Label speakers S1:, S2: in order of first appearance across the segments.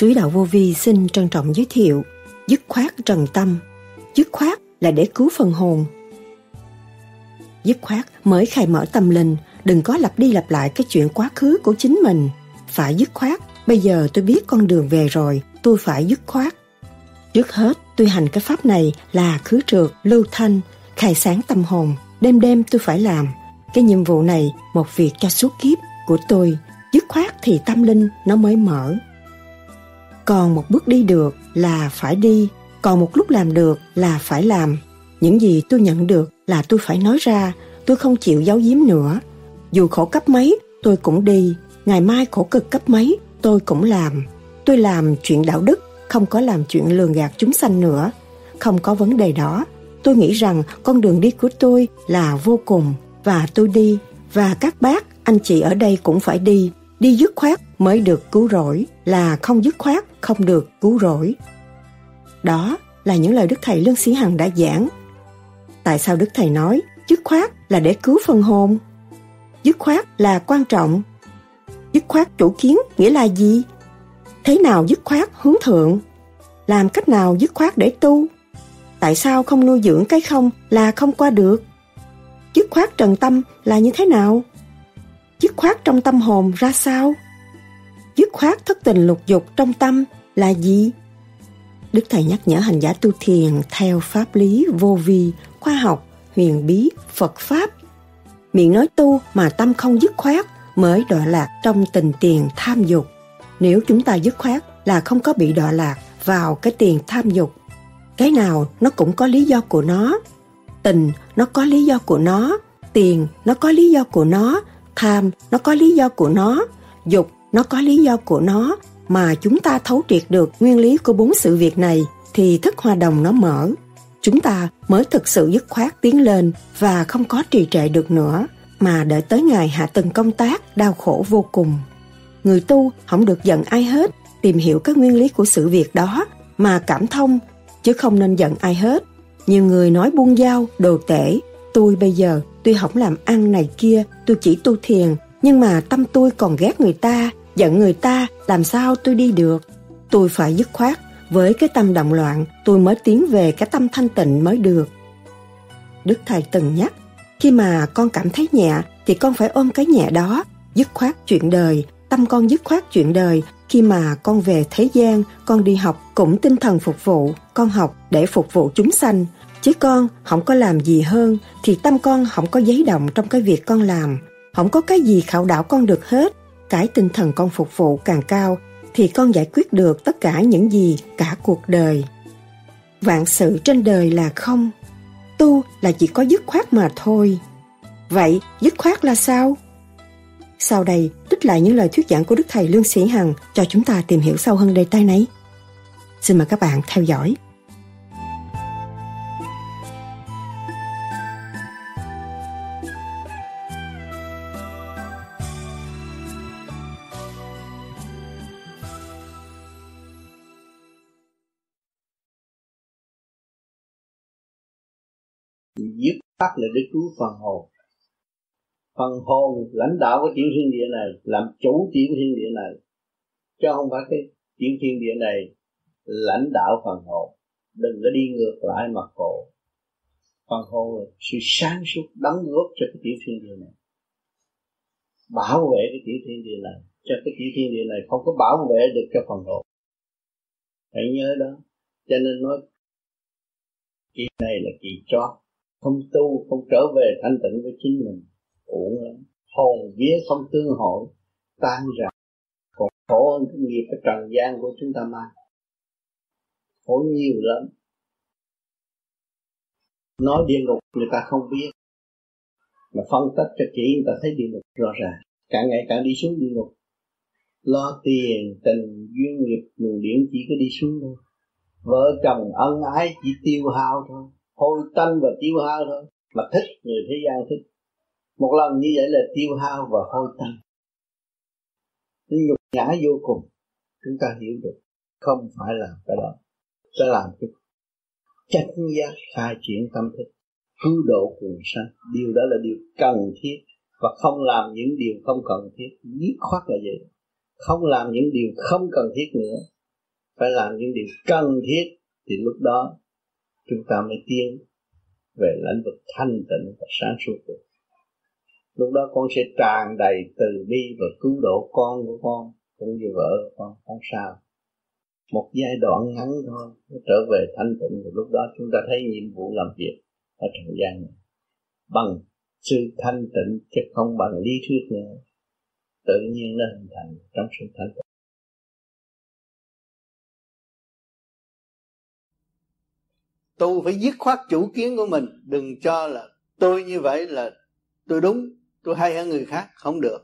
S1: Suối đạo vô vi xin trân trọng giới thiệu Dứt khoát trần tâm. Dứt khoát là để cứu phần hồn. Dứt khoát mới khai mở tâm linh Đừng có lặp đi lặp lại cái chuyện quá khứ của chính mình. Phải dứt khoát Bây giờ tôi biết con đường về rồi Tôi phải dứt khoát. Trước hết tôi hành cái pháp này là khứ trượt, lưu thanh Khai sáng tâm hồn. Đêm đêm tôi phải làm. Cái nhiệm vụ này một việc cho suốt kiếp của tôi. Dứt khoát thì tâm linh nó mới mở còn một bước đi được là phải đi, còn một lúc làm được là phải làm. Những gì tôi nhận được là tôi phải nói ra, tôi không chịu giấu giếm nữa. Dù khổ cấp mấy, tôi cũng đi. Ngày mai khổ cực cấp mấy, tôi cũng làm. Tôi làm chuyện đạo đức, không có làm chuyện lường gạt chúng sanh nữa. Không có vấn đề đó. Tôi nghĩ rằng con đường đi của tôi là vô cùng, và tôi đi, và các bác, anh chị ở đây cũng phải đi. Đi dứt khoát mới được cứu rỗi là không dứt khoát, không được cứu rỗi. Đó là những lời đức thầy lương sĩ hằng đã giảng. Tại sao đức thầy nói dứt khoát là để cứu phần hồn? Dứt khoát là quan trọng. Dứt khoát chủ kiến nghĩa là gì? Thế nào dứt khoát hướng thượng? Làm cách nào dứt khoát để tu? Tại sao không nuôi dưỡng cái không là không qua được? Dứt khoát trần tâm là như thế nào? Dứt khoát trong tâm hồn ra sao? Dứt khoát thất tình lục dục trong tâm là gì? Đức thầy nhắc nhở hành giả tu thiền theo pháp lý vô vi, khoa học, huyền bí, phật pháp. Miệng nói tu mà tâm không dứt khoát mới đọa lạc trong tình tiền tham dục. Nếu chúng ta dứt khoát là không có bị đọa lạc vào cái tiền tham dục. Cái nào nó cũng có lý do của nó. Tình nó có lý do của nó, tiền nó có lý do của nó, tham nó có lý do của nó, dục nó có lý do của nó mà chúng ta thấu triệt được nguyên lý của bốn sự việc này thì thức hoa đồng nó mở. Chúng ta mới thực sự dứt khoát tiến lên và không có trì trệ được nữa, mà đợi tới ngày hạ từng công tác, đau khổ vô cùng. Người tu không được giận ai hết, tìm hiểu các nguyên lý của sự việc đó mà cảm thông, chứ không nên giận ai hết. Nhiều người nói buông dao, đồ tể. Tôi bây giờ tôi không làm ăn này kia, tôi chỉ tu thiền, nhưng mà tâm tôi còn ghét người ta giận người ta, làm sao tôi đi được? Tôi phải dứt khoát, với cái tâm động loạn, tôi mới tiến về cái tâm thanh tịnh mới được. Đức thầy từng nhắc, khi mà con cảm thấy nhẹ, thì con phải ôm cái nhẹ đó, dứt khoát chuyện đời, tâm con dứt khoát chuyện đời. Khi mà con về thế gian, con đi học cũng tinh thần phục vụ, con học để phục vụ chúng sanh. Chứ con không có làm gì hơn, thì tâm con không có giấy động trong cái việc con làm. Không có cái gì khảo đảo con được hết cái tinh thần con phục vụ càng cao thì con giải quyết được tất cả những gì cả cuộc đời. Vạn sự trên đời là không, tu là chỉ có dứt khoát mà thôi. Vậy dứt khoát là sao? Sau đây trích lại những lời thuyết giảng của đức thầy lương sĩ hằng cho chúng ta tìm hiểu sâu hơn đề tài này. Xin mời các bạn theo dõi.
S2: Pháp là để cứu phần hồn. Phần hồn lãnh đạo của tiểu thiên địa này, làm chủ tiểu thiên địa này, chứ không phải cái tiểu thiên địa này lãnh đạo phần hồn. Đừng có đi ngược lại mà khổ. Phần hồn là sự sáng suốt đóng góp cho cái tiểu thiên địa này. Bảo vệ cái tiểu thiên địa này, cho cái tiểu thiên địa này không có bảo vệ được cho phần hồn. Hãy nhớ đó. Cho nên nói, kỳ này là kỳ chót không tu không trở về thanh tịnh với chính mình. Uổng lắm. Hồn vía không tương hội tan rã, còn khổ hơn cái nghiệp cái trần gian của chúng ta mang khổ nhiều lắm. Nói địa ngục người ta không biết. Mà phân tích cho chị người ta thấy địa ngục rõ ràng. Càng ngày càng đi xuống địa ngục. Lo tiền tình duyên nghiệp luồng điển chỉ có đi xuống thôi. Vợ chồng ân ái chỉ tiêu hao thôi hôi tanh và tiêu hao thôi. Mà thích người thế gian thích. Một lần như vậy là tiêu hao và hôi tanh nó nhục nhã vô cùng. Chúng ta hiểu được. Không phải làm cái đó. Sẽ làm cái chánh giác khai triển tâm thức. Cứu độ quần sanh. Điều đó là điều cần thiết. Và không làm những điều không cần thiết. Dứt khoát là vậy. Không làm những điều không cần thiết nữa.
S3: Phải làm những điều cần thiết. Thì lúc đó chúng ta mới tiến về lãnh vực thanh tịnh và sáng suốt được. Lúc đó con sẽ tràn đầy từ bi và cứu độ con của con, cũng như vợ của con. Không sao. Một giai đoạn ngắn thôi trở về thanh tịnh. Thì lúc đó chúng ta thấy nhiệm vụ làm việc ở thời gian này. Bằng sự thanh tịnh chứ không bằng lý thuyết nữa, tự nhiên nó hình thành trong sự thanh tịnh. Tu phải dứt khoát chủ kiến của mình. Đừng cho là tôi như vậy là tôi đúng, tôi hay hơn người khác. Không được.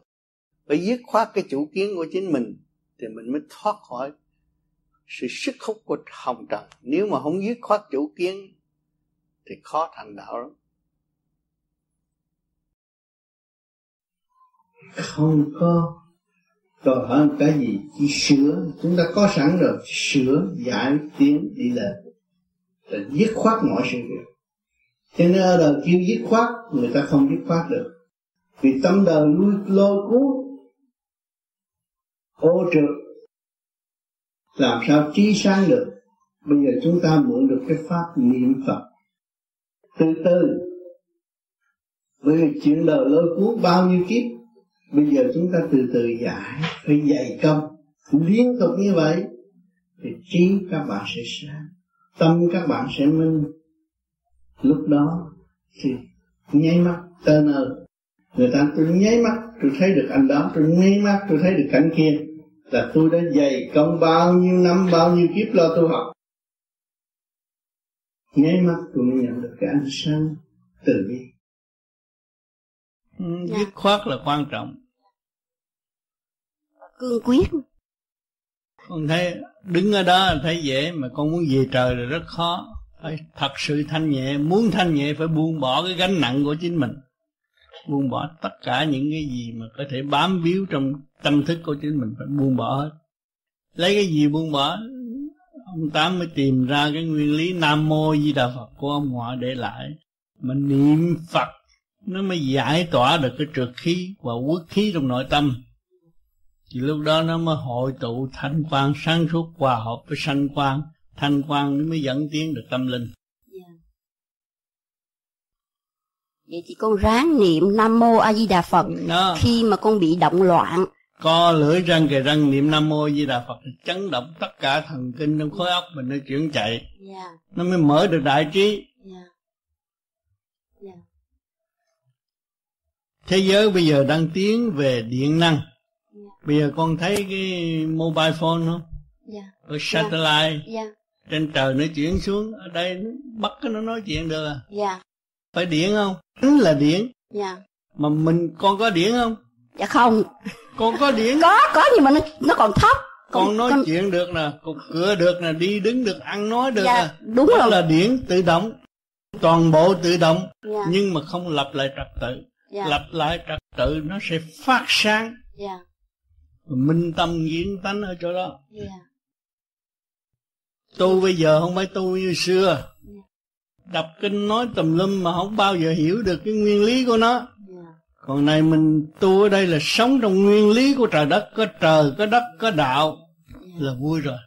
S3: Phải dứt khoát cái chủ kiến của chính mình thì mình mới thoát khỏi sự sức hút của hồng trần. Nếu mà không dứt khoát chủ kiến thì khó thành đạo lắm. Không có đòi hỏi cái gì, chỉ sửa. Chúng ta có sẵn rồi, sửa, giải, tiến, đi lên là dứt khoát mọi sự việc. Cho nên ở đời kêu dứt khoát, người ta không dứt khoát được. Vì tâm đời lui lôi cuốn, ô trượt, làm sao trí sáng được? Bây giờ chúng ta mượn được cái pháp niệm phật. Từ từ, bởi vì chuyện đời lôi cuốn bao nhiêu kiếp, bây giờ chúng ta từ từ giải, phải dày công, liên tục như vậy, thì trí các bạn sẽ sáng tâm các bạn sẽ minh. Lúc đó thì nháy mắt tơ nơ người ta tôi nháy mắt tôi thấy được anh đó tôi nháy mắt tôi thấy được cảnh kia. Là tôi đã dày công bao nhiêu năm bao nhiêu kiếp lo tu học. Nháy mắt tôi mới nhận được cái ánh sáng từ bi.
S2: Ừ, dứt khoát là quan trọng.
S4: Cương quyết
S2: con thấy đứng ở đó thấy dễ, mà con muốn về trời là rất khó. Phải thật sự thanh nhẹ, muốn thanh nhẹ phải buông bỏ cái gánh nặng của chính mình. Buông bỏ tất cả những cái gì mà có thể bám víu trong tâm thức của chính mình, phải buông bỏ hết. Lấy cái gì buông bỏ? Ông tám mới tìm ra cái nguyên lý nam mô di đà phật của ông ngoại để lại. Mà niệm phật, nó mới giải tỏa được cái trượt khí và quốc khí trong nội tâm thì lúc đó nó mới hội tụ thanh quan sáng suốt hòa hợp với sanh quan thanh quan nó mới dẫn tiến được tâm linh yeah. Dạ.
S4: vậy thì con ráng niệm nam mô a di đà phật đó. khi mà con bị động loạn
S2: co lưỡi răng kề răng niệm nam mô di đà phật chấn động tất cả thần kinh trong khối óc mình nó chuyển chạy yeah. Dạ. nó mới mở được đại trí yeah. Yeah. Dạ. thế giới bây giờ đang tiến về điện năng bây giờ con thấy cái mobile phone không? Dạ. Ở satellite. Dạ. trên trời nó chuyển xuống ở đây bắt nó nói chuyện được à? Dạ. Phải điện không? Tính là điện dạ. Mà mình con có điện không?
S4: Dạ không.
S2: Con có điện
S4: có có nhưng mà nó nó còn thấp.
S2: Con, con nói con... chuyện được nè con cửa được nè đi đứng được ăn nói được
S4: dạ,
S2: nè
S4: đúng
S2: Đó rồi. là điện tự động. Toàn bộ tự động. Dạ. nhưng mà không lập lại trật tự. Dạ. lập lại trật tự nó sẽ phát sáng. Dạ minh tâm diễn tánh ở chỗ đó yeah. Dạ. tu bây giờ không phải tu như xưa yeah. Dạ. đọc kinh nói tùm lum mà không bao giờ hiểu được cái nguyên lý của nó yeah. Dạ. còn này mình tu ở đây là sống trong nguyên lý của trời đất có trời có đất có đạo yeah. là vui rồi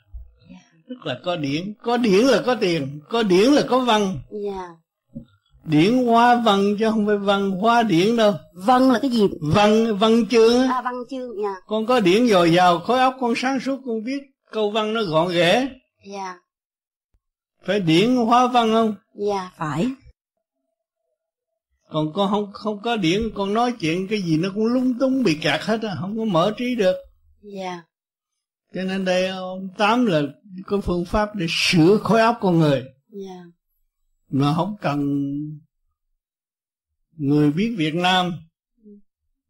S2: tức là có điển có điển là có tiền có điển là có văn yeah điển hoa văn chứ không phải văn hoa điển đâu.
S4: Văn là cái gì?
S2: Văn văn chương
S4: à văn chương dạ.
S2: Con có điển dồi dào khối óc con sáng suốt con biết câu văn nó gọn ghẽ. Dạ. Phải điển hoa văn không?
S4: Dạ. Phải.
S2: Còn con không không có điển con nói chuyện cái gì nó cũng lung tung bị kẹt hết á không có mở trí được. Dạ. Cho nên đây ông tám là có phương pháp để sửa khối óc con người. Dạ mà không cần người biết Việt Nam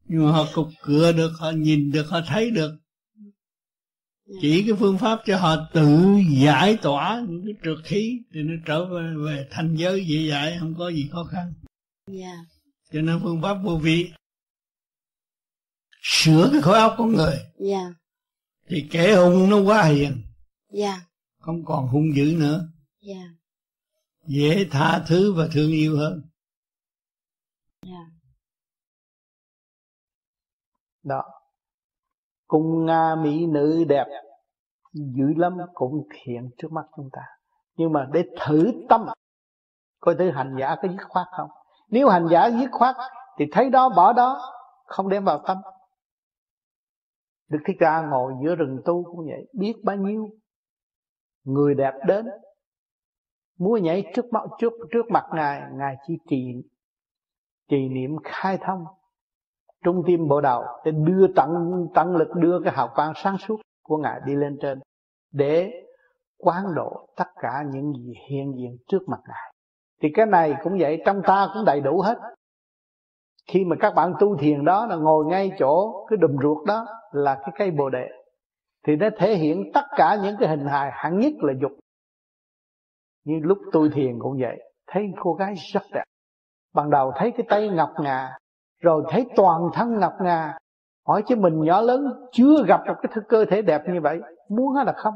S2: nhưng mà họ cục cửa được họ nhìn được họ thấy được chỉ cái phương pháp cho họ tự giải tỏa những cái trượt khí thì nó trở về, về thành giới dễ dãi không có gì khó khăn yeah. Dạ. cho nên phương pháp vô vị sửa cái khối óc con người yeah. Dạ. thì kẻ hung nó quá hiền yeah. Dạ. không còn hung dữ nữa yeah dễ tha thứ và thương yêu hơn yeah. Dạ.
S3: đó cung nga mỹ nữ đẹp
S2: dữ lắm cũng hiện trước mắt chúng ta nhưng mà để thử tâm coi thử hành giả có dứt khoát không nếu hành giả dứt khoát thì thấy đó bỏ đó không đem vào tâm Đức Thích Ca ngồi giữa rừng tu cũng vậy biết bao nhiêu người đẹp đến múa nhảy trước mặt, trước trước mặt ngài ngài chỉ trì trì niệm khai thông. Trung tim bộ đầu để đưa tận tận lực đưa cái hào quang sáng suốt của ngài đi lên trên để quán độ tất cả những gì hiện diện trước mặt ngài. Thì cái này cũng vậy, trong ta cũng đầy đủ hết. Khi mà các bạn tu thiền đó là ngồi ngay chỗ cái đùm ruột đó là cái cây bồ đề, thì nó thể hiện tất cả những cái hình hài. Hạng nhất là dục như lúc tôi thiền cũng vậy. Thấy cô gái rất đẹp. Ban đầu thấy cái tay ngọc ngà rồi thấy toàn thân ngọc ngà. Hỏi chứ mình nhỏ lớn chưa gặp được cái cơ thể đẹp như vậy muốn hay là không.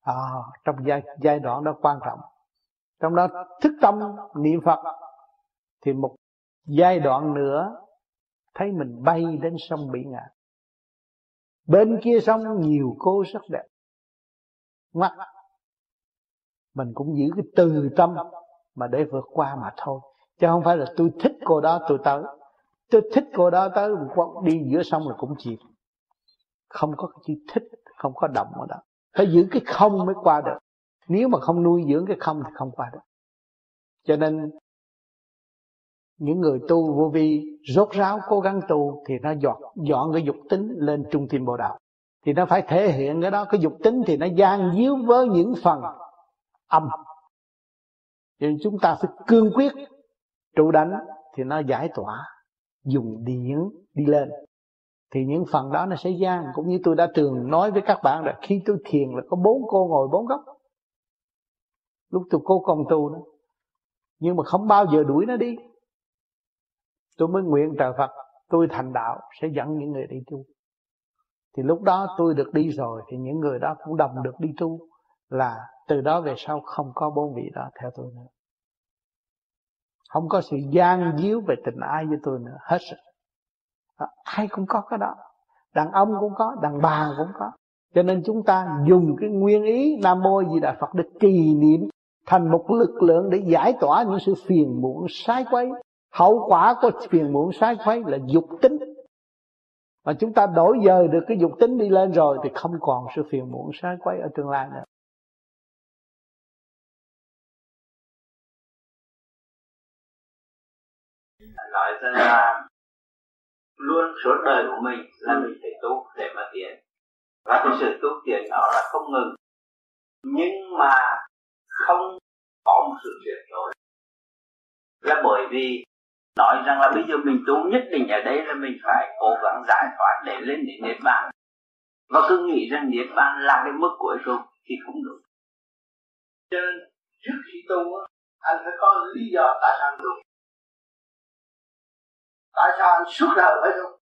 S2: À, trong giai, giai đoạn đó quan trọng. Trong đó thức tâm niệm phật thì một giai đoạn nữa thấy mình bay đến sông bị ngạn bên kia sông nhiều cô rất đẹp. Mắt mình cũng giữ cái từ tâm mà để vượt qua mà thôi. Chứ không phải là tôi thích cô đó tôi tới. Tôi thích cô đó tới đi giữa sông là cũng chìm. không có cái chữ thích, không có động ở đó. Phải giữ cái không mới qua được. Nếu mà không nuôi dưỡng cái không thì không qua được. Cho nên, những người tu vô vi rốt ráo cố gắng tu thì nó dọn dọn cái dục tính lên trung tâm bộ đạo thì nó phải thể hiện cái đó. Cái dục tính thì nó gian díu với những phần âm. Nhưng chúng ta phải cương quyết. Trụ đánh thì nó giải tỏa. Dùng điện đi lên. Thì những phần đó nó sẽ gian. Cũng như tôi đã thường nói với các bạn là khi tôi thiền là có bốn cô ngồi bốn góc. Lúc tôi cố công tu đó. Nhưng mà không bao giờ đuổi nó đi. Tôi mới nguyện trời Phật, tôi thành đạo, sẽ dẫn những người đi tu. Thì lúc đó tôi được đi rồi, thì những người đó cũng đồng được đi tu. Là từ đó về sau không có bốn vị đó theo tôi nữa. Không có sự gian díu về tình ai với tôi nữa, hết rồi ai cũng có cái đó. Đàn ông cũng có, đàn bà cũng có. Cho nên chúng ta dùng cái nguyên ý nam mô di đà phật để trì niệm, thành một lực lượng để giải tỏa những sự phiền muộn, sai quấy. Hậu quả của phiền muộn, sai quấy là dục tính. Mà chúng ta đổi dời được cái dục tính đi lên rồi thì không còn sự phiền muộn, sai quấy ở tương lai nữa.
S5: Nói rằng là luôn suốt đời của mình là mình phải tu để mà tiến. Và cái sự tu tiến đó là không ngừng. Nhưng mà không có một sự chuyển đổi. Là bởi vì nói rằng là bây giờ mình tu nhất định ở đây là mình phải cố gắng giải thoát để lên đến niết bàn. Và cứ nghĩ rằng niết bàn là cái mức cuối cùng thì không được.
S2: Cho nên trước khi tu anh phải có lý do tại sao anh tu tại sao anh suốt đời phải tu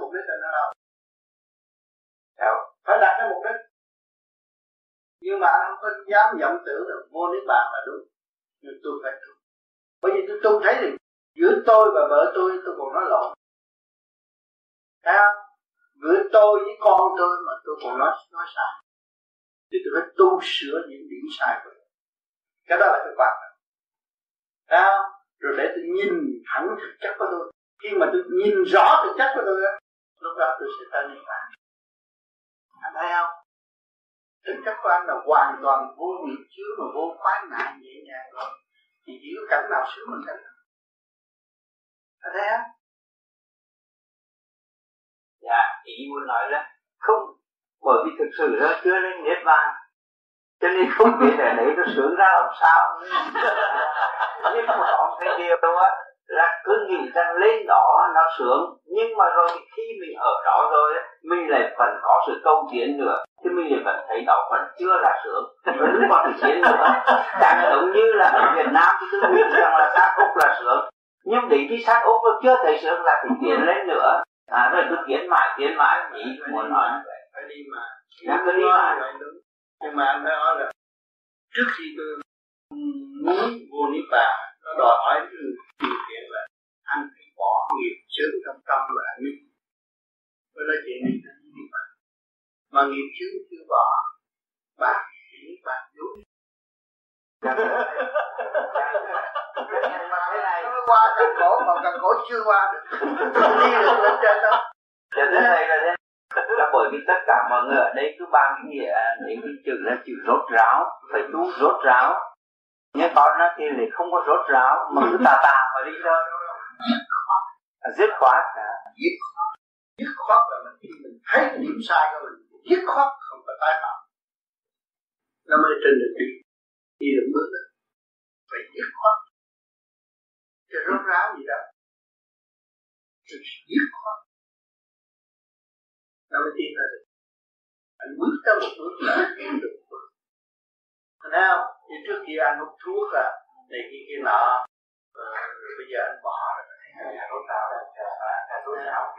S2: mục đích là nó đâu Hiểu? phải đặt cái mục đích. Nhưng mà anh không có dám vọng tưởng là vô niết bàn là đúng. Nhưng tôi phải tu. Bởi vì tôi tu thấy thì giữa tôi và vợ tôi tôi còn nói lộn. Thấy không? Giữa tôi với con tôi mà tôi còn nói nói sai. Thì tôi phải tu sửa những điểm sai của tôi. Cái đó là cái quan trọng. Thấy không? Rồi để tôi nhìn thẳng thực chất của tôi. Khi mà tôi nhìn rõ thực chất của tôi lúc đó tôi sẽ tới niết bàn anh thấy không? Thực chất của anh là hoàn toàn vô nghiệp chứa mà vô khoái ngại nhẹ nhàng rồi. Thì chỉ có cảnh nào sướng mình cảnh nào. Anh thấy không?
S5: Dạ ý muốn nói là không, bởi vì thực sự nó chưa lên niết bàn cho nên không biết là đấy nó sướng ra làm sao. Nhưng mà có cái điều á. Là cứ nghĩ rằng lên đó nó sướng nhưng mà rồi khi mình ở đó rồi mình lại vẫn có sự câu tiến nữa. Thì mình lại vẫn thấy đó vẫn chưa là sướng. Vẫn còn sự tiến nữa chẳng giống như là ở Việt Nam thì tôi nghĩ rằng là xác úc là sướng. Nhưng đến khi xác úc nó chưa thấy sướng là phải tiến lên nữa. À rồi cứ tiến mãi tiến mãi ý muốn nói.
S2: Phải đi mà.
S5: Cứ đi mà
S2: nhưng mà anh đã nói là trước khi tôi muốn vô niết bàn nó đòi hỏi điều kiện là anh phải bỏ nghiệp chướng trong tâm là anh mới mới nói chuyện này đến niết bàn mà nghiệp chướng chưa bỏ bạn chỉ bạn bàn thế này qua cần cổ mà cần cổ chưa qua được đi được lên trên đó
S5: cho thế này là thế là bởi vì tất cả mọi người ở đây cứ ban cái nghĩa à, những cái chữ là chữ rốt ráo, phải tu rốt ráo. Nếu con nó thì lại không có rốt ráo, mà cứ tà tà mà đi thôi à, dứt khoát
S2: dứt khoát. Dứt khoát là mình khi mình thấy điểm sai của mình dứt khoát không phải tái phạm. Nó mới trên được đi. Đi được bước đó. Phải dứt khoát. Cái rốt ráo gì đó dứt khoát nó mới tiến ra được? Anh bước tới một bước là anh tiến được. Một bước không như trước kia anh hút thuốc à này kia kia nọ. Ờ, bây giờ anh bỏ rồi. Nhà rốt ráo nhà rốt ráo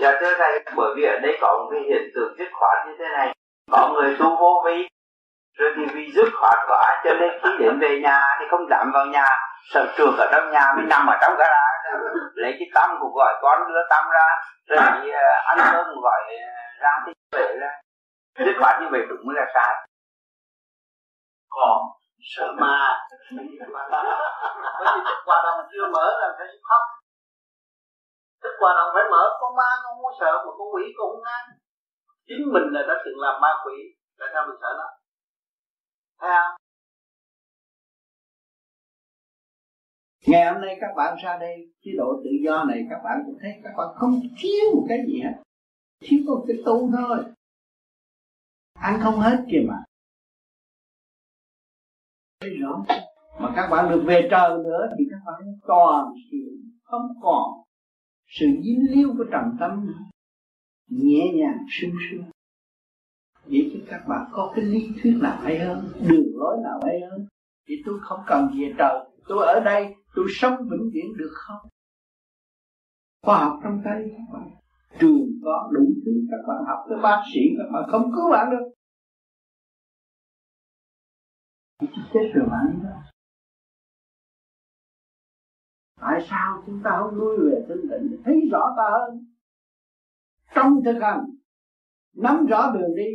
S5: Dạ. Thưa thầy, bởi vì ở đây có một cái hiện tượng dứt khoát như thế này. Có người tu vô vi Rồi thì vì dứt khoát quá cho nên khi đến về nhà thì không dám vào nhà. Sợ trượt ở trong nhà mới nằm ở trong gara Lấy cái tâm của gọi con đưa tâm ra Rồi thì uh, ăn cơm gọi ra thì vậy là Dứt khoát như vậy đúng là sai.
S2: Còn sợ ma. Thức qua đồng chưa mở là phải khóc. Thức qua đồng phải mở con ma con không sợ mà con quỷ con không ngán chính mình là đã từng làm ma quỷ tại sao mình sợ nó? Thấy không Ngày hôm nay các bạn ra đây chế độ tự do này các bạn cũng thấy các bạn không thiếu một cái gì hết. Thiếu có cái tu thôi. Ăn không hết kìa mà. Thấy rõ mà các bạn được về trời nữa thì các bạn toàn thiện không còn sự dính líu của trầm tâm nữa. Nhẹ nhàng, sung sướng. Vậy chứ các bạn có cái lý thuyết nào hay hơn, đường lối nào hay hơn. Thì tôi không cần về trời. Tôi ở đây tôi sống vĩnh viễn được không? Khoa học trong tay các bạn. Trường có đủ thứ các bạn học tới bác sĩ các bạn không cứu bạn được. Chết rồi bạn đó. Tại sao chúng ta không nuôi về tinh tịnh thấy rõ ta hơn? Trong thực hành, nắm rõ đường đi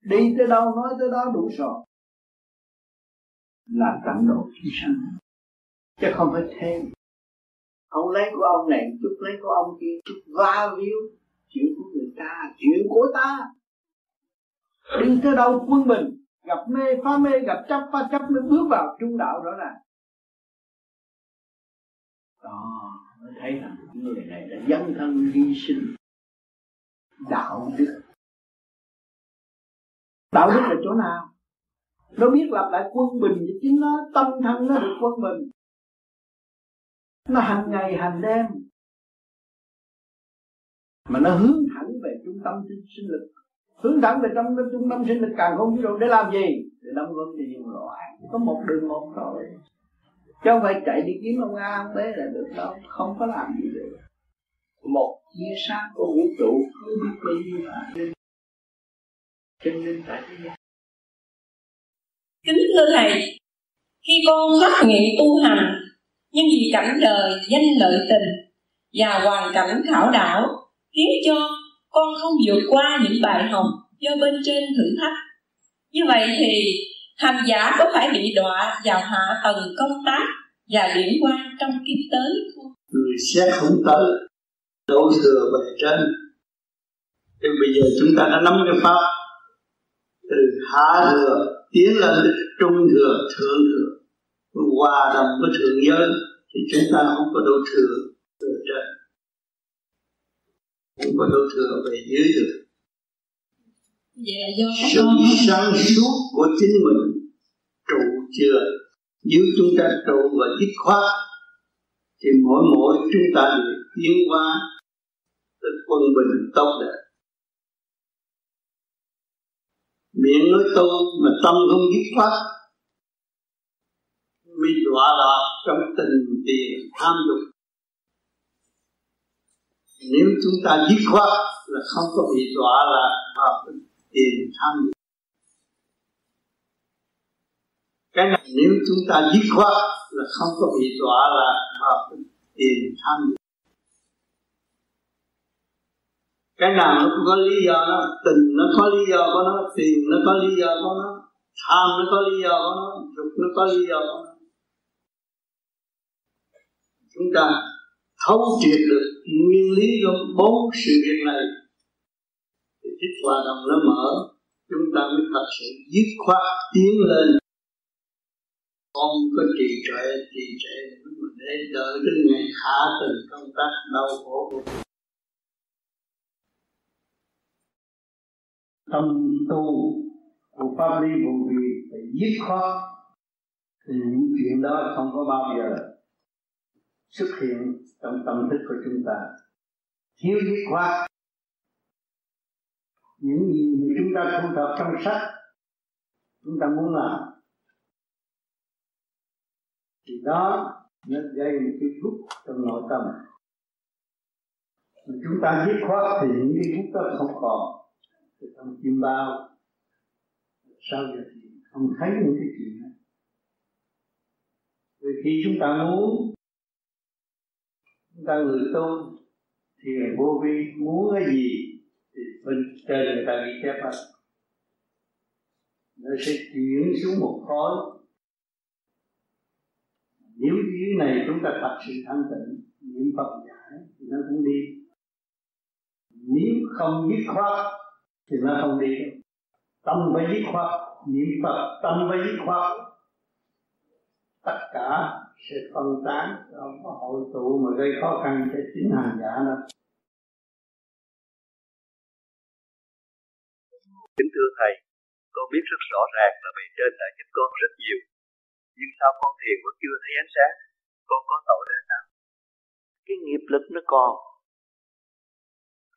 S2: đi tới đâu, nói tới đó đủ rồi. Là tận độ chúng sanh chứ không phải thêm. Ông lấy của ông này, chút lấy của ông kia, chút va víu chuyện của người ta, chuyện của ta. Đi tới đâu quân bình, gặp mê, phá mê, gặp chấp, phá chấp, mới bước vào trung đạo đó là. Đó, mới thấy rằng người này đã dấn thân hy sinh. Đạo đức. Đạo đức là chỗ nào? Nó biết lập lại quân bình với chính nó tâm thân nó được quân bình nó hành ngày hành đêm. Mà nó hướng thẳng về trung tâm sinh, sinh lực. Hướng thẳng về trong trung tâm sinh lực càng không vũ trụ để làm gì? Để đóng góp cho nhân loại. Có một đường một thôi. Chứ không phải chạy đi kiếm ông A ông B là được đâu. Không có làm gì được. Một chia sáng của vũ trụ không biết bao nhiêu là chân linh tại thế gian.
S6: Kính thưa thầy khi con phát nguyện tu hành nhưng vì cảnh đời danh lợi tình và hoàn cảnh khảo đảo, khiến cho con không vượt qua những bài học do bên trên thử thách. Như vậy thì hành giả có phải bị đọa vào hạ tầng công tác và điểm quan trong kiếp tới không?
S2: Người sẽ không tới đổ thừa về trên. Thì bây giờ chúng ta đã nắm cái pháp từ hạ thừa tiến lên, trung thừa, thượng thừa hòa đồng với thượng giới thì chúng ta không có đổ thừa về trên. Không có đổ thừa về dưới được.
S6: Dạ
S2: sự sáng suốt của chính mình trụ chưa? Nếu chúng ta trụ và dứt khoát thì mỗi mỗi chúng ta được tiến hóa tới quân bình tốt đẹp. Miệng nói tu mà tâm không dứt khoát bị đọa lạc trong tình tiền tham dục. Nếu chúng ta dứt khoát là không có bị đọa lạc vào tiền tham dục. Cái này nếu chúng ta dứt khoát là không có bị đọa lạc vào tiền tham dục.
S7: Cái nào nó cũng có lý do nó tình nó có lý do của nó, tiền nó có lý do của nó, tham nó có lý do của nó, dục nó có lý do của nó chúng ta thấu triệt được nguyên lý của bốn sự việc này. Thì thích hòa đồng nó mở, chúng ta mới thật sự dứt khoát tiến lên. Không có trì trệ trì trệ mà để đợi đến ngày hạ tình công tác đau khổ của tâm tu của pháp lý vụ vì phải dứt khoát. Thì những chuyện đó không có bao giờ xuất hiện trong tâm thức của chúng ta. Thiếu dứt khoát. Những gì mà chúng ta thu thập trong sách, chúng ta muốn làm, thì đó nó gây một cái thuốc trong nội tâm. Mà chúng ta dứt khoát thì những cái thuốc đó không còn. Thì trong chim bao sao giờ thì không thấy những cái chuyện đó. Vì khi chúng ta muốn chúng ta người tu thì vô vi muốn cái gì thì bên trên người ta ghi chép hết. Nó sẽ chuyển xuống một khối. Nếu dưới này chúng ta tập sự thanh tịnh, niệm phật giải, thì nó cũng đi. Nếu không dứt khoát, thì nó không đi đâu tâm phải dứt khoát, niệm phật, tâm phải dứt khoát. Tất cả sẽ phân tán không có hội tụ mà gây khó khăn cho chính hành giả đâu.
S8: Kính thưa thầy con biết rất rõ ràng là bề trên đã giúp con rất nhiều. Nhưng sao con thiền vẫn chưa thấy ánh sáng? Con có tội ra sao?
S9: Cái nghiệp lực nó còn.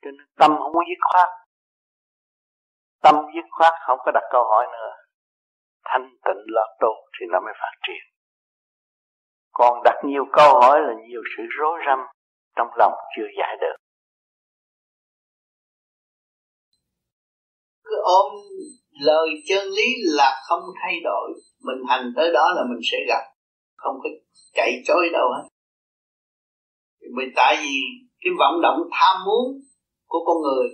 S9: Cho nên tâm không có dứt khoát. Tâm dứt khoát không có đặt câu hỏi nữa. Thanh tịnh lọt tu thì nó mới phát triển còn đặt nhiều câu hỏi là nhiều sự rối rắm trong lòng chưa giải được.
S2: Cứ ôm lời chân lý là không thay đổi. Mình hành tới đó là mình sẽ gặp. Không có chạy trối đâu hết. Mình tại vì cái vận động tham muốn của con người,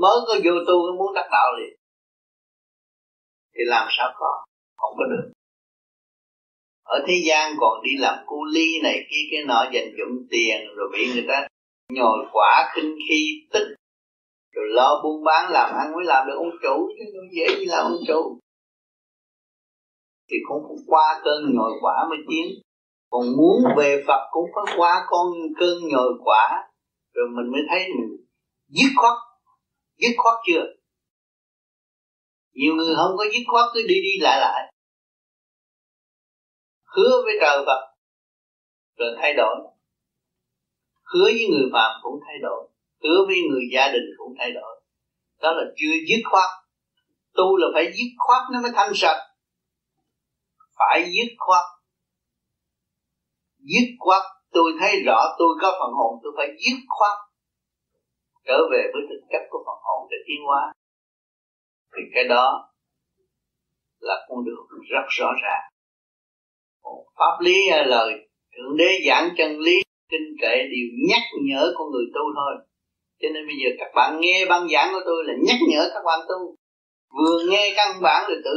S2: mới có vô tu muốn đắc đạo liền. Thì làm sao có? Không có được ở thế gian còn đi làm cu ly này kia, cái nọ dành dụng tiền, rồi bị người ta nhồi quả khinh khi tích rồi lo buôn bán làm ăn mới làm được ông chủ, chứ không dễ gì làm ông chủ. Thì cũng phải qua cơn nhồi quả mới tiến. Còn muốn về Phật cũng phải qua con cơn nhồi quả. Rồi mình mới thấy mình dứt khoát dứt khoát chưa? Nhiều người không có dứt khoát cứ đi đi lại lại hứa với trời Phật, rồi thay đổi. Hứa với người phàm cũng thay đổi, hứa với người gia đình cũng thay đổi. Đó là chưa dứt khoát. Tu là phải dứt khoát nó mới thanh sạch. Phải dứt khoát. Dứt khoát, tôi thấy rõ tôi có phần hồn, tôi phải dứt khoát. Trở về với thực chất của phần hồn để tiến hóa. Thì cái đó là con đường rất rõ ràng pháp lý à, lời. Thượng đế giảng chân lý kinh kệ đều nhắc nhở con người tu thôi. Cho nên bây giờ các bạn nghe băng giảng của tôi là nhắc nhở các bạn tu. Vừa nghe căn bản là tự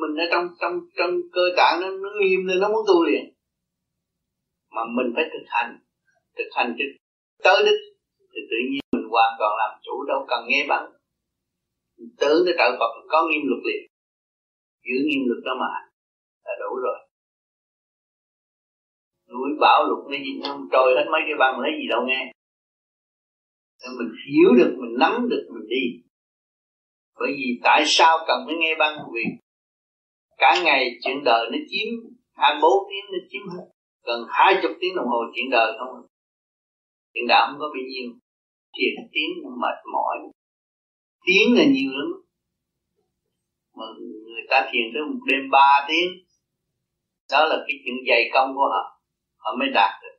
S2: mình ở trong trong trong cơ tạng nó, nó nghiêm lên nó muốn tu liền. Mà mình phải thực hành. Thực hành cho tới đích. Thì tự nhiên mình hoàn toàn làm chủ đâu cần nghe bạn tưởng cái trợ Phật có nghiêm luật liền. Giữ nghiêm luật đó mà. Là đủ rồi núi bão lục cái gì không trôi hết mấy cái băng lấy gì đâu nghe. Nên mình hiểu được, mình nắm được, mình đi. Bởi vì tại sao cần phải nghe băng vì cả ngày chuyện đời nó chiếm 24 tiếng nó chiếm hết. Gần hai chục tiếng đồng hồ chuyện đời không à. chuyện đạo không có bao nhiêu thiền tiếng mệt mỏi. Tiếng là nhiều lắm. Mà người ta thiền tới một đêm ba tiếng. Đó là cái chuyện dày công của họ họ mới đạt được.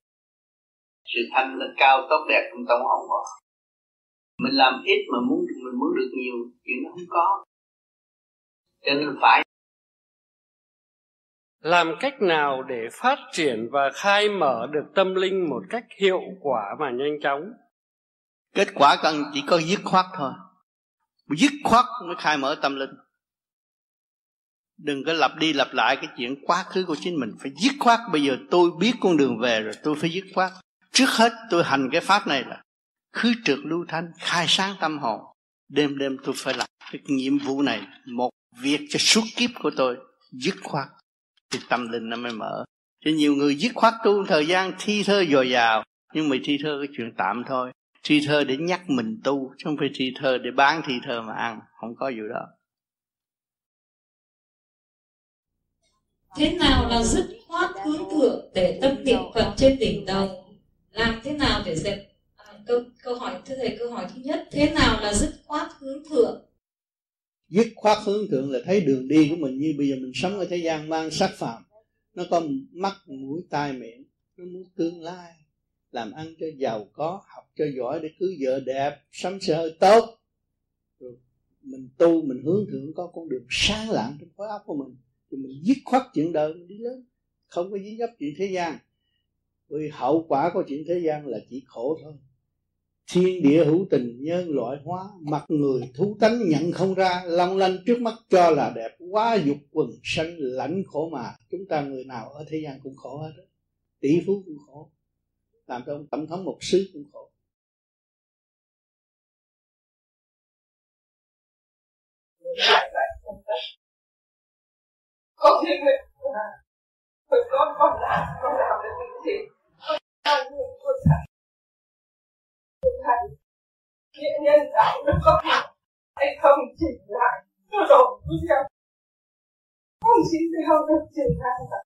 S2: Sự thanh là cao tốt đẹp trong tâm hồn họ. Mình làm ít mà muốn mình muốn được nhiều chuyện nó không có. Cho nên phải
S10: làm cách nào để phát triển và khai mở được tâm linh một cách hiệu quả và nhanh chóng?
S11: Kết quả cần chỉ có dứt khoát thôi. Dứt khoát mới khai mở tâm linh đừng có lặp đi lặp lại cái chuyện quá khứ của chính mình. Phải dứt khoát, bây giờ tôi biết con đường về rồi, tôi phải dứt khoát. Trước hết, tôi hành cái pháp này là khứ trượt lưu thanh, khai sáng tâm hồn. Đêm đêm tôi phải làm cái nhiệm vụ này, một việc cho suốt kiếp của tôi, dứt khoát. Thì tâm linh nó mới mở. Cho nhiều người dứt khoát tu thời gian thi thơ dồi dào, nhưng mà thi thơ cái chuyện tạm thôi. Thi thơ để nhắc mình tu, chứ không phải thi thơ để bán thi thơ mà ăn. Không có vụ đó.
S12: Thế nào là dứt khoát hướng thượng để tâm niệm phật trên đỉnh đầu? Làm thế nào để dẹp? À, câu câu hỏi thưa thầy câu hỏi thứ nhất thế nào là dứt khoát hướng thượng?
S11: Dứt khoát hướng thượng là thấy đường đi của mình như bây giờ mình sống ở thế gian mang sắc phạm. Nó có mắt mũi tai miệng. Nó muốn tương lai. Làm ăn cho giàu có học cho giỏi để cưới vợ đẹp sắm sơ tốt. Rồi mình tu mình hướng thượng có con đường sáng lạng trong khối óc của mình thì mình dứt khoát chuyện đời, mình đi lớn. Không có dính dấp chuyện thế gian. Vì hậu quả của chuyện thế gian là chỉ khổ thôi. Thiên địa hữu tình, nhân loại hóa, mặt người, thú tánh nhận không ra, long lanh trước mắt cho là đẹp, quá dục quần sanh, lãnh khổ mà. Chúng ta người nào ở thế gian cũng khổ hết tỷ phú cũng khổ. Làm cho ông tổng thống một xứ cũng khổ
S13: con thiên nguyện con con con làm con làm được những gì con làm được con thành con thành nghĩa nhân đạo đức có thật hay không chỉ lại tôi đổ với nhau không chỉ theo được triển khai cả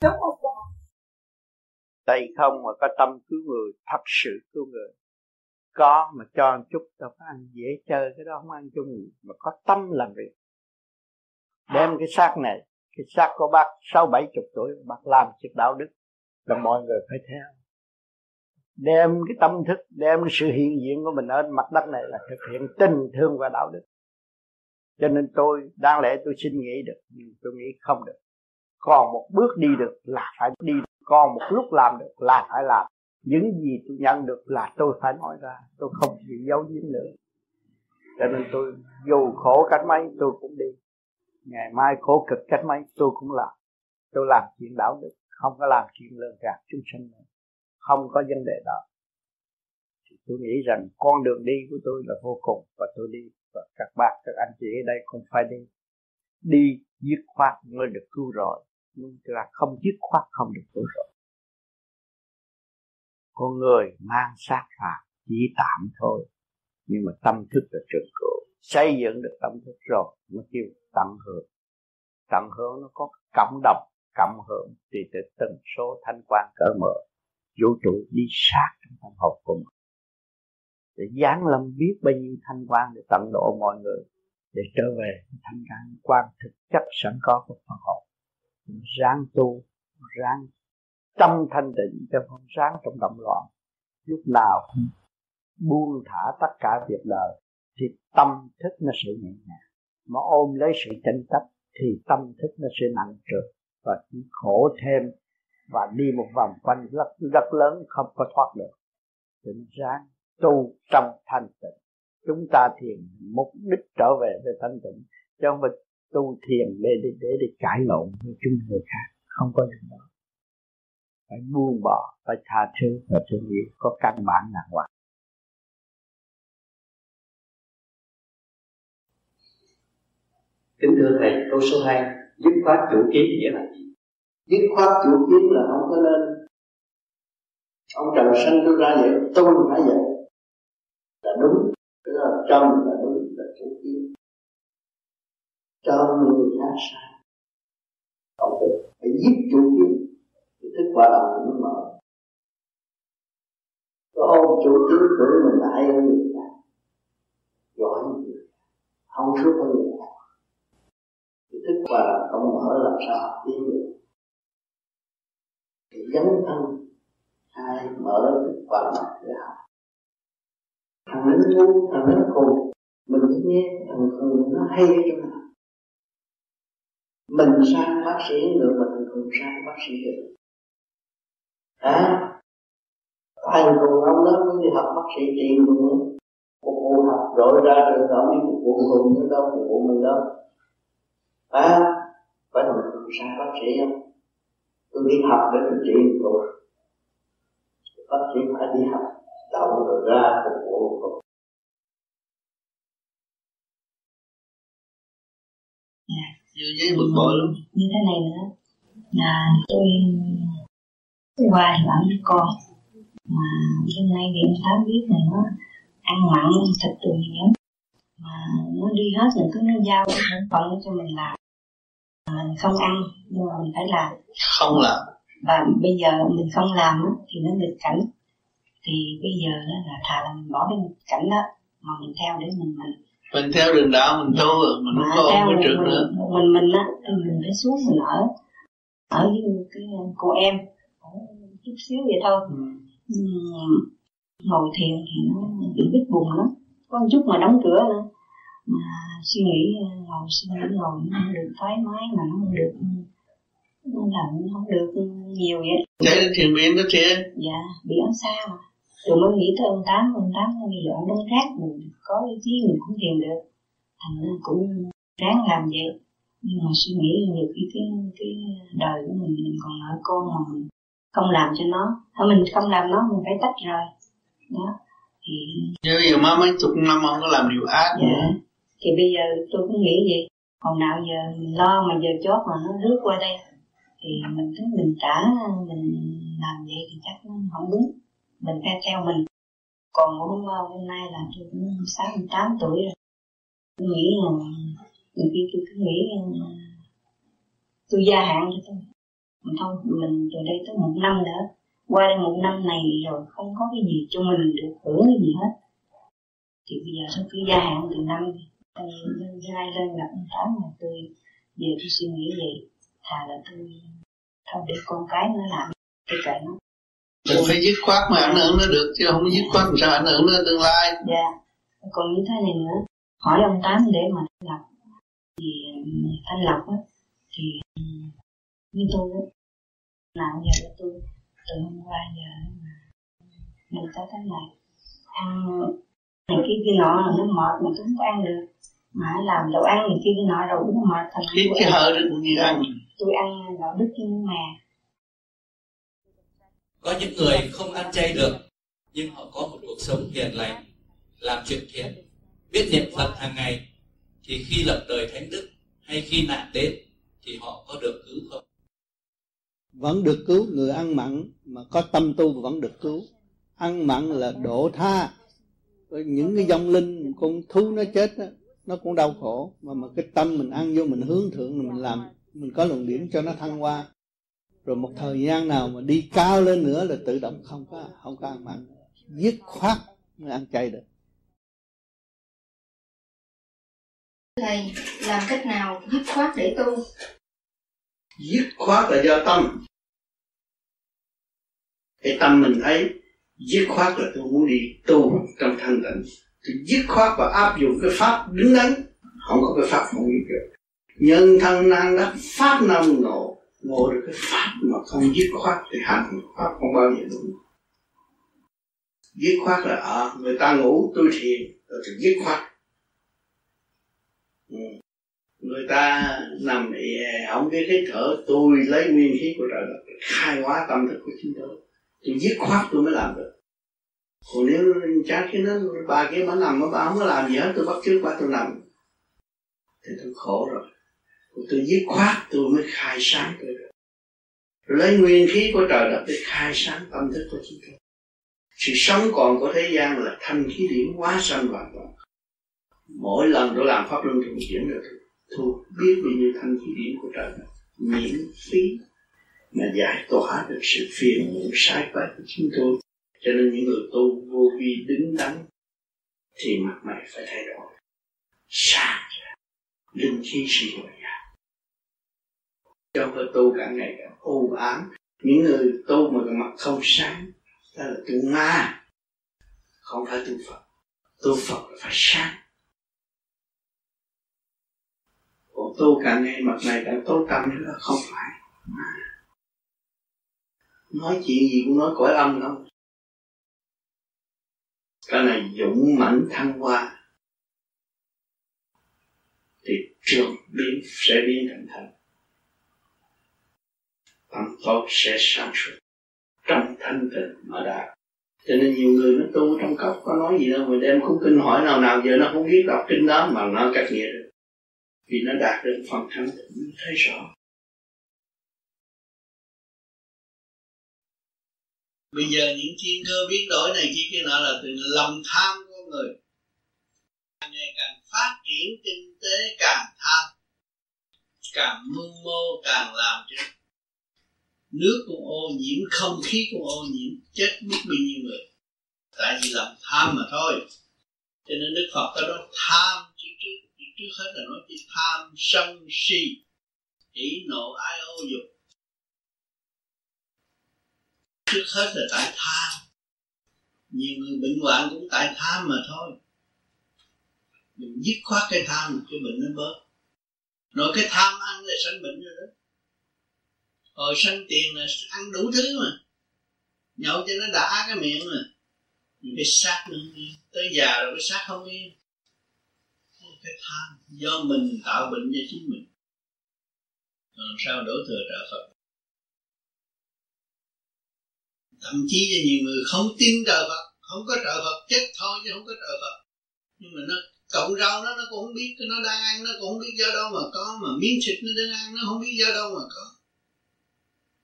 S13: giống một đạo
S2: tay không mà có tâm cứu người thật sự cứu người có mà cho một chút đâu có ăn dễ chơi cái đó không ăn chung mà có tâm làm việc đem cái xác này, cái xác của bác sáu bảy chục tuổi, bác làm chuyện đạo đức, là mọi người phải theo. Đem cái tâm thức, đem cái sự hiện diện của mình ở mặt đất này là thực hiện tình thương và đạo đức. Cho nên tôi, đáng lẽ tôi xin nghĩ được, nhưng tôi nghĩ không được. Còn một bước đi được là phải đi, còn một lúc làm được là phải làm. Những gì tôi nhận được là tôi phải nói ra, tôi không bị giấu giếm nữa. Cho nên tôi, dù khổ cách mấy, tôi cũng đi ngày mai khổ cực cách mấy, tôi cũng làm. Tôi làm chuyện đạo đức, không có làm chuyện lừa gạt chúng sinh nữa. Không có vấn đề đó. Thì tôi nghĩ rằng con đường đi của tôi là vô cùng, và tôi đi, và các bạn các anh chị ở đây cũng phải đi. Đi dứt khoát mới được cứu rồi nhưng là không dứt khoát không được cứu rồi con người mang sát phạt, chỉ tạm thôi. Nhưng mà tâm thức là trường cửu xây dựng được tâm thức rồi, mới kêu tận hưởng. Tận hưởng nó có cộng đồng, cộng hưởng thì từ từng số thanh quan cỡ mở. Vũ trụ đi sát trong tâm hồn của mình. Để giáng lâm biết bao nhiêu thanh quan để tận độ mọi người, để trở về thanh quan thực chất sẵn có của phần hồn. Ráng tu, ráng tâm thanh định cho không sáng trong động loạn. Lúc nào buông thả tất cả việc đời thì tâm thức nó sẽ nhẹ nhàng. Mà ôm lấy sự tranh chấp thì tâm thức nó sẽ nặng trược và chỉ khổ thêm và đi một vòng quanh rất rất lớn không có thoát được. Tỉnh ráng tu trong thanh tịnh. Chúng ta thiền mục đích trở về với thanh tịnh chứ không phải tu thiền để để để, để cãi lộn với chúng người khác. Không có gì đó. Phải buông bỏ phải tha thứ và thương yêu. Có căn bản đàng hoàng
S14: kính thưa thầy, câu số 2 dứt khoát chủ kiến nghĩa là gì?
S15: Dứt khoát chủ kiến là không có nên. Ông trần sanh tôi ra vậy, tôi phải vậy. Là đúng, tức là trong là đúng, là chủ kiến. Cho người khác sai. Không được phải giết chủ kiến, thì thức quả đạo nó mở. Có ôm chủ kiến của mình là hơn người khác giỏi hơn người khác, không suốt hơn người thức và làm không mở làm sao học tiến được thì dấn thân, ai mở thức và động để học. Thằng nó ngu thằng nó cùng mình phải nghe, thằng cùng nó hay chỗ nào mình sang bác sĩ được mà thằng cùng sang bác sĩ được. À
S2: thằng cùng ông đó mới đi học bác sĩ trị cùng một vụ học, rồi ra trường đó đi phục vụ cùng đâu phục vụ mình đâu à phải là mình sang bác sĩ không? Tôi đi học để tôi trị rồi bác sĩ phải đi học đậu rồi ra phục vụ cùng
S7: Nhiều giấy bực bội lắm.
S16: Như thế này nữa. Là tôi Qua thì bảo với con. Mà hôm nay điện tháo biết là nó Ăn mặn thịt từ nhiều Mà nó đi hết rồi cứ nó giao cái sản phẩm cho mình làm Mình không ăn Nhưng mà mình phải làm.
S7: Không làm.
S16: Và bây giờ mình không làm thì nó nghịch cảnh. Thì bây giờ là thà là mình bỏ cái nghịch cảnh đó Mà mình theo để mình mình
S7: mình theo đường đạo mình tu mình không có ôm cái
S16: mình,
S7: nữa.
S16: mình, mình á thì mình phải xuống mình ở ở với cái cô em. Ở chút xíu vậy thôi.
S7: Ừ.
S16: Ngồi thiền thì nó bị bít bùng lắm. Có một chút mà đóng cửa nữa. Mà suy nghĩ ngồi suy nghĩ ngồi nó không được thoải mái mà nó không được nó làm không được nhiều vậy.
S7: Đến thiền viện đó chị
S16: dạ bị ấm xa mà rồi mới nghĩ tới ông tám ông tám bây giờ ông đứng khác mình có ý chí mình cũng thiền được. Thành ra cũng ráng làm vậy. Nhưng mà suy nghĩ nhiều khi cái cái đời của mình mình còn ở con mà mình không làm cho nó. Hay mình không làm nó mình phải tách rời. Đó. Thì
S7: bây giờ má mấy chục năm ông có làm điều ác
S16: dạ.
S7: nữa
S16: thì bây giờ tôi cũng nghĩ vậy. Còn nào giờ mình lo mà giờ chót mà nó rước qua đây, thì mình cứ mình trả, mình làm vậy thì chắc nó không đúng. Mình phải theo mình. Còn hôm ờ, hôm nay là tôi cũng sáu tám tuổi rồi. Tôi nghĩ là nhiều khi tôi cứ nghĩ ờ, tôi gia hạn cho tôi. Mình thôi, mình từ đây tới một năm nữa qua đây một năm này rồi không có cái gì cho mình được hưởng cái gì hết. Thì bây giờ tôi cứ gia hạn từ năm nay lên gặp ông tám mà tôi về tôi suy nghĩ vậy thà là tôi thôi để con cái nó làm cái kệ nó
S7: Đừng phải dứt khoát mà ảnh hưởng nó được chứ không dứt khoát làm sao ảnh hưởng nó tương lai.
S16: Dạ. Còn như thế này nữa, hỏi ông Tám để mà thanh lập thì thanh lập á thì như tôi á nào giờ tôi từ hôm qua giờ mà mình tới thế này ăn này kia kia nọ nó mệt mà tôi không có ăn được mà làm đồ ăn này kia nọ rồi nó mệt thành
S7: Hít cái hơi đó cũng như ăn.
S16: tôi ăn đạo đức như mà
S17: có những người không ăn chay được nhưng họ có một cuộc sống hiền lành làm chuyện thiện biết niệm phật hàng ngày thì khi lập đời thánh đức hay khi nạn đến thì họ có được cứu không?
S7: Vẫn được cứu người ăn mặn mà có tâm tu vẫn được cứu. Ăn mặn là độ tha. Những cái dòng linh con thú nó chết đó, nó cũng đau khổ mà mà cái tâm mình ăn vô mình hướng thượng mình làm mình có luồng điểm cho nó thăng hoa. Rồi một thời gian nào mà đi cao lên nữa là tự động không có không có ăn mặn. Dứt khoát mới ăn chay được.
S18: Thầy làm cách nào dứt khoát để tu?
S2: Dứt khoát là do tâm. Cái tâm mình thấy dứt khoát là tôi muốn đi tu trong thanh tịnh thì dứt khoát và áp dụng cái pháp đứng đắn. Không có cái pháp không biết được. Nhân thân năng đắc pháp năng ngộ ngộ được cái pháp mà không dứt khoát thì hành pháp không bao giờ đúng dứt khoát là à, người ta ngủ tôi thiền rồi thì dứt khoát. Ừ. người ta nằm à, không biết hít thở tôi lấy nguyên khí của trời đất khai hóa tâm thức của chính tôi. Tôi dứt khoát tôi mới làm được còn nếu cha cái nó bà kia bà nằm bà không có làm gì hết, tôi bắt trước bà tôi nằm. Thì tôi khổ rồi. Tôi dứt khoát, tôi mới khai sáng tôi được. Lấy nguyên khí của trời đất để khai sáng tâm thức của chúng tôi. Sự sống còn của thế gian là thanh khí điển quá sanh hoàn toàn. Mỗi lần tôi làm pháp luân thường chuyển được. Tôi biết bao nhiêu thanh khí điển của trời đất. Miễn phí mà giải tỏa được sự phiền muộn sai quấy của chúng tôi cho nên những người tu vô vi đứng đắn thì mặt mày phải thay đổi. Sáng linh khí sự hồi nhà, cho phải tu cả ngày càng u ám. Những người tu mà mặt không sáng đó là tu ma. Không phải tu phật. Tu phật là phải sáng. Còn tu càng ngày mặt này càng tối tăm nữa không phải. Nói chuyện gì cũng nói cõi âm không? Cái này dũng mãnh thăng hoa. Thì trường biến sẽ biến thành thành tâm tốt sẽ sáng suốt trong thanh tịnh mà đạt. Cho nên nhiều người nó tu trong cốc có nói gì đâu, mà đem cuốn kinh hỏi nào nào giờ nó không biết đọc kinh đó mà nó cách nghĩa được. Vì nó đạt được phần thanh tịnh thấy rõ. Bây giờ những thiên cơ biến đổi này chỉ cái nọ là từ lòng tham của người. Càng ngày càng phát triển kinh tế, càng tham, càng mưu mô, càng làm cho nước cũng ô nhiễm, không khí cũng ô nhiễm, chết biết bao nhiêu người. Tại vì lòng tham mà thôi. Cho nên đức phật có nói tham chứ trước trước hết là nói chỉ tham sân si chỉ nộ ai ô dục trước hết là tại tham. Nhiều người bệnh hoạn cũng tại tham mà thôi. Mình dứt khoát cái tham cái bệnh nó bớt. Rồi cái tham ăn là sanh bệnh rồi đó. Hồi sanh tiền là ăn đủ thứ mà. Nhậu cho nó đã cái miệng mà. Những cái xác nó không yên tới già rồi cái xác không yên. Cái tham do mình tạo bệnh cho chính mình. Làm sao đổ thừa trợ Phật? Thậm chí là nhiều người không tin trời Phật, không có trợ Phật chết thôi chứ không có trợ Phật. Nhưng mà nó cộng rau nó nó cũng không biết, nó đang ăn, nó cũng không biết do đâu mà có, mà miếng thịt nó đang ăn, nó không biết do đâu mà có.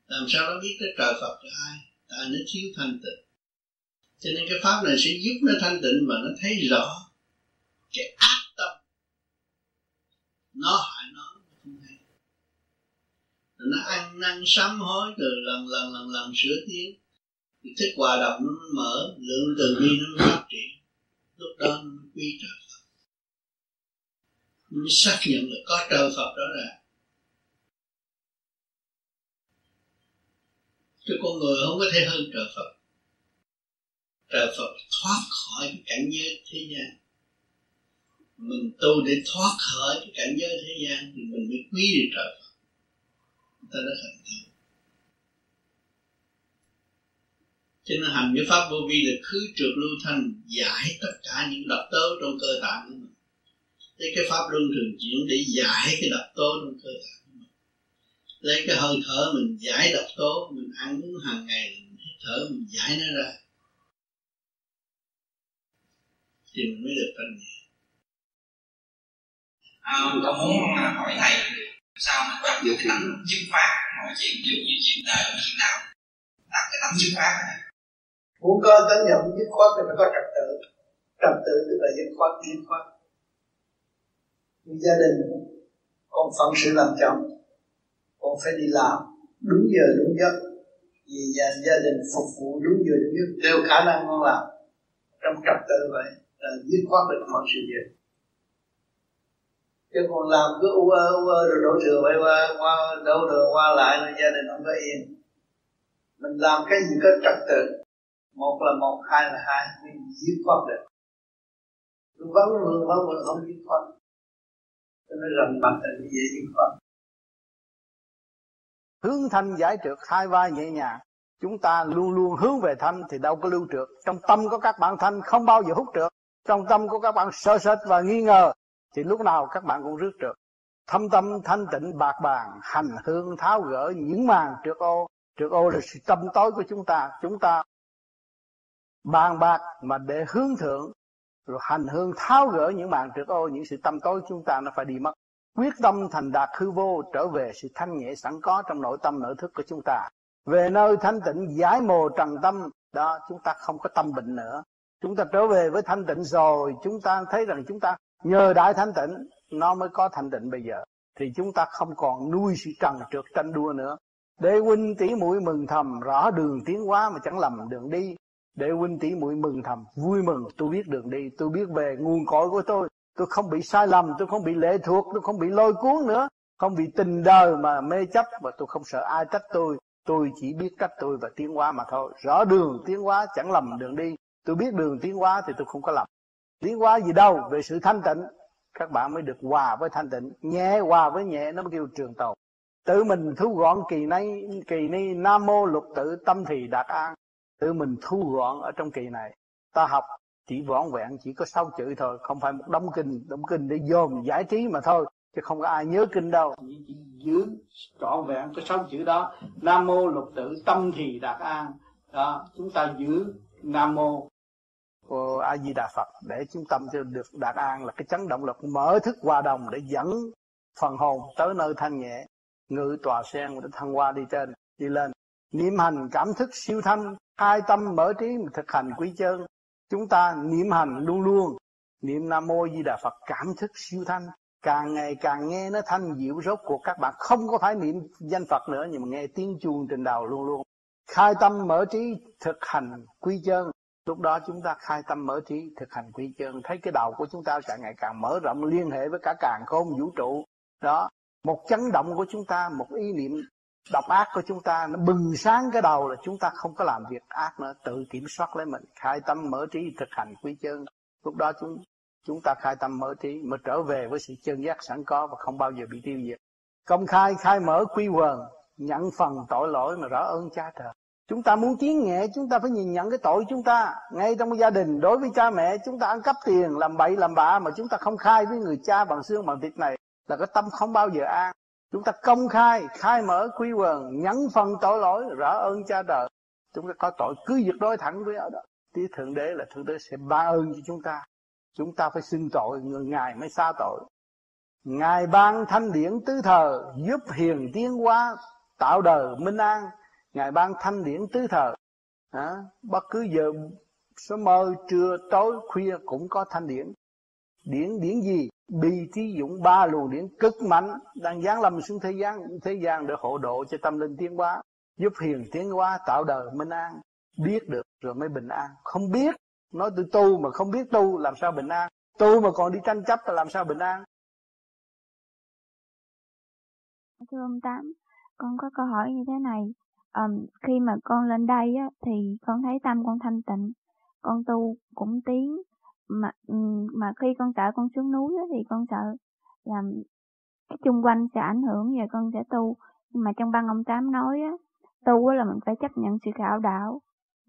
S2: Làm sao nó biết cái trời Phật là ai? Tại nó thiếu thanh tịnh. Cho nên cái pháp này sẽ giúp nó thanh tịnh và nó thấy rõ cái ác tâm. Nó hại nó không hay. Nó ăn năn sám hối từ lần lần lần lần, sửa tiếng thức hòa đồng nó mở lượng từ bi nó phát triển. Lúc đó nó quy trời Phật. Nó mới xác nhận là có trời Phật đó là. Chứ con người không có thể hơn trời Phật. Trời Phật thoát khỏi cái cảnh giới thế gian. Mình tu để thoát khỏi cái cảnh giới thế gian thì mình mới quý được trời Phật. Ta đã thành tựu cho nên hành cái pháp vô vi là khứ trượt lưu thanh giải tất cả những độc tố trong cơ tạng của mình. Lấy cái pháp luân thường chuyển để giải cái độc tố trong cơ tạng của mình. Lấy cái hơi thở mình giải độc tố mình ăn uống hàng ngày mình hít thở mình giải nó ra. Thì mình mới được thanh nhẹ.
S19: À, tôi muốn à, hỏi thầy sao mình bắt được cái tánh chứng pháp mọi chuyện ví dụ như chuyện đời chuyện nào đặt cái tánh chứng pháp này?
S14: Muốn có tánh nhận dứt khoát thì phải có trật tự. Trật tự tức là dứt khoát dứt khoát. Như gia đình con phận sự làm chồng con phải đi làm đúng giờ đúng giấc. Vì gia, gia đình phục vụ đúng giờ đúng giấc đều khả năng con làm trong trật tự vậy là dứt khoát được mọi sự việc. Chứ còn làm cứ u ơ u ơ rồi đổ thừa bay qua qua đổ thừa qua lại là gia đình không có yên. Mình làm cái gì có trật tự? Một là một, hai là hai mình dứt khoát được. Vấn vương vấn vương không dứt khoát. Cho nên rằng mặt là dễ dứt khoát.
S20: Hướng thanh giải trượt, hai vai nhẹ nhàng. Chúng ta luôn luôn hướng về thanh thì đâu có lưu trượt. Trong tâm của các bạn thanh không bao giờ hút trượt. Trong tâm của các bạn sợ sệt và nghi ngờ thì lúc nào các bạn cũng rước trượt. Thâm tâm thanh tịnh, bạc bàn, hành hương tháo gỡ những màn trượt ô. Trượt ô là sự tâm tối của chúng ta. Chúng ta bàn bạc mà để hướng thượng, rồi hành hương tháo gỡ những màn trước ô, những sự tâm tối chúng ta nó phải đi mất. Quyết tâm thành đạt hư vô, trở về sự thanh nhẹ sẵn có trong nội tâm, nội thức của chúng ta. Về nơi thanh tịnh, giải mồ trần tâm, đó chúng ta không có tâm bệnh nữa. Chúng ta trở về với thanh tịnh rồi, chúng ta thấy rằng chúng ta nhờ đại thanh tịnh, nó mới có thanh tịnh bây giờ. Thì chúng ta không còn nuôi sự trần trượt tranh đua nữa. Để huynh tỷ mũi mừng thầm, rõ đường tiến hóa mà chẳng lầm đường đi để huynh tỷ muội mừng thầm. Vui mừng. Tôi biết đường đi. Tôi biết về nguồn cội của tôi. Tôi không bị sai lầm. Tôi không bị lệ thuộc. Tôi không bị lôi cuốn nữa. Không bị tình đời mà mê chấp và tôi không sợ ai trách tôi. Tôi chỉ biết cách tôi và tiến hóa mà thôi. Rõ đường tiến hóa chẳng lầm đường đi. Tôi biết đường tiến hóa thì tôi không có lầm. Tiến hóa gì đâu. Về sự thanh tịnh, các bạn mới được hòa với thanh tịnh. Nhẹ hòa với nhẹ, nó mới kêu trường tồn. Tự mình thu gọn kỳ nay, kỳ ni, nam mô lục tự tâm thì đạt an tự mình thu gọn ở trong kỳ này. Ta học
S2: chỉ vỏn vẹn chỉ có sáu chữ thôi không phải một đống kinh đống kinh để dồn giải trí mà thôi chứ không có ai nhớ kinh đâu. Chỉ giữ trọn vẹn cái sáu chữ đó. Nam mô lục tử tâm thì đạt an. Đó chúng ta giữ nam mô. Của a di đà phật để chúng tâm cho được đạt an là cái chấn động lực mở thức hòa đồng để dẫn phần hồn tới nơi thanh nhẹ. Ngự tòa sen để thăng hoa đi trên đi lên. Niệm hành cảm thức siêu thanh hai tâm mở trí thực hành quý chân chúng ta niệm hành luôn luôn. Niệm nam mô di đà phật cảm thức siêu thanh. Càng ngày càng nghe nó thanh diệu rốt cuộc, các bạn không có phải niệm danh phật nữa, nhưng mà nghe tiếng chuông trên đầu luôn luôn. Khai tâm mở trí thực hành quy chân lúc đó chúng ta khai tâm mở trí thực hành quy chân thấy cái đầu của chúng ta càng ngày càng mở rộng liên hệ với cả càng khôn vũ trụ. Đó, một chấn động của chúng ta, một ý niệm độc ác của chúng ta nó bừng sáng cái đầu là chúng ta không có làm việc ác nữa. Tự kiểm soát lấy mình, khai tâm mở trí thực hành quy chân lúc đó chúng chúng ta khai tâm mở trí mà trở về với sự chân giác sẵn có và không bao giờ bị tiêu diệt. Công khai khai mở quy quần, nhận phần tội lỗi mà rõ ơn cha trời. Chúng ta muốn tiến nhẹ chúng ta phải nhìn nhận cái tội chúng ta. Ngay trong gia đình, đối với cha mẹ, chúng ta ăn cắp tiền, làm bậy, làm bạ mà chúng ta không khai với người cha bằng xương bằng thịt này là cái tâm không bao giờ an chúng ta công khai khai mở quy quần nhắn phần tội lỗi rõ ơn cha đời. chúng ta có tội cứ việc đối thẳng với ở đó. Tí thượng đế là thượng đế sẽ ba ơn cho chúng ta. Chúng ta phải xin tội người ngài mới xa tội. Ngài ban thanh điển tứ thờ giúp hiền tiến hóa tạo đời minh an. Ngài ban thanh điển tứ thờ. À, bất cứ giờ sớm mơ trưa tối khuya cũng có thanh điển. Điển điển gì? Bi thí dụng ba luồng điển cực mạnh đang giáng lâm xuống thế gian thế gian để hộ độ cho tâm linh tiến hóa giúp hiền tiến hóa tạo đời minh an. Biết được rồi mới bình an. Không biết nói tôi tu mà không biết tu làm sao bình an? Tu mà còn đi tranh chấp là làm sao bình an?
S21: Thưa ông tám con có câu hỏi như thế này. Um, khi mà con lên đây á, thì con thấy tâm con thanh tịnh con tu cũng tiến mà ừ, mà khi con sợ con xuống núi thì con sợ làm cái chung quanh sẽ ảnh hưởng và con sẽ tu. Nhưng mà trong băng ông tám nói á, tu á là mình phải chấp nhận sự khảo đạo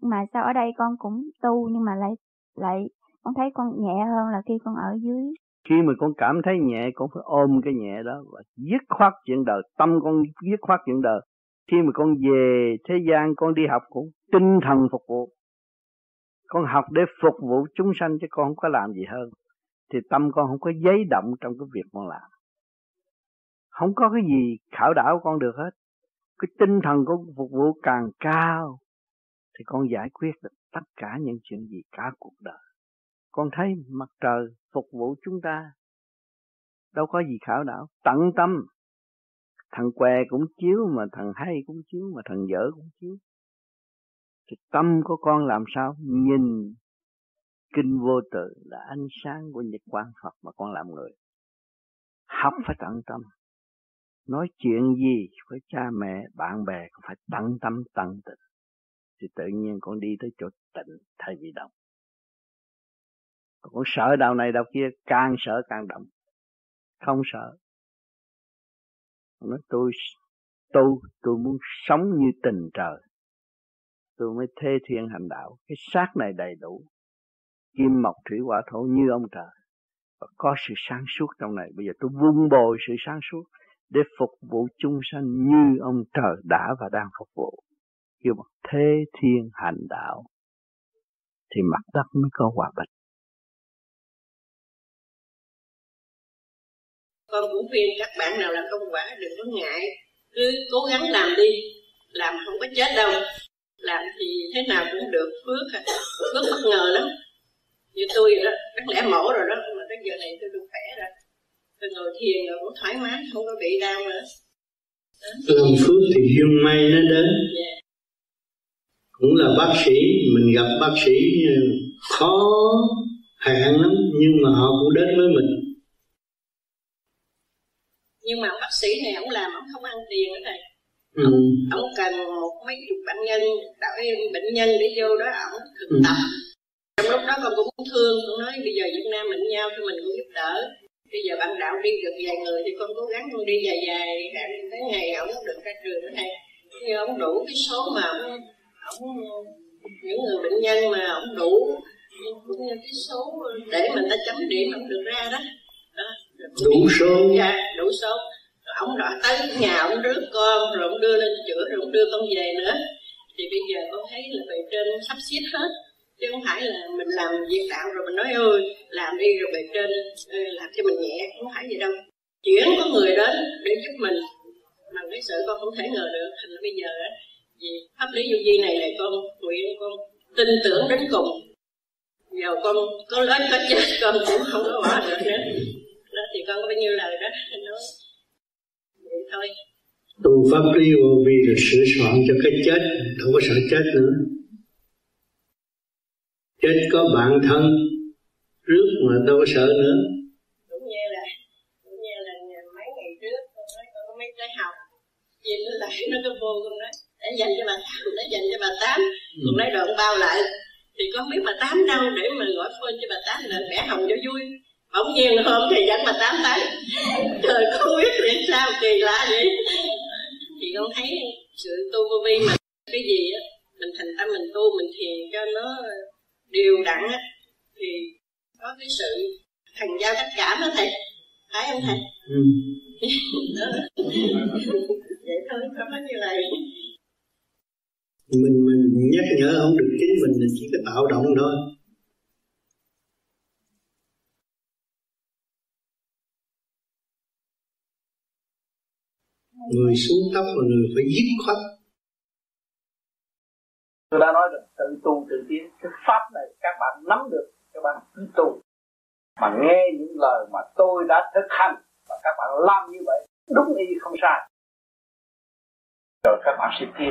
S21: mà sao ở đây con cũng tu nhưng mà lại lại con thấy con nhẹ hơn là khi con ở dưới.
S22: Khi mà con cảm thấy nhẹ, con phải ôm cái nhẹ đó và dứt khoát chuyện đời, tâm con dứt khoát chuyện đời. Khi mà con về thế gian, con đi học cũng tinh thần phục vụ con học để phục vụ chúng sanh chứ con không có làm gì hơn. Thì tâm con không có giấy động trong cái việc con làm. Không có cái gì khảo đảo con được hết. Cái tinh thần của phục vụ càng cao, thì con giải quyết được tất cả những chuyện gì cả cuộc đời. Con thấy mặt trời phục vụ chúng ta, đâu có gì khảo đảo. Tận tâm. Thằng què cũng chiếu mà, thằng hay cũng chiếu mà, thằng dở cũng chiếu thì tâm của con làm sao? Nhìn kinh vô tự là ánh sáng của nhật quang Phật mà con làm người. Học phải tận tâm. Nói chuyện gì với cha mẹ, bạn bè cũng phải tận tâm, tận tình. Thì tự nhiên con đi tới chỗ tịnh thay vì động. Con sợ đạo này đạo kia, càng sợ càng động. Không sợ. Nói, tôi tu tôi muốn sống như tình trời tôi mới thê thiên hành đạo. Cái xác này đầy đủ. Kim mộc thủy hỏa thổ như ông trời. Và có sự sáng suốt trong này. Bây giờ tôi vun bồi sự sáng suốt để phục vụ chúng sanh như ông trời đã và đang phục vụ. Kêu bằng thế thiên hành đạo, thì mặt đất mới có hòa bình.
S23: Con cũng khuyên các bạn nào làm công quả, đừng có ngại. Cứ cố gắng làm đi, làm không có chết đâu làm thì thế nào cũng được phước à. phước bất ngờ lắm như tôi đó đáng lẽ mổ rồi đó mà tới giờ này tôi được khỏe rồi tôi ngồi thiền rồi cũng thoải mái không có bị đau nữa
S22: làm phước thì duyên may nó đến yeah. Dạ. cũng là bác sĩ mình gặp bác sĩ khó hẹn lắm nhưng mà họ cũng đến với mình
S23: nhưng mà bác sĩ này ông làm ông không ăn tiền nữa thầy ừ. ông cần một mấy chục bệnh nhân đạo bệnh nhân để vô đó ông thực ừ. tập trong lúc đó con cũng thương con nói bây giờ Việt Nam mình nhau thì mình cũng giúp đỡ bây giờ bạn đạo đi được vài người thì con cố gắng con đi dài dài tới ngày ông được ra trường nữa thầy nhưng ông đủ cái số mà ông, ông những người bệnh nhân mà ông đủ cái số để mình ta chấm điểm không được ra đó, đó.
S24: đủ số
S23: dạ đủ số ông đã tới nhà ông rước con, rồi ông đưa lên chữa, rồi ông đưa con về nữa. Thì bây giờ con thấy là bề trên sắp xếp hết. Chứ không phải là mình làm việc đạo rồi mình nói ơi làm đi rồi bề trên làm cho mình nhẹ. Không phải vậy đâu. Chuyển có người đến để giúp mình, mà cái sự con không thể ngờ được. Thành là bây giờ á, vì pháp lý vô vi này là con nguyện con tin tưởng đến cùng. Giờ con có lớn có chết, con cũng không có bỏ được nữa. Đó, thì con có bao nhiêu lời đó? Nói thôi.
S24: Tu pháp lý vô vi là sửa soạn cho cái chết không có sợ chết nữa. Chết có bạn thân rước mà đâu có sợ nữa.
S23: Cũng như là cũng như là mấy ngày trước con nói con có mấy cái học gì nó lại nó có vô con nói để dành cho bà tám để dành cho bà tám. Ừ. con nói đoạn bao lại. Thì con biết bà tám đâu để mà gọi phone cho bà tám là vẽ hồng cho vui bỗng nhiên hôm thì dẫn bà tám tới trời không biết vì sao kỳ lạ vậy? Thì con thấy sự tu vô vi mà cái gì á mình thành tâm mình tu mình thiền cho nó đều đặn á thì có cái sự thành giao tất cả đó thầy. Phải không thầy? Ừ. vậy thôi không có như lời
S24: mình mình nhắc nhở không được chính mình là chỉ có tạo động thôi người xuống tóc là người phải dứt khoát.
S14: Tôi đã nói rồi, tự tu, tự tiến. Cái pháp này các bạn nắm được, các bạn cứ tu. Mà nghe những lời mà tôi đã thực hành và các bạn làm như vậy, đúng y không sai. Rồi các bạn sẽ tiến.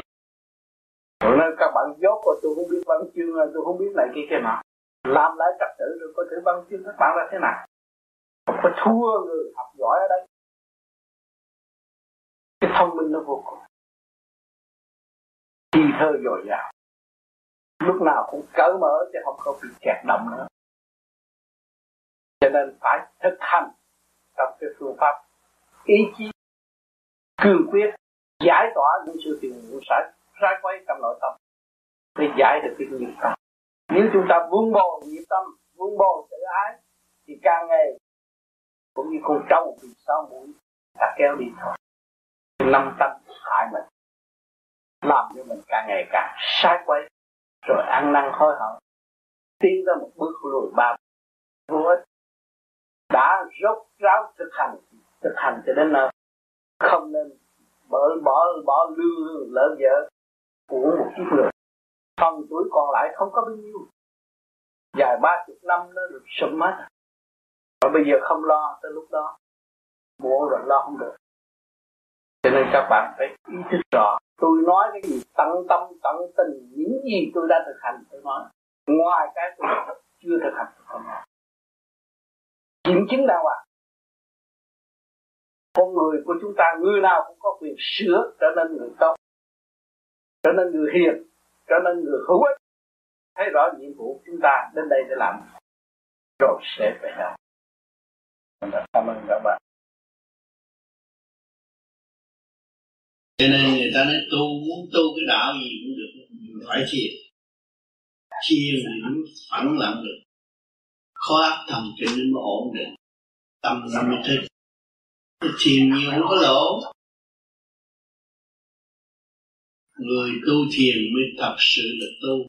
S14: Rồi nên các bạn dốt rồi tôi không biết văn chương tôi không biết này kia kia nào. làm lại trật tự rồi có thể văn chương các bạn là thế nào? Không có thua người học giỏi ở đây cái thông minh nó vô cùng. Thi thơ dồi dào. Lúc nào cũng cởi mở chứ không có bị kẹt động nữa. Cho nên phải thực hành trong cái phương pháp ý chí, cương quyết, giải tỏa những sự phiền muộn sai sai quay trong nội tâm để giải được cái nghiệp tâm. Nếu chúng ta vun bồi nghiệp tâm, vun bồi tự ái, thì càng ngày cũng như con trâu bị sao mũi, ta kéo đi thôi năm tâm hại mình, làm cho mình càng ngày càng sai quay rồi ăn năn hối hận, tiến ra một bước lùi ba vô ích đã rốt ráo thực hành thực hành cho đến nơi. Không nên bỏ bỏ bỏ lương lỡ vợ của một chiếc người. Phần tuổi còn lại không có bao nhiêu. Dài ba chục năm nó được sụm hết và bây giờ không lo tới lúc đó. Muộn rồi lo không được cho nên các bạn phải ý thức rõ. Tôi nói cái gì, tận tâm, tận tình, những gì tôi đã thực hành, tôi nói. Ngoài cái tôi chưa thực hành, tôi không nói. Kiểm chứng đàng à con người của chúng ta, người nào cũng có quyền sửa trở nên người tốt, trở nên người hiền, trở nên người hữu ích. Thấy rõ nhiệm vụ chúng ta, đến đây để làm. Rồi sẽ về đâu cảm ơn các bạn.
S2: Cho nên người ta nói tu, muốn tu cái đạo gì cũng được phải thiền thiền thì nó phẳng lặng được. Khó áp thầm cho nên nó ổn định. Tâm nó mới thích. Thiền nhiều không có lỗ người tu thiền mới thật sự là tu.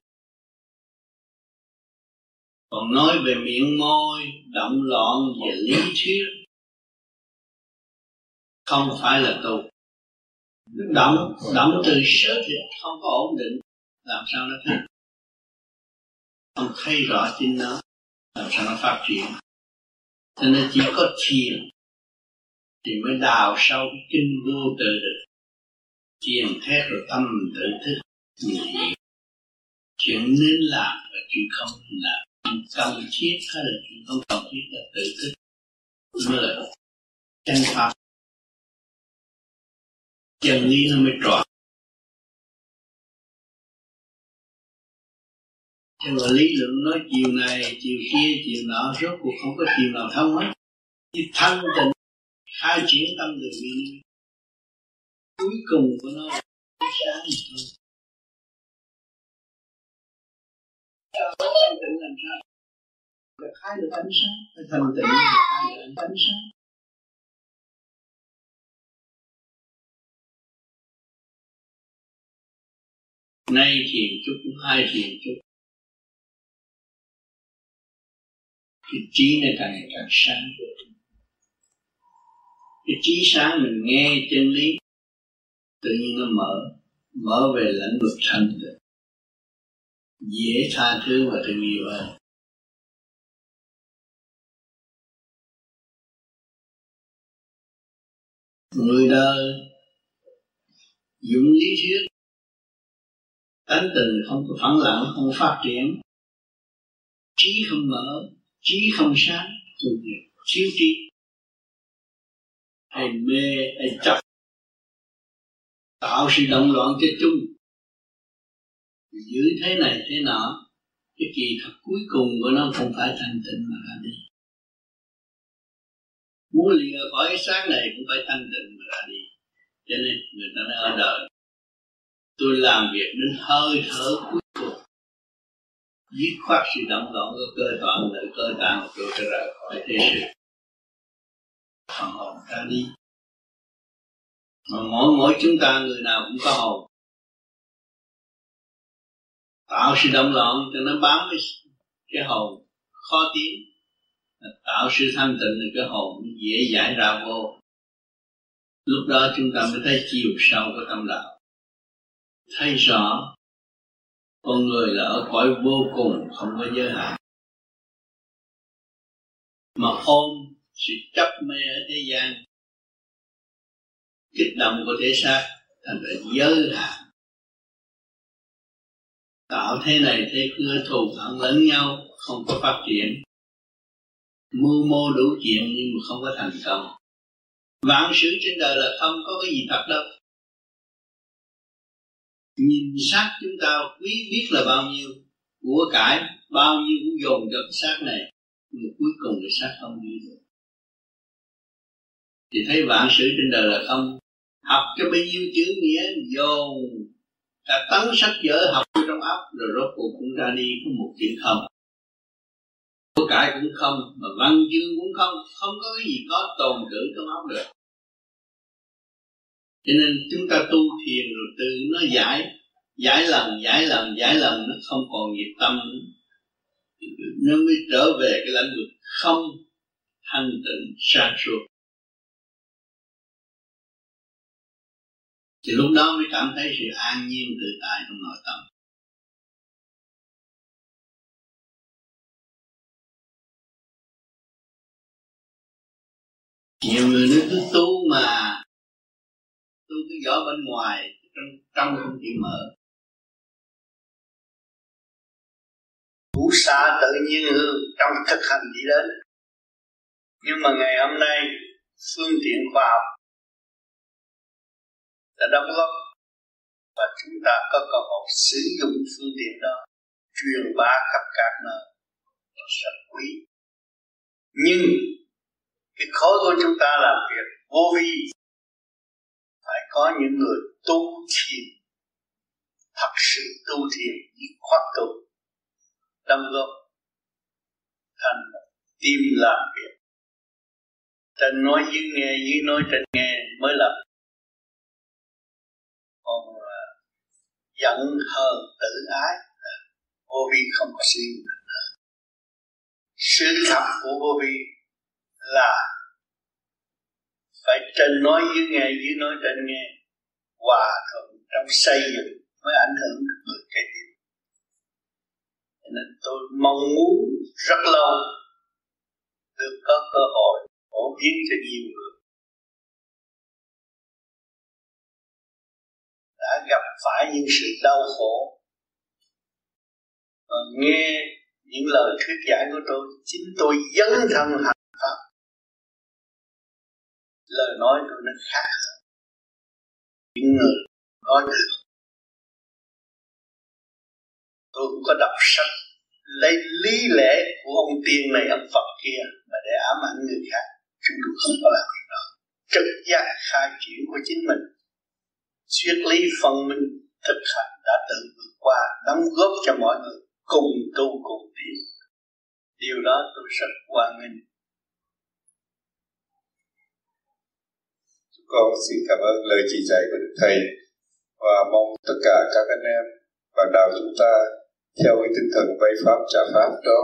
S2: Còn nói về miệng môi, động loạn về lý thuyết, không phải là tu động động từ sớ thì không có ổn định. Làm sao nó thích không thấy rõ chính nó, làm sao nó phát triển? Cho nên chỉ có thiền thì mới đào sâu cái kinh vô tự được. Thiền thét rồi tâm tự thức như chuyện nên làm và chuyện không nên làm. Chuyện cần thiết hay là chuyện không cần thiết là tự thức. Mới là chân pháp chân lý nó mới tròn. Cho mà lý luận nói chiều này, chiều kia, chiều nọ, rốt cuộc không có chiều nào thông hết. Chỉ thân tịnh, khai triển tâm từ bi. Cuối cùng của nó là sáng thôi. Thanh tịnh làm sao? Phải khai được ánh sáng, phải thanh tịnh khai được ánh sáng. Nay thiền chút hai thiền chút cái trí này càng ngày càng sáng cái trí sáng mình nghe chân lý, tự nhiên nó mở mở về lãnh vực thanh tịnh. Dễ tha thứ và thương yêu hơn. Người đời dụng lý thuyết tánh tình không có phẳng lặng, không phát triển. Trí không mở, trí không sáng thường nghiệp thiếu trí. Hay mê hay chấp tạo sự động loạn cho chung giữ thế này, thế nọ, cái kỳ thật cuối cùng của nó không phải thanh tịnh mà ra đi. Muốn lìa khỏi cái sáng này cũng phải thanh tịnh mà ra đi. Cho nên người ta nói ở đời tôi làm việc đến hơi thở cuối cùng. Dứt khoát sự động loạn của cơ toàn lợi cơ tạng của tôi sẽ rời khỏi thế sự. Phần hồn ra đi. Mà mỗi mỗi chúng ta người nào cũng có hồn. Tạo sự động loạn cho nó bám với cái hồn. Khó tiến. Tạo sự thanh tịnh thì cái hồn dễ giải ra vô. Lúc đó chúng ta mới thấy chiều sâu của tâm đạo thấy rõ, con người là ở cõi vô cùng không có giới hạn. Mà ôm sự chấp mê ở thế gian, kích động của thể xác thành là giới hạn. Tạo thế này, thế kia thù hận lẫn nhau, không có phát triển. Mưu mô đủ chuyện nhưng mà không có thành công. Vạn sự trên đời là không có cái gì thật đâu xác chúng ta quý biết là bao nhiêu, của cải bao nhiêu cũng dồn cho xác này nhưng cuối cùng cái xác không đi được. Thì thấy vạn sự trên đời là không, học cho bao nhiêu chữ nghĩa, dồn cả tấn sách vở học trong óc, rồi rốt cuộc cũng ra đi có một chữ không. Của cải cũng không, mà văn chương cũng không không có cái gì có tồn trữ trong óc được. Cho nên chúng ta tu thiền rồi từ nó giải giải lần giải lần giải lần nó không còn nhiệt tâm nó mới trở về cái lãnh vực không thanh tịnh, sáng suốt. Thì lúc đó mới cảm thấy sự an nhiên tự tại trong nội tâm. Nhiều người nói cứ tu mà tu cái vỏ bên ngoài, trong trong không chịu mở. Đủ xa tự nhiên hương trong thực hành đi đến. Nhưng mà ngày hôm nay, phương tiện khoa học đã đóng góp và chúng ta có cơ hội sử dụng phương tiện đó truyền bá khắp các nơi. Rất quý. Nhưng cái khối của chúng ta làm việc vô vi. Phải có những người tu thiền, thật sự tu thiền, dứt khoát tu tâm gốc. Thành tim làm việc. Trên nói dưới nghe dưới nói trên nghe mới làm còn uh, giận hờn tự ái. Vô vi không có suy sự thật của vô vi là phải trên nói dưới nghe dưới nói trên nghe. Hòa thuận trong xây dựng mới ảnh hưởng được người kế tiếp nên tôi mong muốn rất lâu được có cơ hội phổ biến cho nhiều người. Đã gặp phải những sự đau khổ. Và nghe những lời thuyết giải của tôi, chính tôi dấn thân hành pháp lời nói tôi nó khác hơn những người có được tôi cũng có đọc sách lấy lý lẽ của ông tiên này, ông Phật kia mà để ám ảnh người khác. Chúng tôi không có làm việc đó. Trực giác khai triển của chính mình, triết lý phân minh, thực hành đã tự vượt qua, đóng góp cho mọi người
S25: cùng tu, cùng tiến. Điều đó tôi rất hoan nghênh.
S26: Con xin cảm ơn lời chỉ dạy của Đức Thầy và mong tất cả các anh em bạn đạo chúng ta theo cái tinh thần vay pháp, trả pháp đó,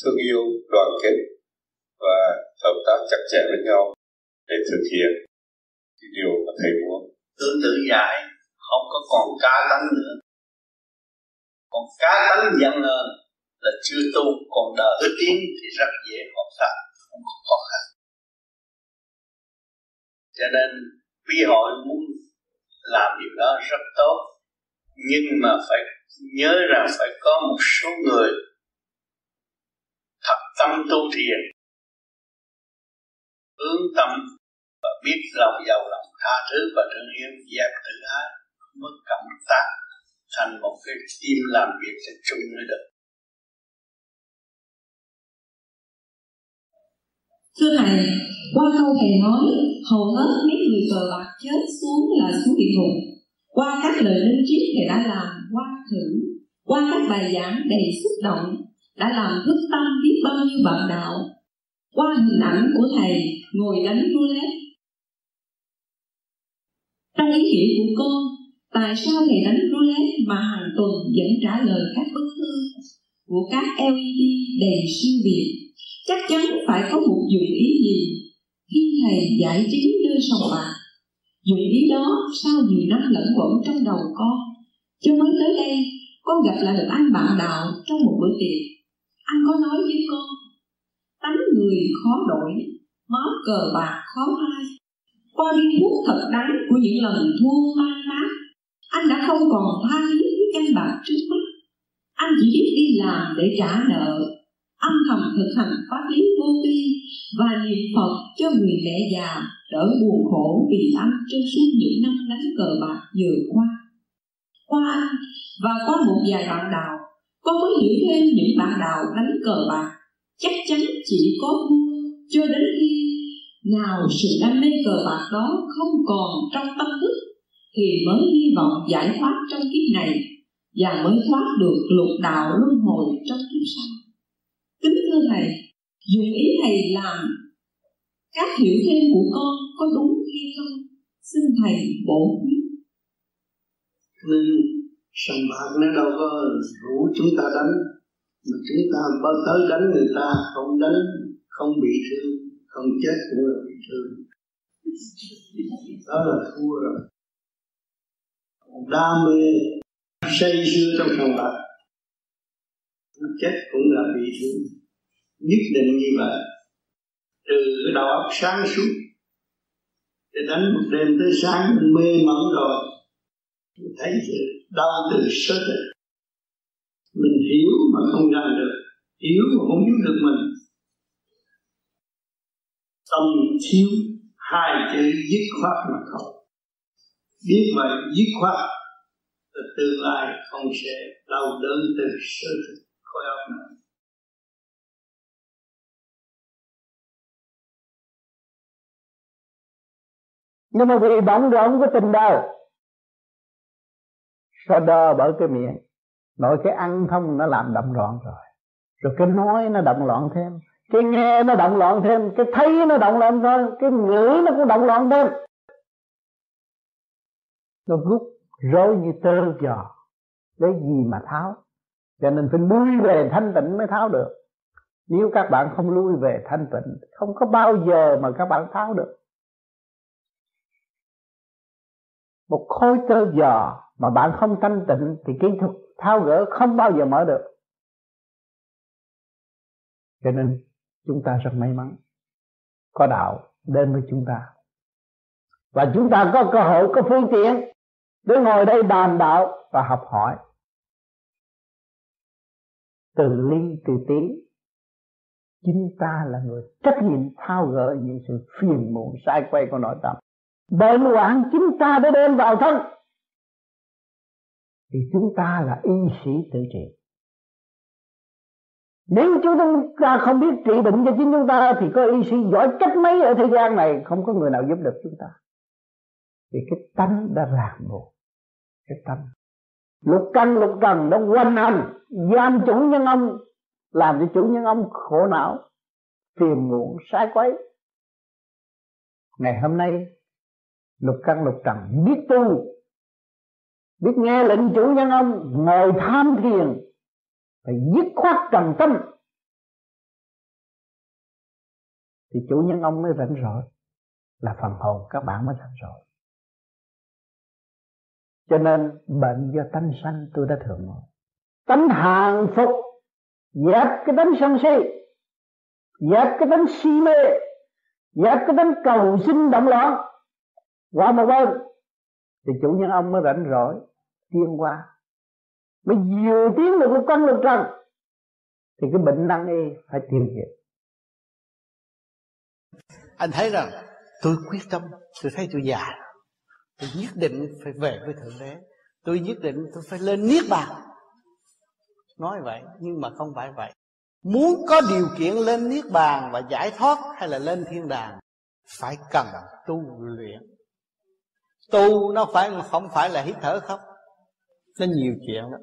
S26: thương yêu, đoàn kết và hợp tác chặt chẽ với nhau để thực hiện cái điều mà thầy muốn.
S2: Tương tự giải không có còn cá tánh nữa. Còn cá tánh dâng lên là chưa tu, còn đời tiến thì rất dễ học pháp không có khó khăn. Cho nên, quý hội muốn làm điều đó rất tốt, nhưng mà phải nhớ rằng phải có một số người thật tâm tu thiền, hướng tâm và biết lòng giàu lòng tha thứ và thương yêu giác tự ái mất cộng tác thành một cái tim làm việc cho chung mới được
S6: thưa thầy, qua câu thầy nói, hầu hết mấy người cờ bạc chết xuống là xuống địa ngục. Qua các lời linh triết thầy đã làm qua thử. Qua các bài giảng đầy xúc động, đã làm thức tâm biết bao nhiêu bạn đạo. Qua hình ảnh của thầy ngồi đánh roulette. Trong ý nghĩa của con, tại sao thầy đánh roulette mà hàng tuần vẫn trả lời các bức thư của các LED đầy siêu việt? Chắc chắn phải có một dụng ý gì khi thầy giải trí nơi sòng bạc. Dụng ý đó sau nhiều năm lẫn quẩn trong đầu con? Cho mới tới đây, con gặp lại được anh bạn đạo trong một bữa tiệc. Anh có nói với con tánh người khó đổi máu cờ bạc khó phai. Qua viên thuốc thật đáng của những lần thua man mát. Anh đã không còn tha thiết với căn bạc trước mắt. Anh chỉ biết đi làm để trả nợ. Âm thầm thực hành pháp lý vô vi và niệm phật cho người mẹ già đỡ buồn khổ vì anh trong suốt những năm đánh cờ bạc vừa qua qua anh và qua một vài bạn đạo. Con mới hiểu thêm những bạn đạo đánh cờ bạc. Chắc chắn chỉ có thua cho đến khi nào sự đam mê cờ bạc đó không còn trong tâm thức, thì mới hy vọng giải thoát trong kiếp này và mới thoát được lục đạo luân hồi trong kiếp sau. Kính thưa thầy, dùng ý thầy làm các hiểu thêm của con có đúng hay không? Xin thầy bổ khuyết
S2: nên sòng bạc nó đâu có rủ chúng ta đánh. Mà chúng ta bao tới đánh người ta, không đánh, không bị thương, không chết cũng là bị thương. Đó là thua rồi. Đam mê say sưa trong sòng bạc, nó chết cũng là bị thương. Nhất định như vậy. Từ cái đầu óc sáng suốt, để đánh một đêm tới sáng, mê mẩn rồi mình thấy sự đau từ sơ tình mình hiểu mà không ra được. Hiểu mà không hiểu được mình. Tâm thiếu hai chữ dứt khoát mà thôi biết vậy, dứt khoát là tương lai không sẽ đau đớn từ sơ thực khối óc nữa
S9: nhưng mà vì bận rộn của tình đời sao đo bởi cái miệng? Nội cái ăn không, nó làm động loạn rồi. Rồi cái nói nó động loạn thêm. Cái nghe nó động loạn thêm. Cái thấy nó động loạn thêm. Cái ngửi nó cũng động loạn thêm. Nó rút rối như tơ giò. Lấy gì mà tháo? Cho nên phải lui về thanh tịnh mới tháo được. Nếu các bạn không lui về thanh tịnh, không có bao giờ mà các bạn tháo được. Một khối tơ giò mà bạn không thanh tịnh thì kỹ thuật tháo gỡ không bao giờ mở được. Cho nên chúng ta rất may mắn, có đạo đến với chúng ta. Và chúng ta có cơ hội, có phương tiện để ngồi đây đàm đạo và học hỏi. Từ ly từ tiếng chính ta là người trách nhiệm thao gỡ những sự phiền muộn, sai quay của nội tâm bệnh hoạn chính ta đã đem vào thân. Thì chúng ta là y sĩ tự trị. Nếu chúng ta không biết trị bệnh cho chính chúng ta, thì có y sĩ giỏi cách mấy ở thế gian này, không có người nào giúp được chúng ta. Vì cái tánh đã ràng buộc. Cái tánh lục căn, lục trần nó quanh hành. Giam chủ nhân ông, làm cho chủ nhân ông khổ não, phiền muộn, sai quấy. Ngày hôm nay lục căn lục trần, biết tu, biết nghe lệnh chủ nhân ông, ngồi tham thiền, phải dứt khoát trần tâm. Thì chủ nhân ông mới rảnh rỗi, là phần hồn các bạn mới rảnh rỗi. Cho nên bệnh do tánh sanh tôi đã thường nói. Tánh hàng phục, dẹp cái tánh sân si, dẹp cái tánh si mê, dẹp cái tánh cầu sinh động loạn qua một bên, thì chủ nhân ông mới rảnh rỗi tiên qua. Mới vừa tiến được cái con lực trần, thì cái bệnh năng y phải tìm hiểu.
S2: Anh thấy rằng tôi quyết tâm, tôi thấy tôi già. Tôi nhất định phải về với thượng đế. Tôi nhất định tôi phải lên niết bàn. Nói vậy, nhưng mà không phải vậy. Muốn có điều kiện lên niết bàn và giải thoát hay là lên thiên đàng, phải cần tu luyện tu nó phải, không phải là hít thở không? Nó nhiều chuyện lắm.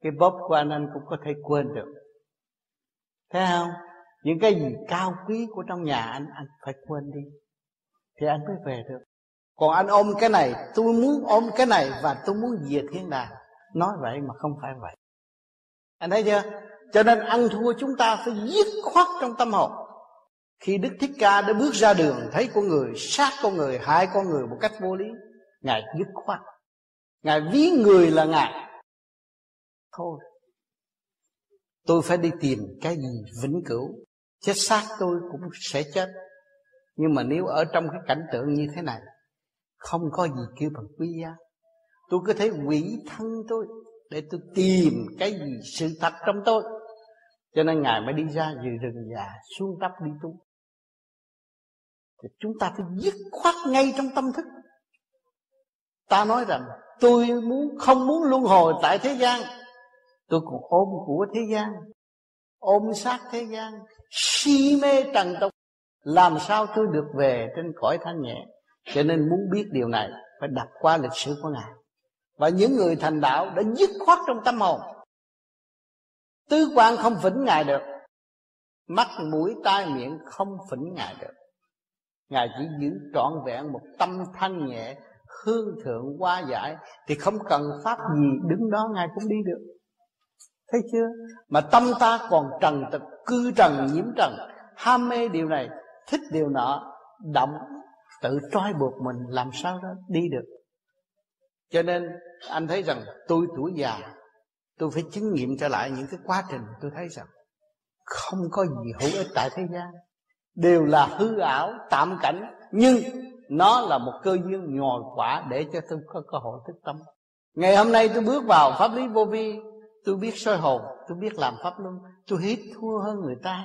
S2: Cái bóp của anh anh cũng có thể quên được. Thấy không? Những cái gì cao quý của trong nhà anh anh phải quên đi. Thì anh mới về được. Còn anh ôm cái này, tôi muốn ôm cái này và tôi muốn diệt thiên đàng. Nói vậy mà không phải vậy. Anh thấy chưa? Cho nên ăn thua chúng ta phải dứt khoát trong tâm hồn khi đức thích ca đã bước ra đường, thấy con người sát con người, hại con người một cách vô lý, ngài dứt khoát. Ngài ví người là ngài. Thôi, tôi phải đi tìm cái gì vĩnh cửu. Chết xác tôi cũng sẽ chết. Nhưng mà nếu ở trong cái cảnh tượng như thế này, không có gì kêu bằng quý giá. Tôi có thể quỷ thân tôi để tôi tìm cái gì sự thật trong tôi. Cho nên ngài mới đi ra từ rừng già, xuống tấp đi tu thì chúng ta phải dứt khoát ngay trong tâm thức. Ta nói rằng, tôi muốn, không muốn luân hồi tại thế gian. Tôi còn ôm của thế gian, ôm sát thế gian. Si mê trần tục, làm sao tôi được về trên cõi thanh nhẹ? Cho nên muốn biết điều này, phải đặt qua lịch sử của ngài. Và những người thành đạo đã dứt khoát trong tâm hồn. Tư quan không phỉnh ngài được, mắt mũi tai miệng không phỉnh ngài được ngài chỉ giữ trọn vẹn một tâm thanh nhẹ, hương thượng qua giải, thì không cần pháp gì đứng đó, ngài cũng đi được. Thấy chưa? Mà tâm ta còn trần tật, cư trần, nhiễm trần. Ham mê điều này, thích điều nọ, động, tự trói buộc mình, làm sao đó đi được. Cho nên, anh thấy rằng tôi tuổi già, tôi phải chứng nghiệm trở lại những cái quá trình tôi thấy rằng không có gì hữu ích tại thế gian đều là hư ảo, tạm cảnh, nhưng nó là một cơ duyên nhồi quả để cho tôi có cơ hội thức tâm. Ngày hôm nay tôi bước vào pháp lý vô vi, tôi biết soi hồn, tôi biết làm pháp luân, tôi hít thua hơn người ta.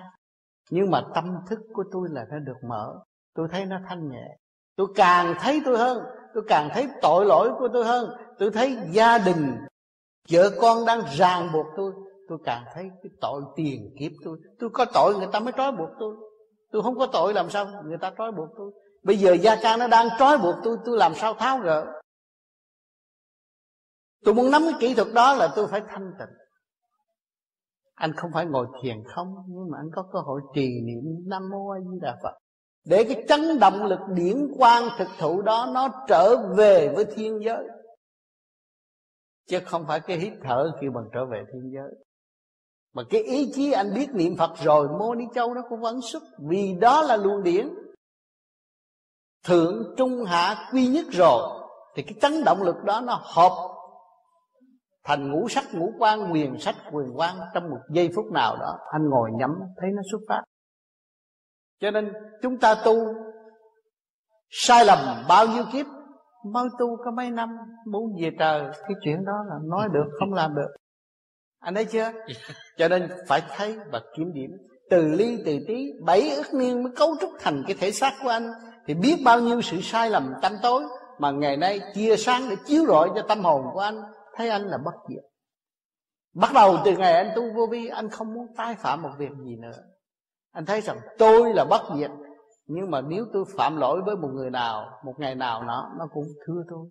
S2: Nhưng mà tâm thức của tôi là nó được mở, tôi thấy nó thanh nhẹ. Tôi càng thấy tôi hơn, tôi càng thấy tội lỗi của tôi hơn, tôi thấy gia đình, vợ con đang ràng buộc tôi tôi càng thấy cái tội tiền kiếp tôi. Tôi có tội người ta mới trói buộc tôi tôi không có tội làm sao người ta trói buộc tôi. Bây giờ gia ca nó đang trói buộc tôi tôi làm sao tháo gỡ tôi muốn nắm cái kỹ thuật đó là tôi phải thanh tịnh. Anh không phải ngồi thiền không, nhưng mà anh có cơ hội trì niệm nam mô a di đà phật. Để cái chấn động lực điển quang thực thụ đó nó trở về với thiên giới. Chứ không phải cái hít thở khi bằng trở về thiên giới mà cái ý chí anh biết niệm Phật rồi, Mô Ni Châu nó cũng vẫn xuất. Vì đó là luồng điển. Thượng, trung, hạ, quy nhất rồi. Thì cái chấn động lực đó nó hợp Thành ngũ sắc, ngũ quan quyền sách quyền quan Trong một giây phút nào đó. Anh ngồi nhắm, thấy nó xuất phát. Cho nên chúng ta tu Sai lầm bao nhiêu kiếp? Mới tu có mấy năm Muốn về trời. Cái chuyện đó là nói được, không làm được anh thấy chưa? Cho nên phải thấy và kiểm điểm. Từ ly từ tí bảy ức niên mới cấu trúc thành cái thể xác của anh. Thì biết bao nhiêu sự sai lầm tâm tối mà ngày nay chia sáng để chiếu rọi cho tâm hồn của anh. Thấy anh là bất diệt. Bắt đầu từ ngày anh tu vô vi anh không muốn tái phạm một việc gì nữa. Anh thấy rằng tôi là bất diệt. Nhưng mà nếu tôi phạm lỗi với một người nào một ngày nào nó nó cũng thưa tôi.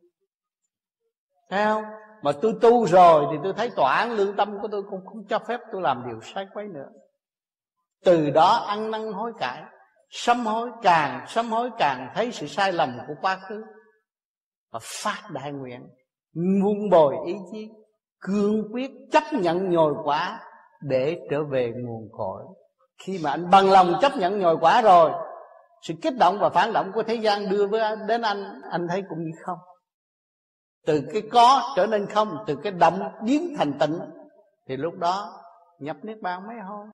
S27: Thấy không mà tôi tu rồi thì tôi thấy tòa án lương tâm của tôi cũng không cho phép tôi làm điều sai quấy nữa. Từ đó ăn năn hối cải, sám hối càng, sám hối càng thấy sự sai lầm của quá khứ. Và phát đại nguyện, muôn bồi ý chí, cương quyết chấp nhận nhồi quả để trở về nguồn cội. Khi mà anh bằng lòng chấp nhận nhồi quả rồi, sự kích động và phản động của thế gian đưa với đến anh anh thấy cũng như không từ cái có trở nên không từ cái động biến thành tịnh thì lúc đó nhập niết bàn mới thôi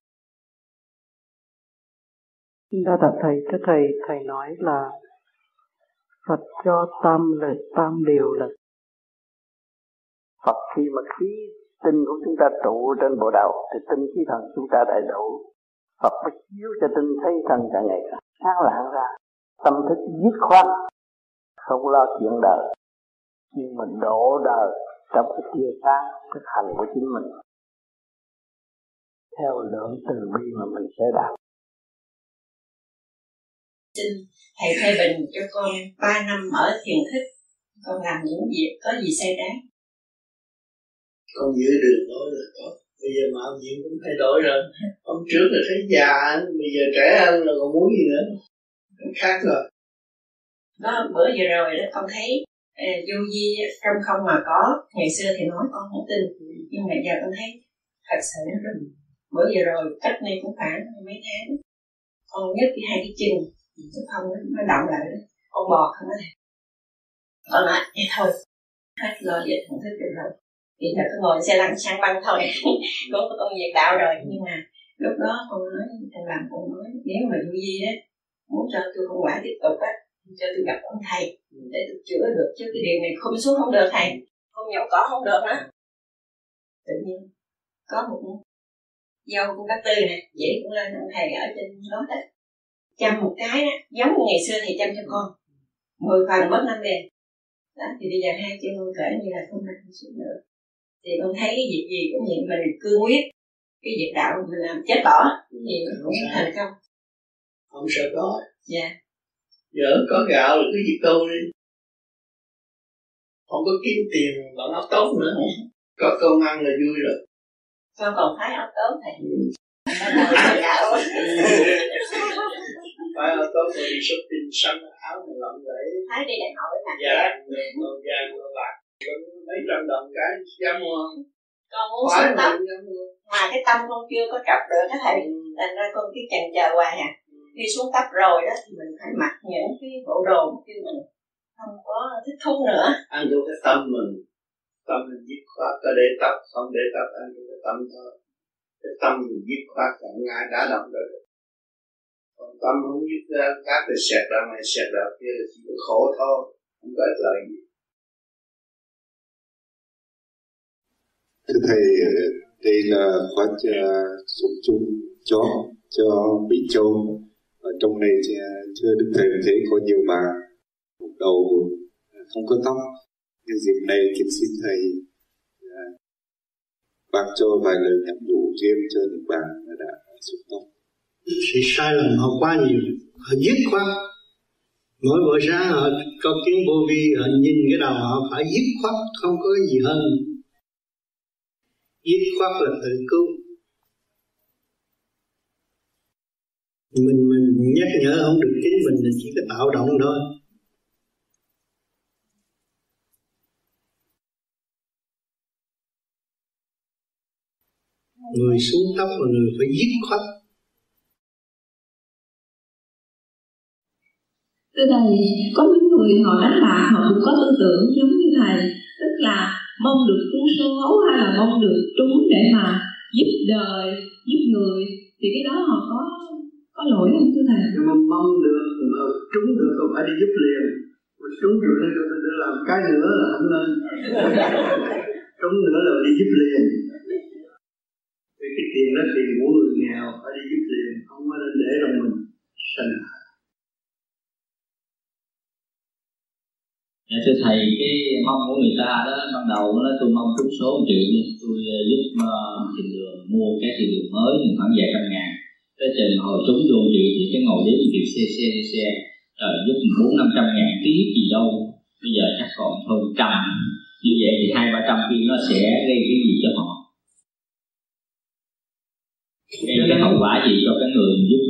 S28: Đa tạ thầy, thưa thầy, thầy nói là Phật cho tam là tam điều là Phật khi mà khí tinh của chúng ta trụ trên bộ đầu thì tinh khí thần chúng ta đầy đủ Phật mới chiếu cho tinh thấy thần càng ngày càng sáng lạng ra. Tâm thức dứt khoát không lo chuyện đời nhưng mình đổ đời trong cái tia sáng thực hành của chính mình. Theo lượng từ bi mà mình sẽ đạt.
S29: Xin thầy thay bình cho con 3 năm ở thiền thích con làm những việc có gì sai trái
S2: con giữ đường nói là tốt. Bây giờ mạo nhiệm cũng thay đổi rồi. Hôm trước là thấy già bây giờ trẻ hơn là còn muốn gì nữa? Khác rồi.
S29: Đó bữa vừa rồi đó con thấy vô di trong không mà có. Ngày xưa thì nói con không tin. Nhưng mà giờ con thấy thật sự nó rất bữa giờ rồi cách này cũng khoảng mấy tháng con nhất cái hai cái chân chứ không nó, động lại con bò không ấy con nói vậy thôi hết lo về không thức được rồi. Thì là cứ ngồi xe lăn sang băng thôi. Có có công việc đạo rồi. Nhưng mà lúc đó con nói thằng làm con nói nếu mà du di đó muốn cho tôi không quả tiếp tục á cho tôi gặp ông thầy để tôi chữa được chứ cái điều này không xuống không được thầy. Không nhậu cỏ không được nữa tự nhiên có một dâu của bác tư nè dễ cũng lên ông thầy ở trên đó đó. Chăm một cái đó giống như ngày xưa thầy chăm cho con. Mười phần mất năm đèn. Đó thì bây giờ hai chân con kể như là không làm xuống nữa. Thì con thấy cái việc gì cũng vậy mình cương quyết. Cái việc đạo mình làm chết bỏ thì mình cũng thành công.
S2: Không sợ có.
S29: Dạ
S2: giờ có gạo là cứ việc tu đi không có kiếm tiền bằng ốc tốt nữa. Có công ăn là vui rồi.
S29: Sao còn thấy ốc tốt thầy
S2: phải ốc tốt rồi đi tiền xanh áo mà lộng lẫy
S29: thấy đi đại hội mà
S2: dạ màu vàng màu bạc. Mấy trăm đồng cái dám mua. Không
S29: con muốn xuống tóc. mà cái tâm con chưa có trọc được á thầy thành ra con cứ chần chờ hoài à khi xuống tóc rồi đó thì mình phải mặc những cái bộ đồ mà mình không có thích thú nữa.
S2: Ăn vô cái tâm mình tâm mình dứt khoát có để tập không để tập ăn vô cái tâm thôi. Cái tâm mình dứt khoát là ngài đã động rồi còn tâm không dứt ra các thì sẹt ra này sẹt ra kia chỉ có khổ thôi không có ích lợi gì.
S26: Thưa thầy đây là khóa sống chung cho cho bị châu ở trong này thì à, thưa đức thầy thấy có nhiều bà một đầu à, không có tóc. Nhân dịp này kính xin thầy à, bác cho vài lời nhắn nhủ thêm cho những bạn đã xuống tóc.
S6: Sự sai lầm họ quá nhiều. Họ dứt khoát. Mỗi buổi sáng họ có tiếng vô vi, họ nhìn cái đầu họ phải dứt khoát, không có gì hơn. Dứt khoát là tự cứu. Mình mình nhắc nhở không được chính mình là chỉ có tạo động thôi. Người xuống tóc là người phải dứt khoát.
S29: Thưa thầy, có những người họ đánh bạc họ cũng có tư tưởng giống như thầy Tức là mong được trúng số hay là mong được trúng để mà giúp đời, giúp người Thì cái đó họ có có lỗi không thưa thầy?
S6: Nhưng mà mong được, mà trúng được không? Phải đi giúp liền. Mà trúng được để làm cái nữa là không nên. Trúng nữa là đi giúp liền. Vì cái tiền đó tiền của người nghèo phải đi giúp liền không có nên để trong mình sanh
S30: Dạ thưa thầy, cái mong của người ta đó ban đầu nó tôi mong trúng số một triệu tôi uh, giúp uh, thiền đường mua cái thiền đường mới khoảng vài trăm ngàn tới trình hồi chúng luôn dự thì cái ngồi đếm việc xe xe xe. Xe rồi giúp bốn năm trăm ngàn tí gì đâu? Bây giờ chắc còn hơn trăm. Như vậy thì hai, ba trăm kia nó sẽ gây cái gì cho họ? Gây cái hậu quả gì cho cái người giúp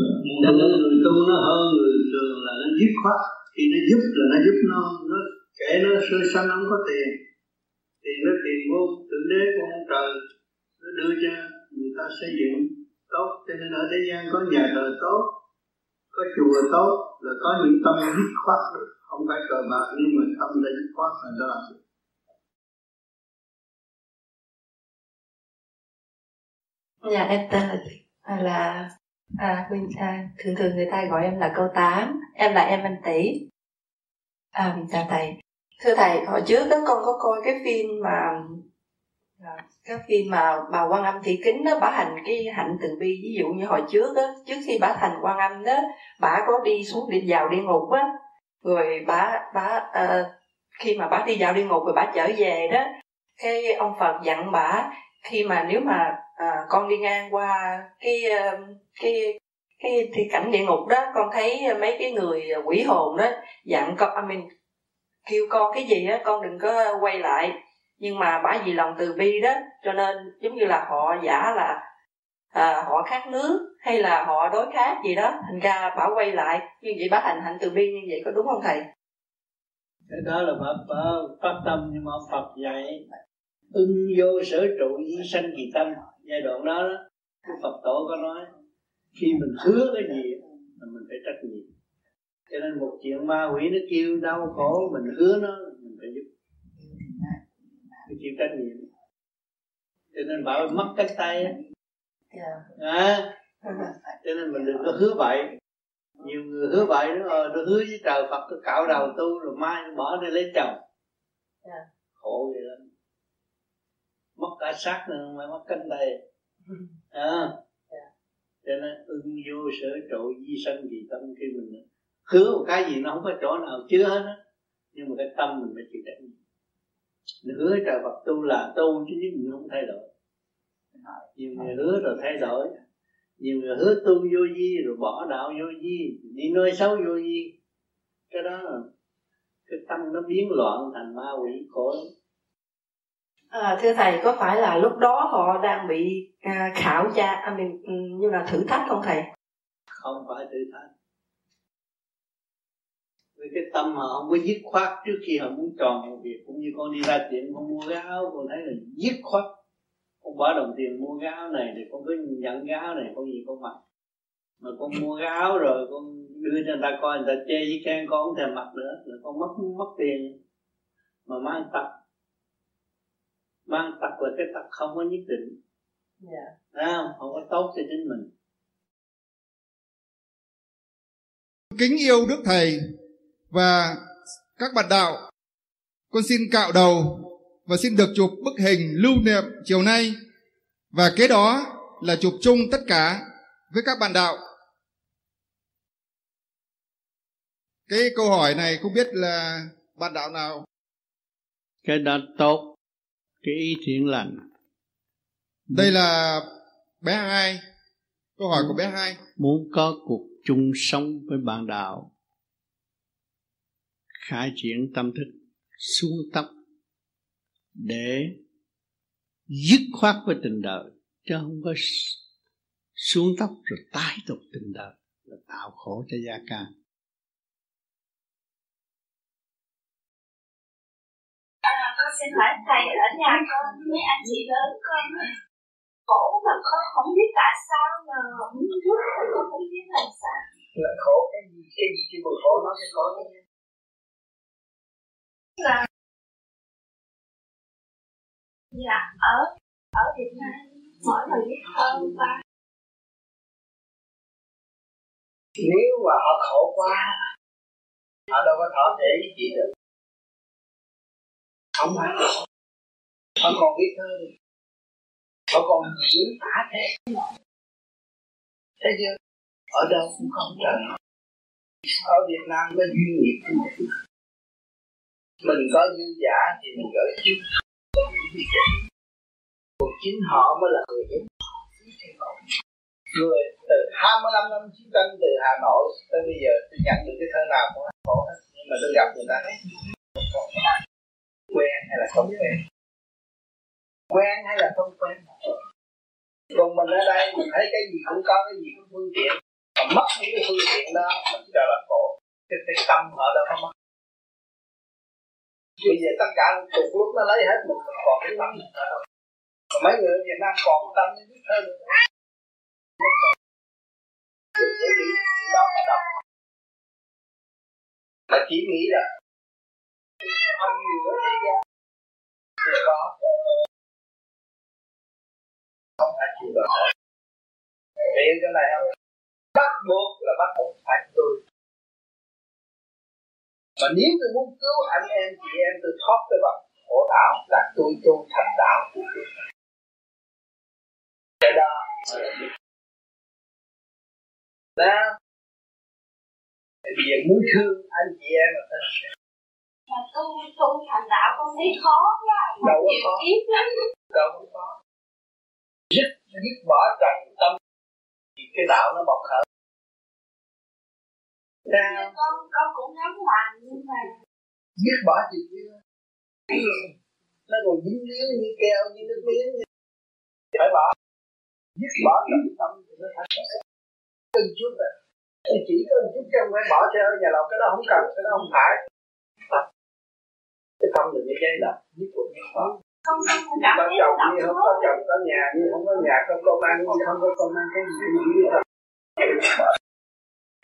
S14: cho nên người tu nó hơn người thường là nó dứt khoát. Khi nó giúp là nó giúp nó nó kể nó sơ sanh không có tiền. Tiền nó tiền vô, thượng đế của ông trời, nó đưa cho người ta xây dựng tốt. Cho nên ở thế gian có nhà thờ tốt có chùa tốt là có những tâm dứt khoát được. Không phải cờ bạc nhưng mà tâm đã dứt khoát là nó làm được
S31: Dạ em tên là à, là à, mình Trang à, thường thường người ta gọi em là câu tám. Em là em anh tỷ à chào thầy. Thưa thầy hồi trước đó con có coi cái phim mà các cái mà bà quan âm thị kính đó bà hành cái hạnh từ bi ví dụ như hồi trước đó trước khi bà thành quan âm đó bà có đi xuống đi vào địa ngục á. Rồi bà bà à, khi mà bà đi vào địa ngục rồi bà trở về đó cái ông phật dặn bà khi mà nếu mà à, con đi ngang qua cái ờ, cái cái thì cảnh địa ngục đó con thấy mấy cái người quỷ hồn đó dặn con I mean, kêu con cái gì á con đừng có quay lại nhưng mà bởi vì lòng từ bi đó cho nên giống như là họ giả là à, họ khát nước hay là họ đối khát gì đó thành ra bảo quay lại như vậy bác hành hạnh từ bi như vậy có đúng không thầy?
S2: Cái đó là bà, phát tâm nhưng mà Phật dạy ưng vô sở trụ di sanh kỳ tâm. Giai đoạn đó, đó Phật tổ có nói khi mình hứa cái gì là mình phải trách nhiệm. Cho nên một chuyện ma quỷ nó kêu đau khổ mình hứa nó mình phải giúp phải chịu trách nhiệm. Cho nên bảo mất cánh tay á. À, cho nên mình đừng có hứa vậy nhiều người hứa vậy nó ờ, nó hứa với trời Phật tôi cạo đầu tu rồi mai bỏ đi lấy chồng. Khổ vậy lắm. Mất cả xác nữa mà mất cánh tay. À, cho nên ưng vô sở trụ di sanh vì tâm khi mình hứa một cái gì nó không có chỗ nào chứa hết á. Nhưng mà cái tâm mình phải chịu trách nhiệm hứa trời Phật tu là tu chứ mình không thay đổi. Nhiều người hứa rồi thay đổi. Nhiều người hứa tu vô vi rồi bỏ đạo vô vi đi nói xấu vô vi. Cái đó là cái tâm nó biến loạn thành ma quỷ khổ.
S31: À, thưa thầy có phải là lúc đó họ đang bị à, khảo tra à, mình, ừ, như là thử thách không thầy?
S2: Không phải thử thách với cái tâm họ không có dứt khoát trước khi họ muốn tròn một việc cũng như con đi ra tiệm con mua cái áo con thấy là dứt khoát. Con bỏ đồng tiền mua cái áo này thì con cứ nhận cái áo này con gì con mặc. Mà con mua cái áo rồi con đưa cho người ta coi người ta chê với khen con không thèm mặc nữa là con mất mất tiền. Mà mang tật. Mang tật là cái tật không có nhất định.
S31: Yeah.
S2: à, không có tốt cho chính mình.
S32: Kính yêu đức thầy và các bạn đạo con xin cạo đầu và xin được chụp bức hình lưu niệm chiều nay. Và kế đó là chụp chung tất cả với các bạn đạo. Cái câu hỏi này không biết là bạn đạo nào?
S2: Cái đó tốt cái ý thiện lành.
S32: Đây là bé hai câu hỏi của bé hai.
S2: Muốn có cuộc chung sống với bạn đạo khai triển tâm thức xuống tóc để dứt khoát với tình đời chứ không có xuống tóc rồi tái tục tình đời là tạo khổ cho gia
S33: con xin hỏi thầy ở nhà con mấy anh chị lớn con khổ mà con không biết tại sao mà không rút con không biết làm sao.
S14: Là khổ cái gì cái gì cái bực khổ nó sẽ có cái
S33: là dạ ở ở Việt Nam, mỗi lần biết hơn ba.
S14: Nếu mà họ khổ quá, họ đâu có thọ thể với chị được. Không phải là họ còn biết hơn. Họ còn diễn tả thế. Thế chưa ở đâu cũng không trời ở Việt Nam có duyên nghiệp của mình mình có dư giả thì mình gửi trước. Còn chính họ mới là người giúp người từ 25 năm chiến tranh từ Hà Nội tới bây giờ tôi nhận được cái thơ nào cũng khổ hết. Nhưng mà tôi gặp người ta thấy quen hay là không quen? Quen hay là không quen? Còn mình ở đây mình thấy cái gì cũng có cái gì cũng phương tiện. Mà mất những cái phương tiện đó mình cho là khổ. Cái, cái tâm ở đâu không mất bây giờ tất cả cùng lúc nó lấy hết mình còn cái tâm mấy người ở Việt Nam còn tâm biết hơn. Đừng đó là đọc mà chỉ nghĩ là ông nhiều thế gian. Thì có. Không phải chịu đựng hiểu cái này không? Bắt buộc là bắt buộc phải tôi mà nếu tôi muốn cứu anh em chị em tôi thoát cái bằng khổ đạo là tôi tu thành đạo của tôi cái đó đó. Bây giờ muốn thương anh chị em mà ta
S33: mà tu tu thành đạo con thấy khó quá
S14: đâu có khó. đâu có khó. Dứt dứt bỏ trần tâm thì cái đạo nó bộc khởi
S33: Sao? con con cũng ngắm làm nhưng mà
S14: dứt bỏ gì chứ nó còn dính líu như keo như nước miếng. Phải bỏ. Dứt bỏ trần tâm thì nó thành từng chút rồi thì chỉ có một chút trong phải bỏ theo nhà lòng cái đó không cần cái đó không phải. Cái tâm đừng dây là nhất của nhất đó
S33: không không không cảm
S14: có
S33: thấy
S14: chồng như không có chồng có nhà như không có nhà có công ăn như không có công ăn cái gì. cũng chỉ là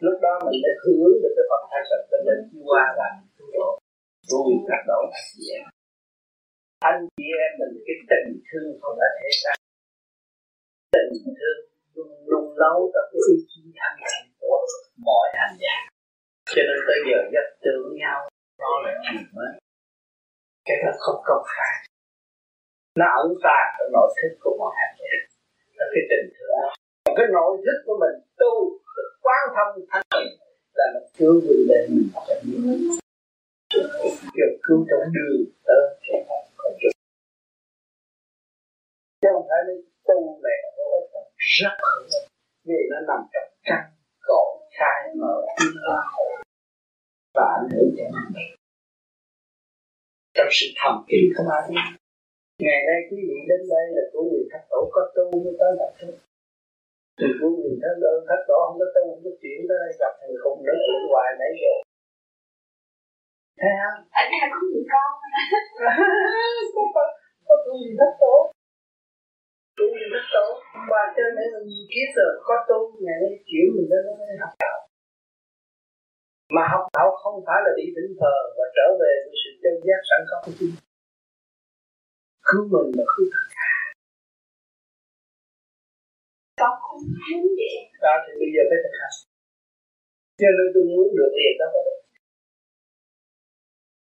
S14: lúc đó mình đã hướng được cái phần thanh sạch bên đến qua là tu độ tôi cắt đổ anh chị em anh chị em mình, cái tình thương không phải thể ra tình thương luôn luôn lâu trong cái ý chí thanh tịnh của mọi hành giả. Cho nên tới giờ dắt tưởng nhau, đó là chuyện mới. Cái đó không công khai. Nó ẩn tàng trong nội thức của mọi hành giả. Là cái tình thương. Cái nội thức của mình tu quan thông thanh tịnh là nó cứu người lên mình trong những kêu cứu trong đường tới sẽ không có chút chứ không phải là tu này là vô ích rất hữu ích vì nó nằm trong căn cội khai mở tiến hóa và ảnh hưởng cho mình. Trong sự thầm kín không ai biết ngày nay quý vị đến đây là của người thất tổ có tu mới tới gặp tôi từ của người thất tổ thất tổ không có tu không có chuyển tới đây gặp thằng khùng để chuyển hoài nãy giờ. Thấy không?
S33: Ở nhà có người con.
S14: Có tu gì thất tổ tu gì thất tổ ba trên đấy là nhiều kiếp rồi có tu ngày nay chuyển mình đến đây học đạo. Mà học đạo không phải là đi thỉnh thờ và trở về với sự chân giác sẵn có của chính cứu mình mà cứu tất cả
S33: con không muốn vậy
S14: đó thì bây giờ phải thực hành. Cho nên tôi muốn được liền đó được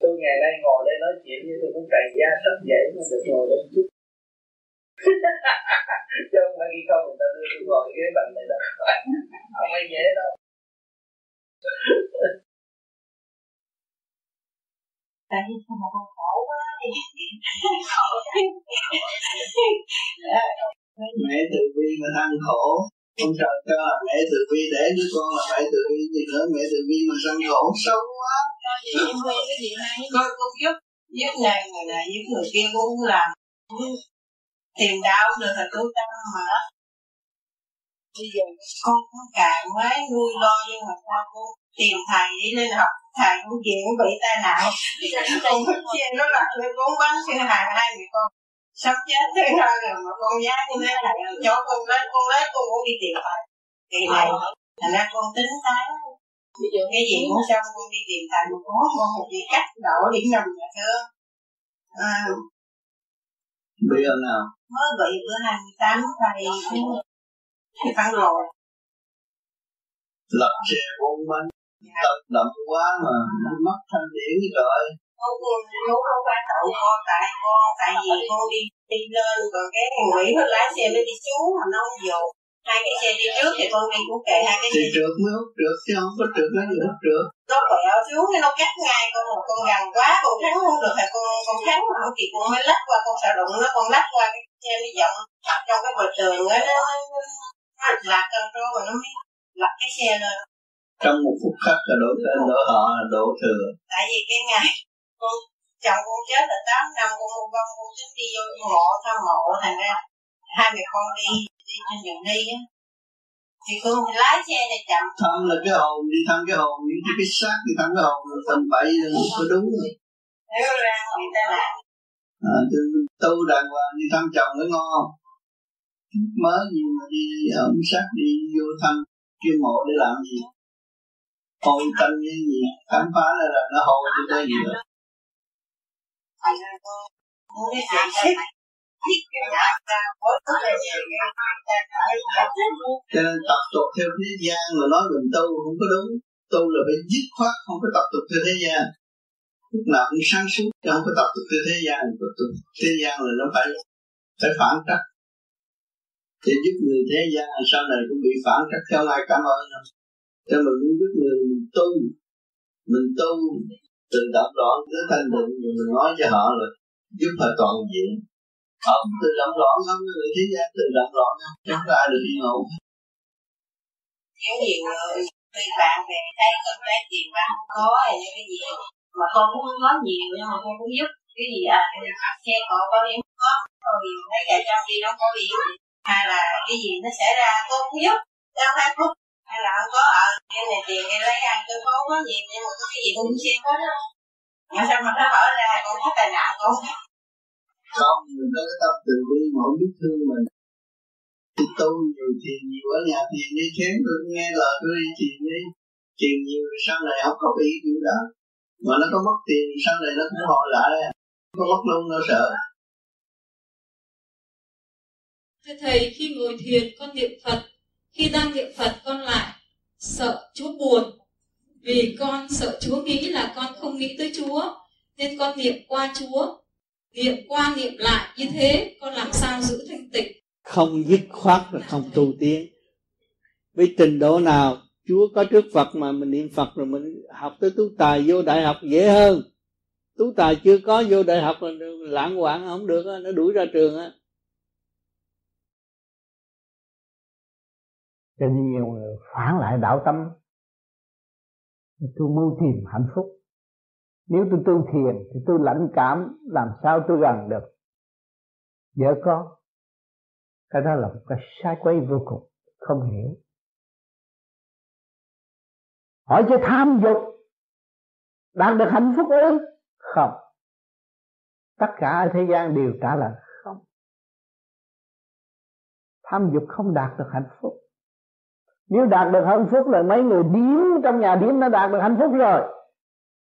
S14: tôi ngày nay ngồi đây nói chuyện với tôi cũng cày da sắp dậy mà được ngồi đây chút. Chứ không phải khi không người ta đưa tôi ngồi ghế bằng này đâu. Không phải dễ đâu.
S34: Tại vì sao mà con khổ quá thì khổ
S2: mẹ từ bi mà than khổ con trời cho là mẹ từ bi để đứa con là phải từ bi gì nữa mẹ từ bi mà than khổ xấu quá.
S34: Con con giúp giúp này người này giúp người kia cũng làm. Tìm đạo được là tu tâm mà. Bây giờ con cũng càng quá nuôi lo nhưng mà sao con tìm thầy đi lên học thầy cũng chuyện cũng bị tai nạn. Con nó là con bán xe hàng hai người con sắp chết thế thôi rồi mà con giá như thế này cho con lấy con lấy con cũng đi tìm thầy kỳ này thành ra con tính tán bây giờ cái gì cũng xong con đi tìm thầy mà có con một vị cách đổ điểm nhầm nhà thưa à,
S2: bị ở nào
S34: mới bị bữa hai mươi tám thầy. Thì phản rồi
S2: lập xe bốn bánh. Tật đậm quá mà mất thanh điển trời
S34: con chú không phải tự con tại con tại vì con đi đi lên còn cái thằng Mỹ nó lái xe nó đi xuống mà nó không vô hai cái xe đi trước thì con đi cũng kệ hai cái
S2: thì
S34: xe
S2: trượt mới hút trượt chứ không có trượt nó hút trượt
S34: nó quẹo xuống cái nó cắt ngay con một con gần quá con thắng không được thì con con thắng mà không kịp con mới lách qua con sợ đụng nó con lách qua cái xe nó giọng trong cái bờ tường á nó nó lạc con trô rồi nó mới lật cái xe lên.
S2: Trong một phút khắc là đổ tên đổ họ đổ thừa.
S34: Tại vì cái ngày con chồng con chết là tám năm con mua bông con tính đi vô mộ thăm mộ thành ra hai mẹ con đi đi trên đường đi á. Thì con lái xe thì chậm.
S2: Thăm là cái hồn đi thăm cái hồn đi cái, cái xác đi thăm cái hồn là tầm bậy là có đúng rồi.
S34: Nếu ra người ta làm.
S2: À, tu đàng hoàng đi thăm chồng nó ngon. Mới gì mà đi ẩm sát đi vô thăm kia mộ để làm gì? Hồi tâm như gì? Khám phá ra là nó hồi thì có gì cái cho nên tập tục theo thế gian mà nói mình tu không có đúng. Tu là phải dứt khoát, không có tập tục theo thế gian. Lúc nào cũng sáng suốt, chứ không có tập tục theo thế gian. Tập tục thế gian là nó phải phải phản trắc. Để giúp người thế gian, sau này cũng bị phản trắc. Theo ai cảm ơn cho mình muốn giúp người mình tu mình tu từ động loạn tới thanh định rồi mình nói cho họ là giúp họ toàn diện. Họ cũng tự động loạn không người thế gian tình động loạn không chúng ta được yên ổn
S34: nếu nhiều người bạn bè thấy con cái tiền bạc không có hay là cái gì, mà con cũng không có nhiều nhưng mà con cũng giúp. Cái gì à xe cộ bảo hiểm có rồi thấy chạy trong đi nó có hiểm hay là cái gì nó xảy ra, con cũng giúp. Trong hai phút hay là không có? Ở em này tiền em lấy ăn tôi có nhiều nhưng mà có cái gì cũng xem hết đó mà sao mà nó mở ra con hết tài nạn con?
S2: Không mình có cái tâm từ bi mà không biết thương mình. Thì tu nhiều tiền nhiều ở nhà tiền đi chén tôi nghe lời tôi đi tiền đi. Tiền nhiều sau này không có bị kiểu đó. Mà nó có mất tiền sau này nó cũng hồi lại. Có mất luôn nó sợ.
S12: Thưa thầy khi ngồi thiền con niệm phật khi đang niệm phật con lại sợ chúa buồn. Vì con sợ chúa nghĩ là con không nghĩ tới chúa, nên con niệm qua chúa. Niệm qua niệm lại như thế, con làm sao giữ thanh tịnh?
S7: Không dứt khoát là không tu tiến. Với trình độ nào Chúa có trước Phật mà mình niệm Phật rồi mình học tới tú tài vô đại học dễ hơn. Tú tài chưa có vô đại học là lãng hoạn không được nó đuổi ra trường á.
S9: Cho nhiều người phản lại đạo tâm. Tôi mưu tìm hạnh phúc. Nếu tôi tu thiền thì tôi lãnh cảm, làm sao tôi gần được? Vợ con. Cái đó là một cái sai quay vô cùng, không hiểu. Hỏi cho tham dục. Đạt được hạnh phúc ư? Không. Tất cả ở thế gian đều trả lời không. Tham dục không đạt được hạnh phúc nếu đạt được hạnh phúc là mấy người điếm trong nhà điếm nó đạt được hạnh phúc rồi.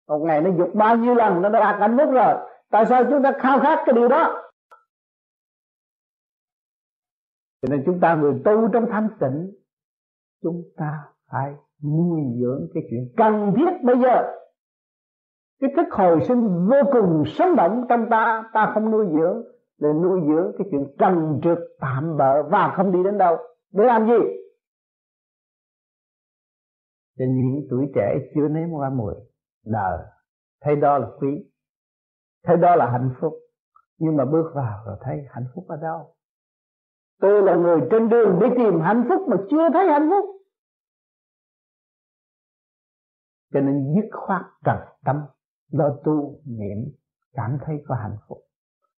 S9: Một ngày nó dục bao nhiêu lần nó đã đạt hạnh phúc rồi. Tại sao chúng ta khao khát cái điều đó? Cho nên chúng ta người tu trong thanh tịnh, chúng ta phải nuôi dưỡng cái chuyện cần thiết bây giờ. Cái thức hồi sinh vô cùng sống động trong ta ta không nuôi dưỡng. Để nuôi dưỡng cái chuyện trần trượt tạm bợ và không đi đến đâu. Để làm gì? Cho những tuổi trẻ chưa nếm qua mùi đời. Thấy đó là quý. Thấy đó là hạnh phúc. Nhưng mà bước vào rồi thấy hạnh phúc ở đâu? Tôi là người trên đường đi tìm hạnh phúc mà chưa thấy hạnh phúc. Cho nên dứt khoát trần tâm, lo tu, niệm, cảm thấy có hạnh phúc.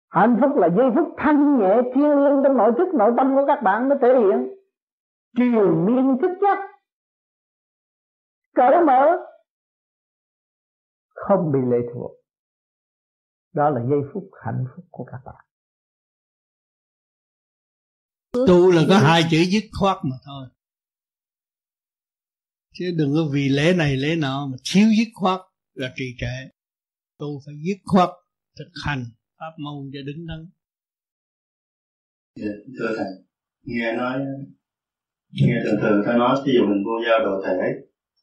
S9: Hạnh phúc là giây phút thanh nhẹ thiêng liêng trong nội thức, nội tâm của các bạn nó thể hiện. Truyền miên thức chất cởi mở. Không bị lệ thuộc. Đó là giây phút hạnh phúc của các bạn.
S7: Tu là có hai chữ dứt khoát mà thôi. Chứ đừng có vì lễ này lễ nọ mà thiếu dứt khoát là trì trệ. Tu phải dứt khoát thực hành pháp môn cho đứng đắn.
S25: Dạ, thưa thầy. Nghe nói nghe thường thường ta nói ví dụ mình buông giao đồ thể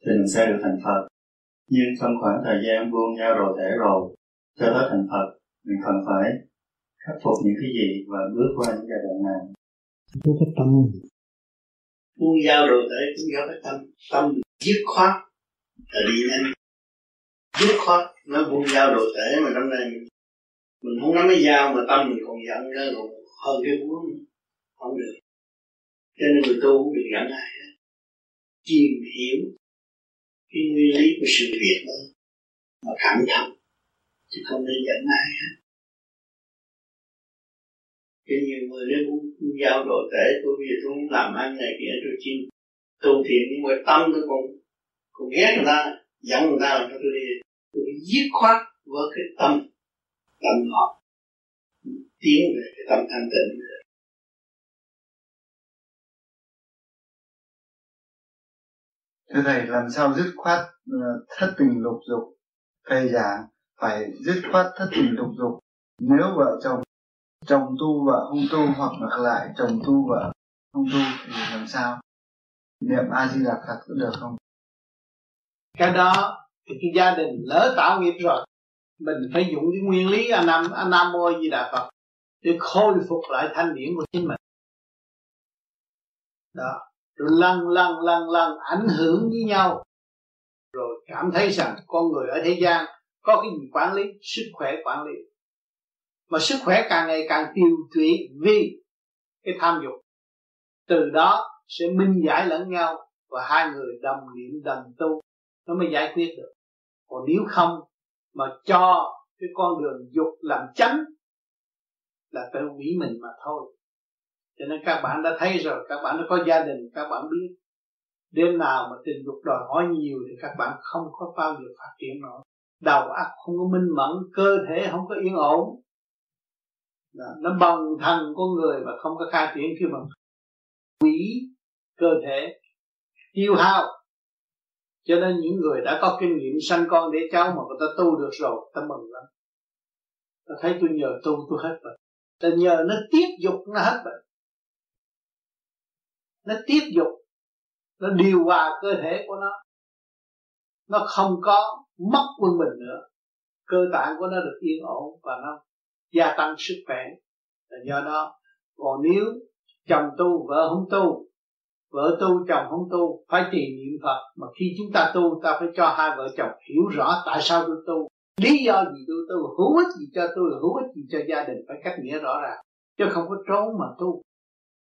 S25: thì mình sẽ được thành phật. Nhưng trong khoảng thời gian buông giao đồ thể rồi cho tới thành phật mình cần phải khắc phục những cái gì và bước qua những giai đoạn nào
S2: Không có tâm. Buông giao đồ thể cũng do cái tâm tâm dứt khoát. Là đi nhanh dứt khoát nó buông giao đồ thể mà năm nay mình không nắm cái dao mà tâm mình còn giận ra còn hơn cái muốn không được. Cho nên người tu không được giận ai hết tìm hiểu cái nguyên lý của sự việc đó mà cảm thông
S35: chứ không nên giận ai hết. Cái nhiều người nó cũng giao đồ tể, tôi bây giờ tôi muốn làm ăn này kia, tôi chim tu thiện nhưng mà tâm, tôi còn còn ghét người ta, giận người ta là cho tôi đi. Tôi dứt khoát với cái tâm tâm họ, tiến về cái tâm thanh tịnh
S25: Thưa Thầy, làm sao dứt khoát ờ, thất tình lục dục? Thầy giảng phải dứt khoát thất tình lục dục. Nếu vợ chồng chồng tu vợ không tu hoặc ngược lại chồng tu vợ không tu thì làm sao? Niệm A Di Đà Phật có được không?
S2: Cái đó thì cái gia đình lỡ tạo nghiệp rồi mình phải dùng cái nguyên lý anh nam anh nam mô di đà phật để khôi phục lại thanh điển của chính mình đó rồi lần lần lần lần ảnh hưởng với nhau. Rồi cảm thấy rằng con người ở thế gian có cái gì quản lý? Sức khỏe quản lý. Mà sức khỏe càng ngày càng tiêu tụy vì cái tham dục. Từ đó sẽ minh giải lẫn nhau và hai người đồng niệm, đồng tu. Nó mới giải quyết được. Còn nếu không mà cho cái con đường dục làm chánh là tự hủy mình mà thôi cho nên các bạn đã thấy rồi các bạn đã có gia đình các bạn biết. Đêm nào mà tình dục đòi hỏi nhiều thì các bạn không có bao giờ phát triển nổi. Đầu óc không có minh mẫn cơ thể không có yên ổn. Đó, nó bằng thần con người mà không có khai triển khi mà quỷ cơ thể tiêu hao. Cho nên những người đã có kinh nghiệm sanh con để cháu mà người ta tu được rồi ta mừng lắm. Ta thấy tôi nhờ tu tôi hết bệnh. Ta nhờ nó tiếp dục nó hết bệnh nó tiếp dục, nó điều hòa cơ thể của nó. Nó không có mất quân bình nữa. Cơ tạng của nó được yên ổn và nó gia tăng sức khỏe. Là do đó, còn nếu chồng tu, vợ không tu, vợ tu, chồng không tu, phải trì niệm phật. Mà khi chúng ta tu, ta phải cho hai vợ chồng hiểu rõ tại sao tôi tu. Lý do gì tôi tu, hữu ích gì cho tôi, hữu ích gì cho gia đình, phải cách nghĩa rõ ràng. Chứ không có trốn mà tu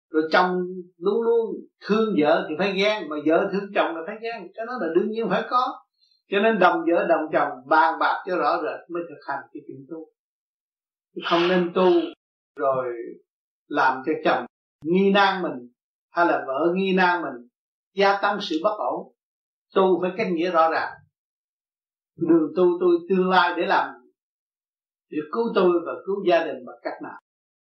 S2: rồi chồng luôn luôn thương vợ thì phải ghen, mà vợ thương chồng là phải ghen. Cái đó là đương nhiên phải có. Cho nên đồng vợ đồng chồng bàn bạc cho rõ rệt mới thực hành cái chuyện tu. Không nên tu rồi làm cho chồng nghi nan mình hay là vợ nghi nan mình, gia tăng sự bất ổn. Tu phải cách nghĩa rõ ràng. Đường tu tôi tương lai để làm để cứu tôi và cứu gia đình bằng cách nào?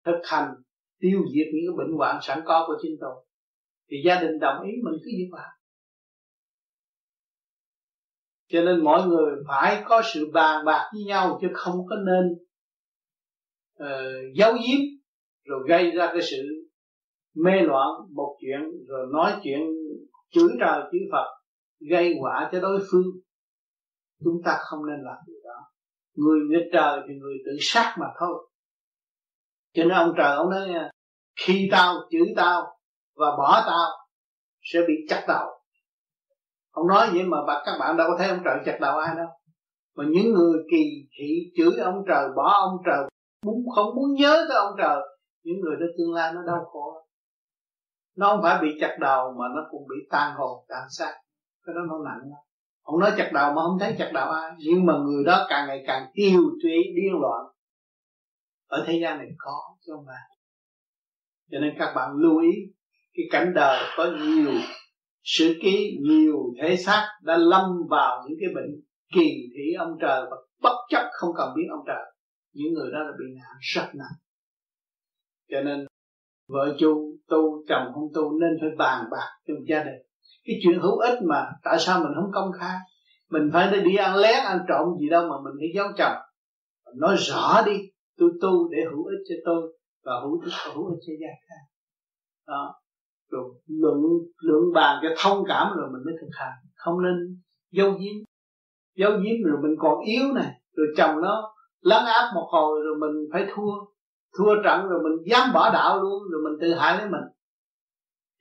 S2: Thực hành tiêu diệt những cái bệnh hoạn sẵn có của chính tôi. Thì gia đình đồng ý mình cứ như vậy cho nên mọi người phải có sự bàn bạc với nhau chứ không có nên uh, giấu giếm rồi gây ra cái sự mê loạn một chuyện rồi nói chuyện chửi trời chửi Phật gây quả cho đối phương. Chúng ta không nên làm điều đó. Người nghịch trời thì người tự sát mà thôi cho nên ông trời ông nói nha, khi tao chửi tao và bỏ tao sẽ bị chặt đầu. Ông nói vậy mà các bạn đâu có thấy ông trời chặt đầu ai đâu. Mà những người kỳ thị chửi ông trời, bỏ ông trời, muốn không muốn nhớ tới ông trời, những người đó tương lai nó đau khổ. Nó không phải bị chặt đầu mà nó cũng bị tan hồn, tan xác. Cái đó nó nặng lắm. Ông nói chặt đầu mà không thấy chặt đầu ai. Nhưng mà người đó càng ngày càng tiêu tụy, điên loạn ở thế gian này có, chứ không phải. Cho nên các bạn lưu ý, cái cảnh đời có nhiều sự ký, nhiều thể xác đã lâm vào những cái bệnh kỳ thị ông trời và bất chấp không cần biết ông trời. Những người đó là bị nạn rất nặng. Cho nên, vợ chu, tu, chồng không tu nên phải bàn bạc trong gia đình. Cái chuyện hữu ích mà tại sao mình không công khai? Mình phải đi ăn lén, ăn trộm gì đâu mà mình phải giấu chồng. Nói rõ đi tôi tu để hữu ích cho tôi và hữu ích hữu ích cho gia khác. Đó. Rồi luận luận bàn cho thông cảm rồi mình mới thực hành. Không nên giấu giếm. Giấu giếm rồi mình còn yếu này. Rồi chồng nó lắng áp một hồi rồi mình phải thua. Thua trận rồi mình dám bỏ đạo luôn rồi mình tự hại lấy mình.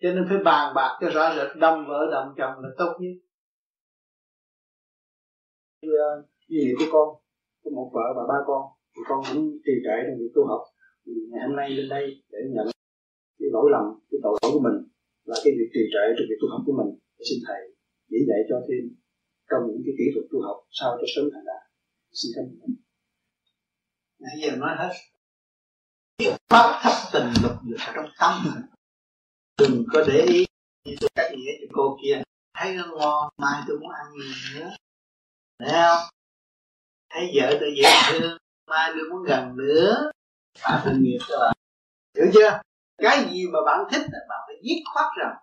S2: Cho nên phải bàn bạc cho rõ rệt đồng vợ đồng chồng là tốt nhất.
S14: Như, à, như vậy của con có một vợ và ba con thì con cũng trì trệ trong việc tu học. Thì ngày hôm nay lên đây để nhận cái lỗi lầm, cái tội lỗi của mình là cái việc trì trệ trong việc tu học của mình. Để xin thầy chỉ dạy cho thêm trong những cái kỹ thuật tu học sao cho sớm thành đạt. Xin cảm ơn.
S2: Nãy giờ nói hết. Pháp thấp tình lục dục trong tâm đừng có để ý như tôi cách nghĩa cho cô kia. Thấy nó ngon, mai tôi muốn ăn nữa. Thấy không? Thấy vợ tôi dễ thương mai tôi muốn gần nữa. Bạn thương nghiệp cho bạn. Hiểu chưa? Cái gì mà bạn thích là bạn phải dứt khoát rằng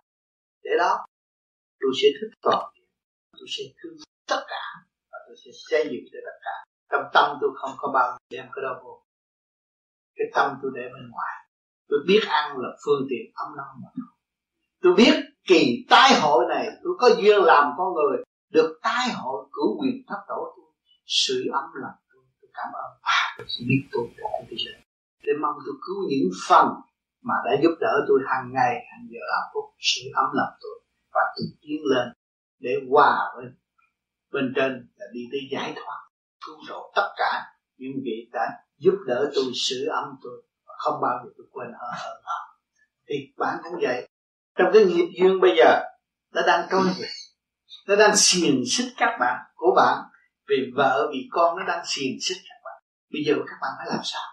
S2: để đó tôi sẽ thích toàn tôi sẽ thương tất cả và tôi sẽ xây dựng cho tất cả. Trong tâm tôi không có bao giờ đem cái đó vô. Cái tâm tôi để bên ngoài. Tôi biết ăn là phương tiện ấm no mà tôi biết kỳ tai hội này tôi có duyên làm con người. Được tai hội cử quyền thất tổ tôi sưởi ấm lòng cảm ơn. Và tôi sẽ biết tôi đã bây giờ để mong tôi cứu những phần mà đã giúp đỡ tôi hàng ngày hàng giờ làm phút sưởi ấm lòng tôi và tôi tiến lên để hòa với bên trên là đi tới giải thoát cứu độ tất cả những vị đã giúp đỡ tôi sửa ấm tôi và không bao giờ tôi quên hơn hơn họ thì bản thân vậy trong cái nghiệp duyên bây giờ nó đang trôi về nó đang xiềng xích các bạn của bạn vì vợ, vì con nó đang xiềng xích các bạn. Bây giờ các bạn phải làm sao?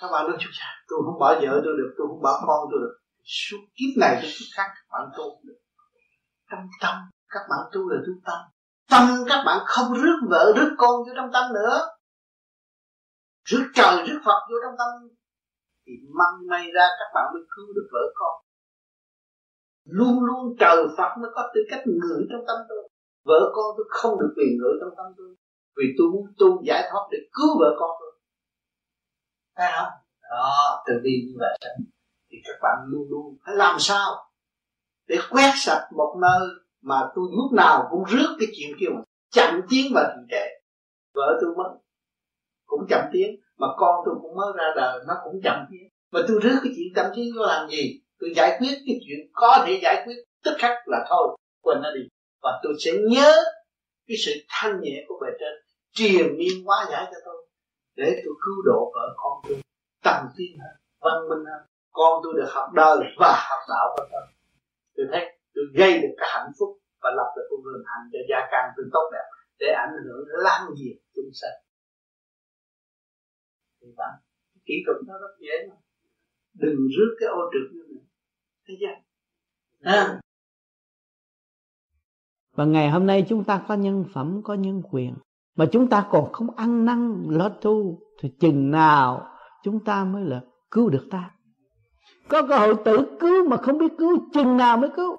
S2: Các bạn nói chú cha, tôi không bỏ vợ tôi được, tôi không bỏ con tôi được. Suốt kiếp này tôi kiếp khác, các bạn tu được. Trong tâm, các bạn tu là tu tâm. Tâm các bạn không rước vợ, rước con vô trong tâm nữa. Rước trời, rước phật vô trong tâm. Thì măng may ra các bạn mới cứu được vợ con. Luôn luôn trời phật mới có tư cách ngự trong tâm tôi vợ con tôi không được quyền ngự trong tâm tôi. Vì tôi muốn tu giải thoát để cứu vợ con tôi. Thấy không? Đó từ đi như vậy. Thì các bạn luôn luôn phải làm sao để quét sạch một nơi mà tôi lúc nào cũng rước cái chuyện kia mà chậm tiến và trì trệ. Vợ tôi mất, cũng chậm tiến, mà con tôi cũng mới ra đời, nó cũng chậm tiến. Mà tôi rước cái chuyện chậm tiến nó làm gì? Tôi giải quyết cái chuyện có thể giải quyết, tức khắc là thôi, quên nó đi và tôi sẽ nhớ cái sự thanh nhẹ của bề trên triền miên hóa giải cho tôi để tôi cứu độ vợ con tôi tăng tiến hơn văn minh hơn con tôi được học đời và học đạo của tôi. Tôi thấy tôi gây được cái hạnh phúc và lập được một vườn hành cho gia can tôi tốt đẹp để ảnh hưởng lan diệt chúng sanh. Thì bạn kỹ thuật nó rất dễ mà. Đừng rước cái ô trực như này thấy chưa? À. và ngày hôm nay chúng ta có nhân phẩm có nhân quyền. Mà chúng ta còn không ăn năn lo tu thì chừng nào chúng ta mới là cứu được ta? Có cơ hội tự cứu mà không biết cứu chừng nào mới cứu?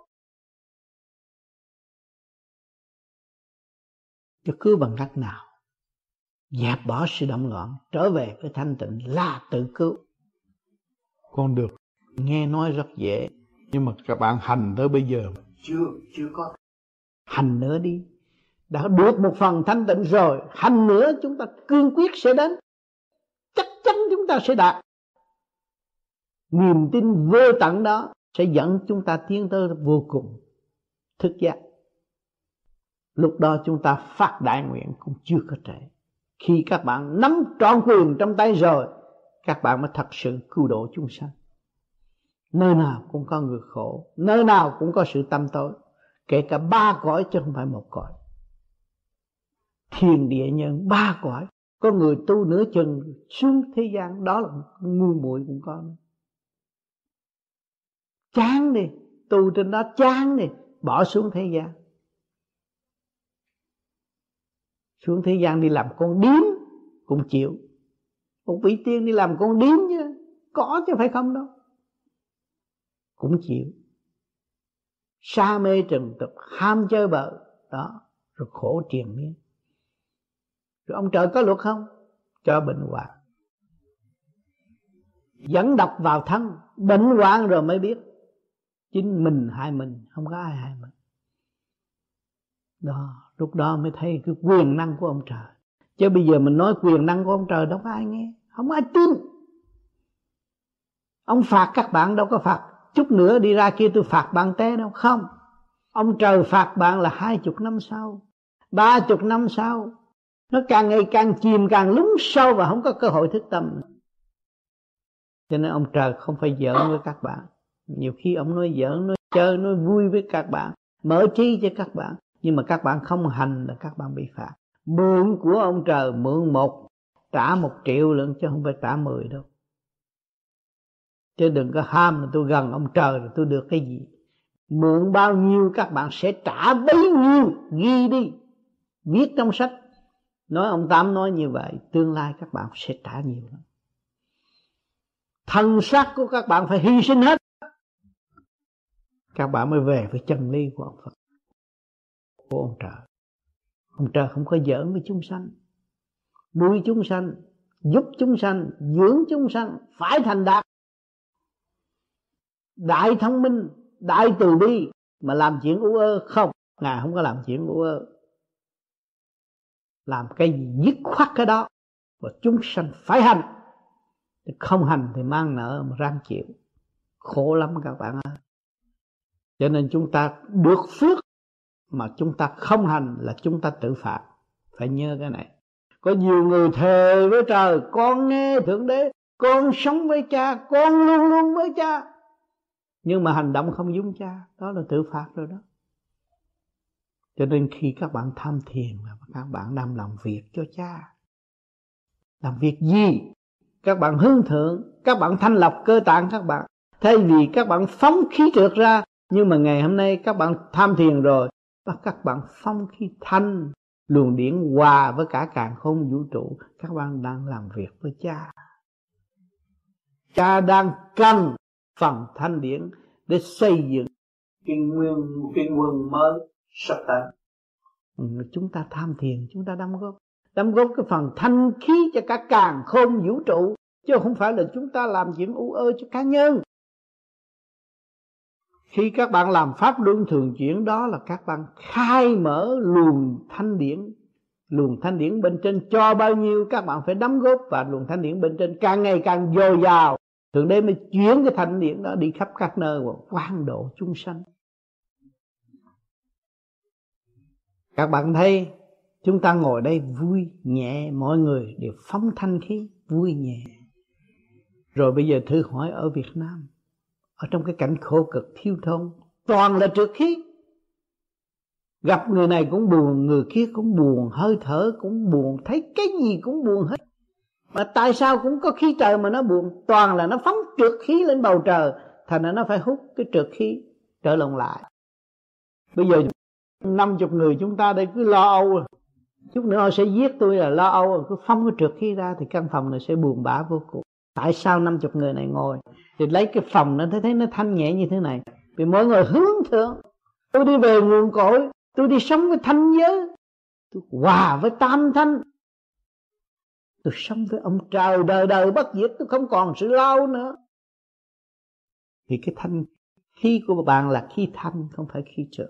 S2: Cho cứu bằng cách nào? Dẹp bỏ sự động loạn trở về với thanh tịnh là tự cứu. Con được. Nghe nói rất dễ. Nhưng mà các bạn hành tới bây giờ. Chưa chưa có hành nữa đi. Đã được một phần thanh tịnh rồi, hành nữa chúng ta cương quyết sẽ đến. Chắc chắn chúng ta sẽ đạt. Niềm tin vô tận đó sẽ dẫn chúng ta tiến tới vô cùng. Thức giác. Lúc đó chúng ta phát đại nguyện cũng chưa có trễ. Khi các bạn nắm trọn quyền trong tay rồi, các bạn mới thật sự cứu độ chúng sanh. Nơi nào cũng có người khổ, nơi nào cũng có sự tâm tối kể cả ba cõi chứ không phải một cõi. Thiền địa nhân, ba cõi. Có người tu nửa chừng xuống thế gian, đó là ngu muội cũng có chán đi, tu trên đó chán đi, bỏ xuống thế gian. Xuống thế gian đi làm con điếm cũng chịu. Một vị tiên đi làm con điếm chứ, có chứ phải không đâu. Cũng chịu sa mê trần tục, ham chơi bợ đó, rồi khổ triền miên. Rồi ông trời có luật không? Cho bệnh hoạn. Dẫn độc vào thân, bệnh hoạn rồi mới biết. Chính mình hại mình, không có ai hại mình. Đó, lúc đó mới thấy cái quyền năng của ông trời. Chứ bây giờ mình nói quyền năng của ông trời đâu có ai nghe. Không ai tin. Ông phạt các bạn đâu có phạt chút nữa đi ra kia tôi phạt bạn té đâu. Không. Ông trời phạt bạn là hai chục năm sau, ba chục năm sau. Nó càng ngày càng chìm càng lún sâu và không có cơ hội thức tâm. Cho nên ông trời không phải giỡn với các bạn. Nhiều khi ông nói giỡn, nói chơi, nói vui với các bạn, mở trí cho các bạn. Nhưng mà các bạn không hành là các bạn bị phạt. Mượn của ông trời mượn một, trả một triệu lượng chứ không phải trả mười đâu chứ đừng có ham là tôi gần ông trời rồi tôi được cái gì. Mượn bao nhiêu các bạn sẽ trả bấy nhiêu, ghi đi. Viết trong sách. Nói ông tám nói như vậy, tương lai các bạn sẽ trả nhiều lắm. Thân xác của các bạn phải hy sinh hết. Các bạn mới về với chân lý của ông Phật, của ông trời. Ông trời không có giỡn với chúng sanh. Nuôi chúng sanh, giúp chúng sanh, dưỡng chúng sanh, phải thành đạt đại thông minh đại từ bi mà làm chuyện u ơ không? Ngài không có làm chuyện u ơ. Làm cái gì dứt khoát cái đó và chúng sanh phải hành. Không hành thì mang nợ mà răng chịu. Khổ lắm các bạn ơi. Cho nên chúng ta được phước mà chúng ta không hành là chúng ta tự phạt, phải nhớ cái này. Có nhiều người thề với trời con nghe thượng đế con sống với cha con luôn luôn với cha nhưng mà hành động không giống cha, đó là tự phạt rồi đó. Cho nên khi các bạn tham thiền là các bạn đang làm việc cho cha, làm việc gì? Các bạn hướng thượng, các bạn thanh lọc cơ tạng các bạn. Thay vì các bạn phóng khí trượt ra, nhưng mà ngày hôm nay các bạn tham thiền rồi, và các bạn phóng khí thanh, luồng điển hòa với cả càng không vũ trụ, các bạn đang làm việc với cha. Cha đang cần phần thanh điển để xây dựng cái nguyên cái nguồn mới sắp tới. Ừ, chúng ta tham thiền chúng ta đóng góp. Đóng góp cái phần thanh khí cho cả càng không vũ trụ chứ không phải là chúng ta làm chuyện u ơ cho cá nhân. Khi các bạn làm pháp luân thường chuyển đó là các bạn khai mở luồng thanh điển. Luồng thanh điển bên trên cho bao nhiêu các bạn phải đóng góp và luồng thanh điển bên trên càng ngày càng dồi dào thượng đế mới chuyển cái thanh điển đó đi khắp các nơi và quan độ chúng sanh. Các bạn thấy, chúng ta ngồi đây vui, nhẹ, mọi người đều phóng thanh khí, vui, nhẹ. Rồi bây giờ thử hỏi ở Việt Nam, ở trong cái cảnh khổ cực, thiếu thốn, toàn là trượt khí. Gặp người này cũng buồn, người kia cũng buồn, hơi thở cũng buồn, thấy cái gì cũng buồn hết mà tại sao cũng có khí trời mà nó buồn? Toàn là nó phóng trượt khí lên bầu trời, thành ra nó phải hút cái trượt khí trở lộn lại. Bây giờ năm chục người chúng ta đây cứ lo âu à. chút nữa họ sẽ giết tôi là lo âu à. cứ phóng cái trượt khí ra thì căn phòng này sẽ buồn bã vô cùng. Tại sao năm chục người này ngồi? Thì lấy cái phòng nó, thấy thấy nó thanh nhẹ như thế này. Vì mọi người hướng thượng. Tôi đi về nguồn cội, tôi đi sống với thanh giới. Tôi hòa với tam thanh tôi sống với ông trời đời đời bất diệt, tôi không còn sự lao nữa. Thì cái thanh khí của bạn là khí thanh, không phải khí trượt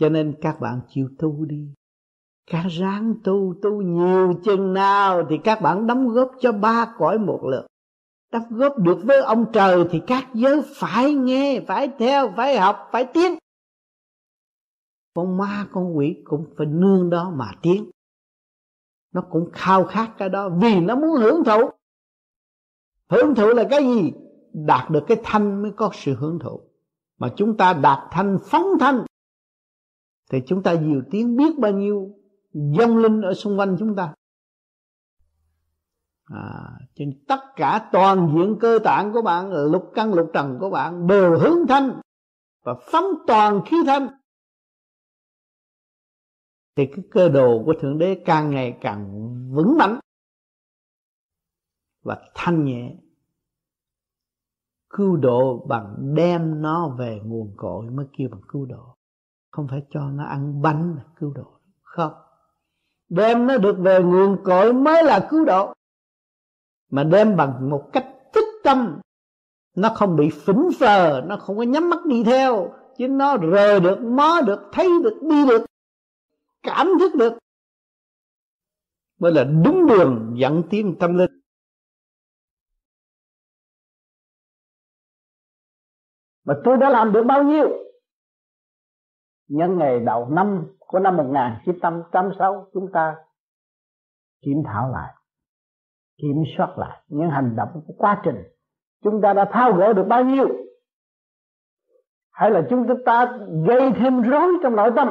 S2: cho nên các bạn chịu tu đi. Các ráng tu tu nhiều chừng nào thì các bạn đóng góp cho ba cõi một lượt. Đóng góp được với ông trời thì các giới phải nghe, phải theo, phải học, phải tiến. Con ma, con quỷ cũng phải nương đó mà tiến nó cũng khao khát cái đó vì nó muốn hưởng thụ. Hưởng thụ là cái gì? Đạt được cái thanh mới có sự hưởng thụ. Mà chúng ta đạt thanh phóng thanh thì chúng ta nhiều tiếng biết bao nhiêu dông linh ở xung quanh chúng ta. À, trên tất cả toàn diện cơ tạng của bạn lục căn lục trần của bạn đều hướng thanh và phóng toàn khí thanh thì cái cơ đồ của thượng đế càng ngày càng vững mạnh và thanh nhẹ. Cứu độ bằng đem nó về nguồn cội mới kêu bằng cứu độ. Không phải cho nó ăn bánh là cứu độ. Không. Đem nó được về nguồn cội mới là cứu độ. Mà đem bằng một cách thức tâm, nó không bị phỉnh phờ, nó không có nhắm mắt đi theo, chứ nó rờ được, mó được, thấy được, đi được cảm thức được. Mới là đúng đường dẫn tiến tâm linh. Mà tôi đã làm được bao nhiêu? Nhân ngày đầu năm của năm 1986 chúng ta kiểm thảo lại, kiểm soát lại những hành động của quá trình. Chúng ta đã thao gỡ được bao nhiêu? Hay là chúng ta gây thêm rối trong nội tâm?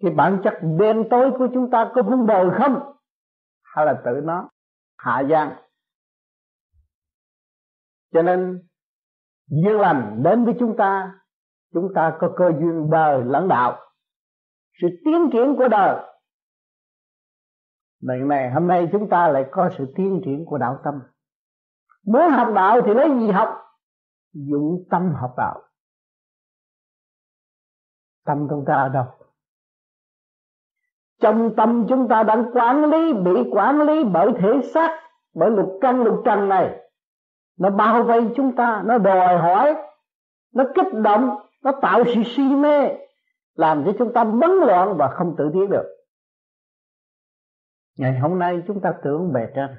S2: Cái bản chất đen tối của chúng ta có vun bồi không? Hay là tự nó hạ gian cho nên, duyên lành đến với chúng ta chúng ta có cơ duyên đời lẫn đạo. Sự tiến triển của đời. Lần này, hôm nay chúng ta lại có sự tiến triển của đạo tâm. Muốn học đạo thì lấy gì học? Dụng tâm học đạo. Tâm chúng ta ở đâu? Trong tâm chúng ta đang quản lý, Bị quản lý bởi thể xác, Bởi lục căn, lục trần này. Nó bao vây chúng ta, Nó đòi hỏi, Nó kích động, Nó tạo sự si mê, Làm cho chúng ta bấn loạn và không tự tiến được. Ngày hôm nay chúng ta tưởng bề trên.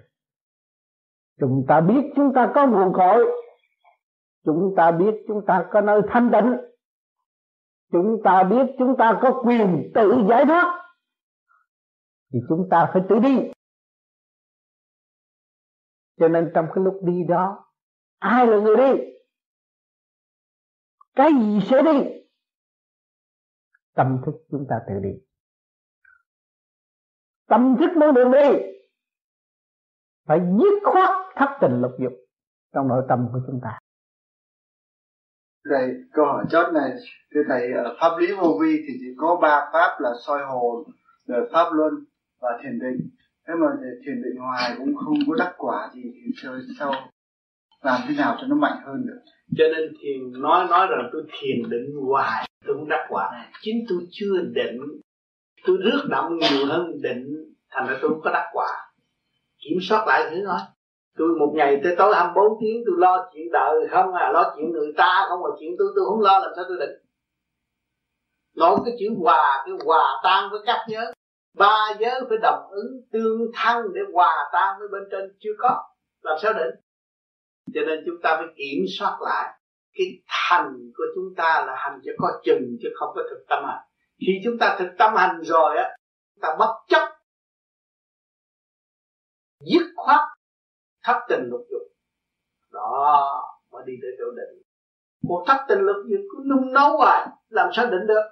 S2: Chúng ta biết chúng ta có nguồn cội. Chúng ta biết chúng ta có nơi thanh tịnh. Chúng ta biết chúng ta có quyền tự giải thoát. Thì chúng ta phải tự đi. Cho nên trong cái lúc đi đó Ai là người đi? Cái gì sẽ đi? Tâm thức chúng ta tự đi. Tâm thức mới đường đi. Phải dứt khoát thất tình lục dục trong nội tâm của chúng ta.
S25: Đây câu hỏi chót này. Thưa Thầy, pháp lý vô vi thì chỉ có ba pháp là soi hồn, rồi pháp luân và thiền định. Thế mà thiền định hoài cũng không có đắc quả gì thì chơi sao làm thế nào cho nó mạnh hơn được?
S2: Cho nên thiền nói nói rằng tôi thiền định hoài, tôi cũng đắc quả. Chính tôi chưa định. Tôi rước động nhiều hơn định, thành ra tôi không có đắc quả. Kiểm soát lại thứ nói. Tôi một ngày tới tối 24 tiếng, tôi lo chuyện đời không à lo chuyện người ta không mà chuyện tôi tôi không lo, làm sao tôi định? Nói cái chữ hòa, cái hòa tan với các nhớ ba giới phải đồng ứng tương thân để hòa tan với bên trên chưa có. Làm sao định cho nên chúng ta phải kiểm soát lại. Cái thành của chúng ta là hành cho có chừng chứ không có thực tâm hành. Khi chúng ta thực tâm hành rồi á ta bất chấp. Dứt khoát, thất tình lục dục. Đó, mới đi tới chỗ định. Một thất tình lục dục cứ nung nấu hoài, làm sao định được?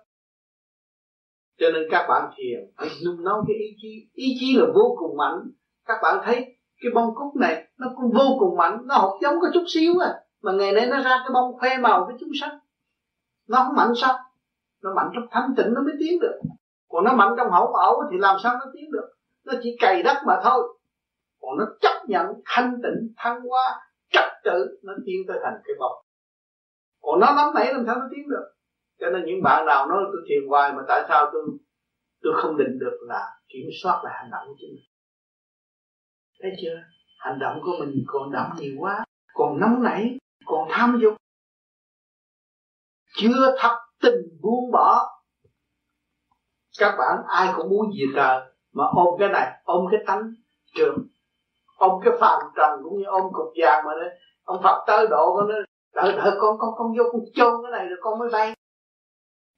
S2: Cho nên các bạn thiền phải nung nấu cái ý chí. Ý chí là vô cùng mạnh. Các bạn thấy cái bông cúc này, nó cũng vô cùng mạnh. Nó học giống có chút xíu à. Mà ngày nay nó ra cái bông khoe màu với chúng sanh. Nó không mạnh sao? Nó mạnh trong thanh tịnh nó mới tiến được. Còn nó mạnh trong hậu ẩu thì làm sao nó tiến được? Nó chỉ cày đất mà thôi. Còn nó chấp nhận thanh tịnh, thăng hoa, trật tự, nó tiến tới thành cái bông. Còn nó nắm nảy làm sao nó tiến được? Cho nên những bạn nào nói tôi thiền hoài mà tại sao tôi tôi không định được là kiểm soát lại hành động của chính mình? Thấy chưa? Hành động của mình còn đậm nhiều quá, còn nóng nảy, còn tham dục. Chưa thật tình buông bỏ. Các bạn ai cũng muốn gì trời mà ôm cái này, ôm cái tánh trường, ôm cái phàm trần cũng như ôm cục vàng mà đấy ông phật tới độ con nó đợi đợi con con con vô con chôn cái này rồi con mới bay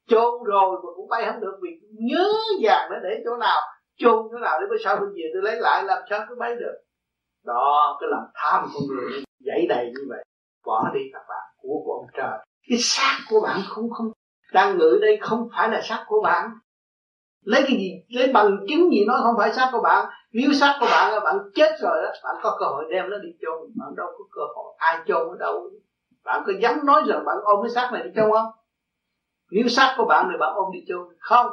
S2: chôn rồi mà cũng bay không được vì nhớ vàng nó để chỗ nào, chôn chỗ nào để bữa sau tôi về tôi lấy lại làm sao tôi bay được. Đó, cái lòng tham con người dãy đầy như vậy, bỏ đi các bạn của của ông trời. Cái xác của bạn không không, đang ngự đây không phải là xác của bạn. Lấy cái gì, lấy bằng chứng gì nó không phải xác của bạn. Nếu xác của bạn là bạn chết rồi đó, bạn có cơ hội đem nó đi chôn. Bạn đâu có cơ hội, ai chôn ở đâu. Bạn có dám nói rằng bạn ôm cái xác này đi chôn không? Nếu xác của bạn thì bạn ôm đi chôn không.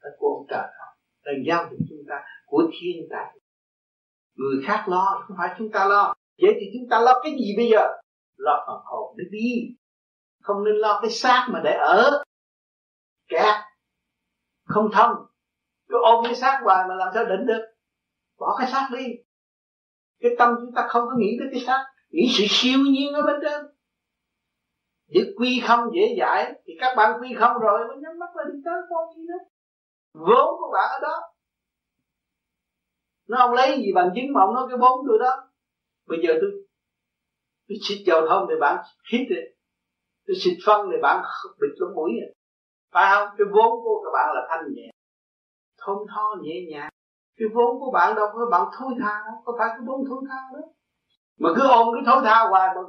S2: Là của ông trời là giao cho chúng ta, của thiên tài. Người khác lo, không phải chúng ta lo. Vậy thì chúng ta lo cái gì bây giờ? Lo phần hồn để đi. Không nên lo cái xác mà để ở. Kẹt. Không thông. Cứ ôm cái xác hoài mà làm sao định được? Bỏ cái xác đi. Cái tâm chúng ta không có nghĩ tới cái xác. Nghĩ sự siêu nhiên ở bên trên để quy không dễ dãi, thì các bạn quy không rồi mới nhắm mắt lên đi tới con gì đó. Vốn của bạn ở đó. Nó không lấy gì bằng chứng mà ông nói cái vốn tôi đó. Bây giờ tôi tôi xịt dầu thông thì bạn hít đi. Tôi xịt phân thì bạn bịt lỗ mũi rồi phải không? Cái vốn của các bạn là thanh nhẹ. Thơm tho, nhẹ nhàng. Cái vốn của bạn đâu có bạn thối tha. Đâu có phải cái vốn thối tha đó? Mà cứ ôm cái thối tha hoài mà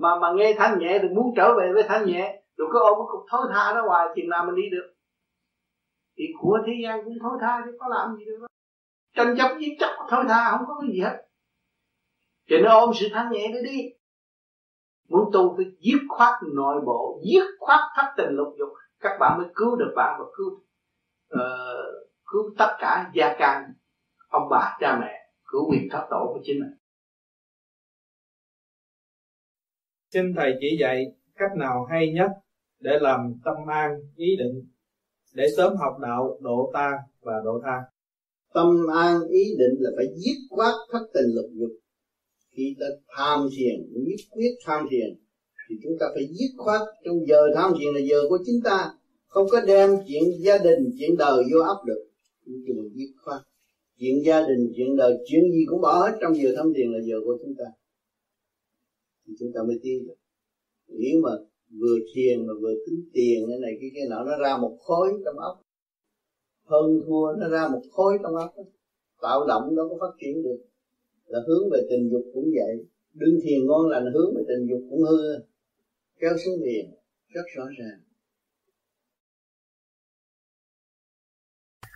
S2: mà mà nghe thanh nhẹ thì muốn trở về với thanh nhẹ. Rồi cứ ôm cái cục thối tha đó hoài chừng nào mình đi được.
S36: Thì của thế gian cũng thối tha chứ có làm gì được. Tranh chấp giết chóc thối tha không có cái gì hết. Cho nên ôm sự thanh nhẹ để đi. Muốn tu phải dứt khoát nội bộ dứt khoát thất tình lục dục. Các bạn mới cứu được bạn và cứu uh, cứu tất cả gia can ông bà cha mẹ cứu quyền thoát tổ của chính mình.
S37: Xin thầy chỉ dạy cách nào hay nhất để làm tâm an, ý định, để sớm học đạo độ ta và độ tha.
S2: Tâm an, ý định là phải dứt khoát thất tình lục dục. Khi ta tham thiền, nhất quyết tham thiền, thì chúng ta phải dứt khoát. Trong giờ tham thiền là giờ của chính ta. Không có đem chuyện gia đình, chuyện đời vô ấp được. Chúng ta dứt khoát. Chuyện gia đình, chuyện đời, chuyện gì cũng bỏ hết trong giờ tham thiền là giờ của chúng ta thì chúng ta mới tiến được. Nếu mà vừa thiền mà vừa tính tiền cái này, cái cái nọ, nó ra một khối trong óc. Hơn thua, nó ra một khối trong óc. Tạo động nó có phát triển được. Là hướng về tình dục cũng vậy. Đương thiền ngon lành, hướng về tình dục cũng hư. Kéo xuống liền rất rõ ràng.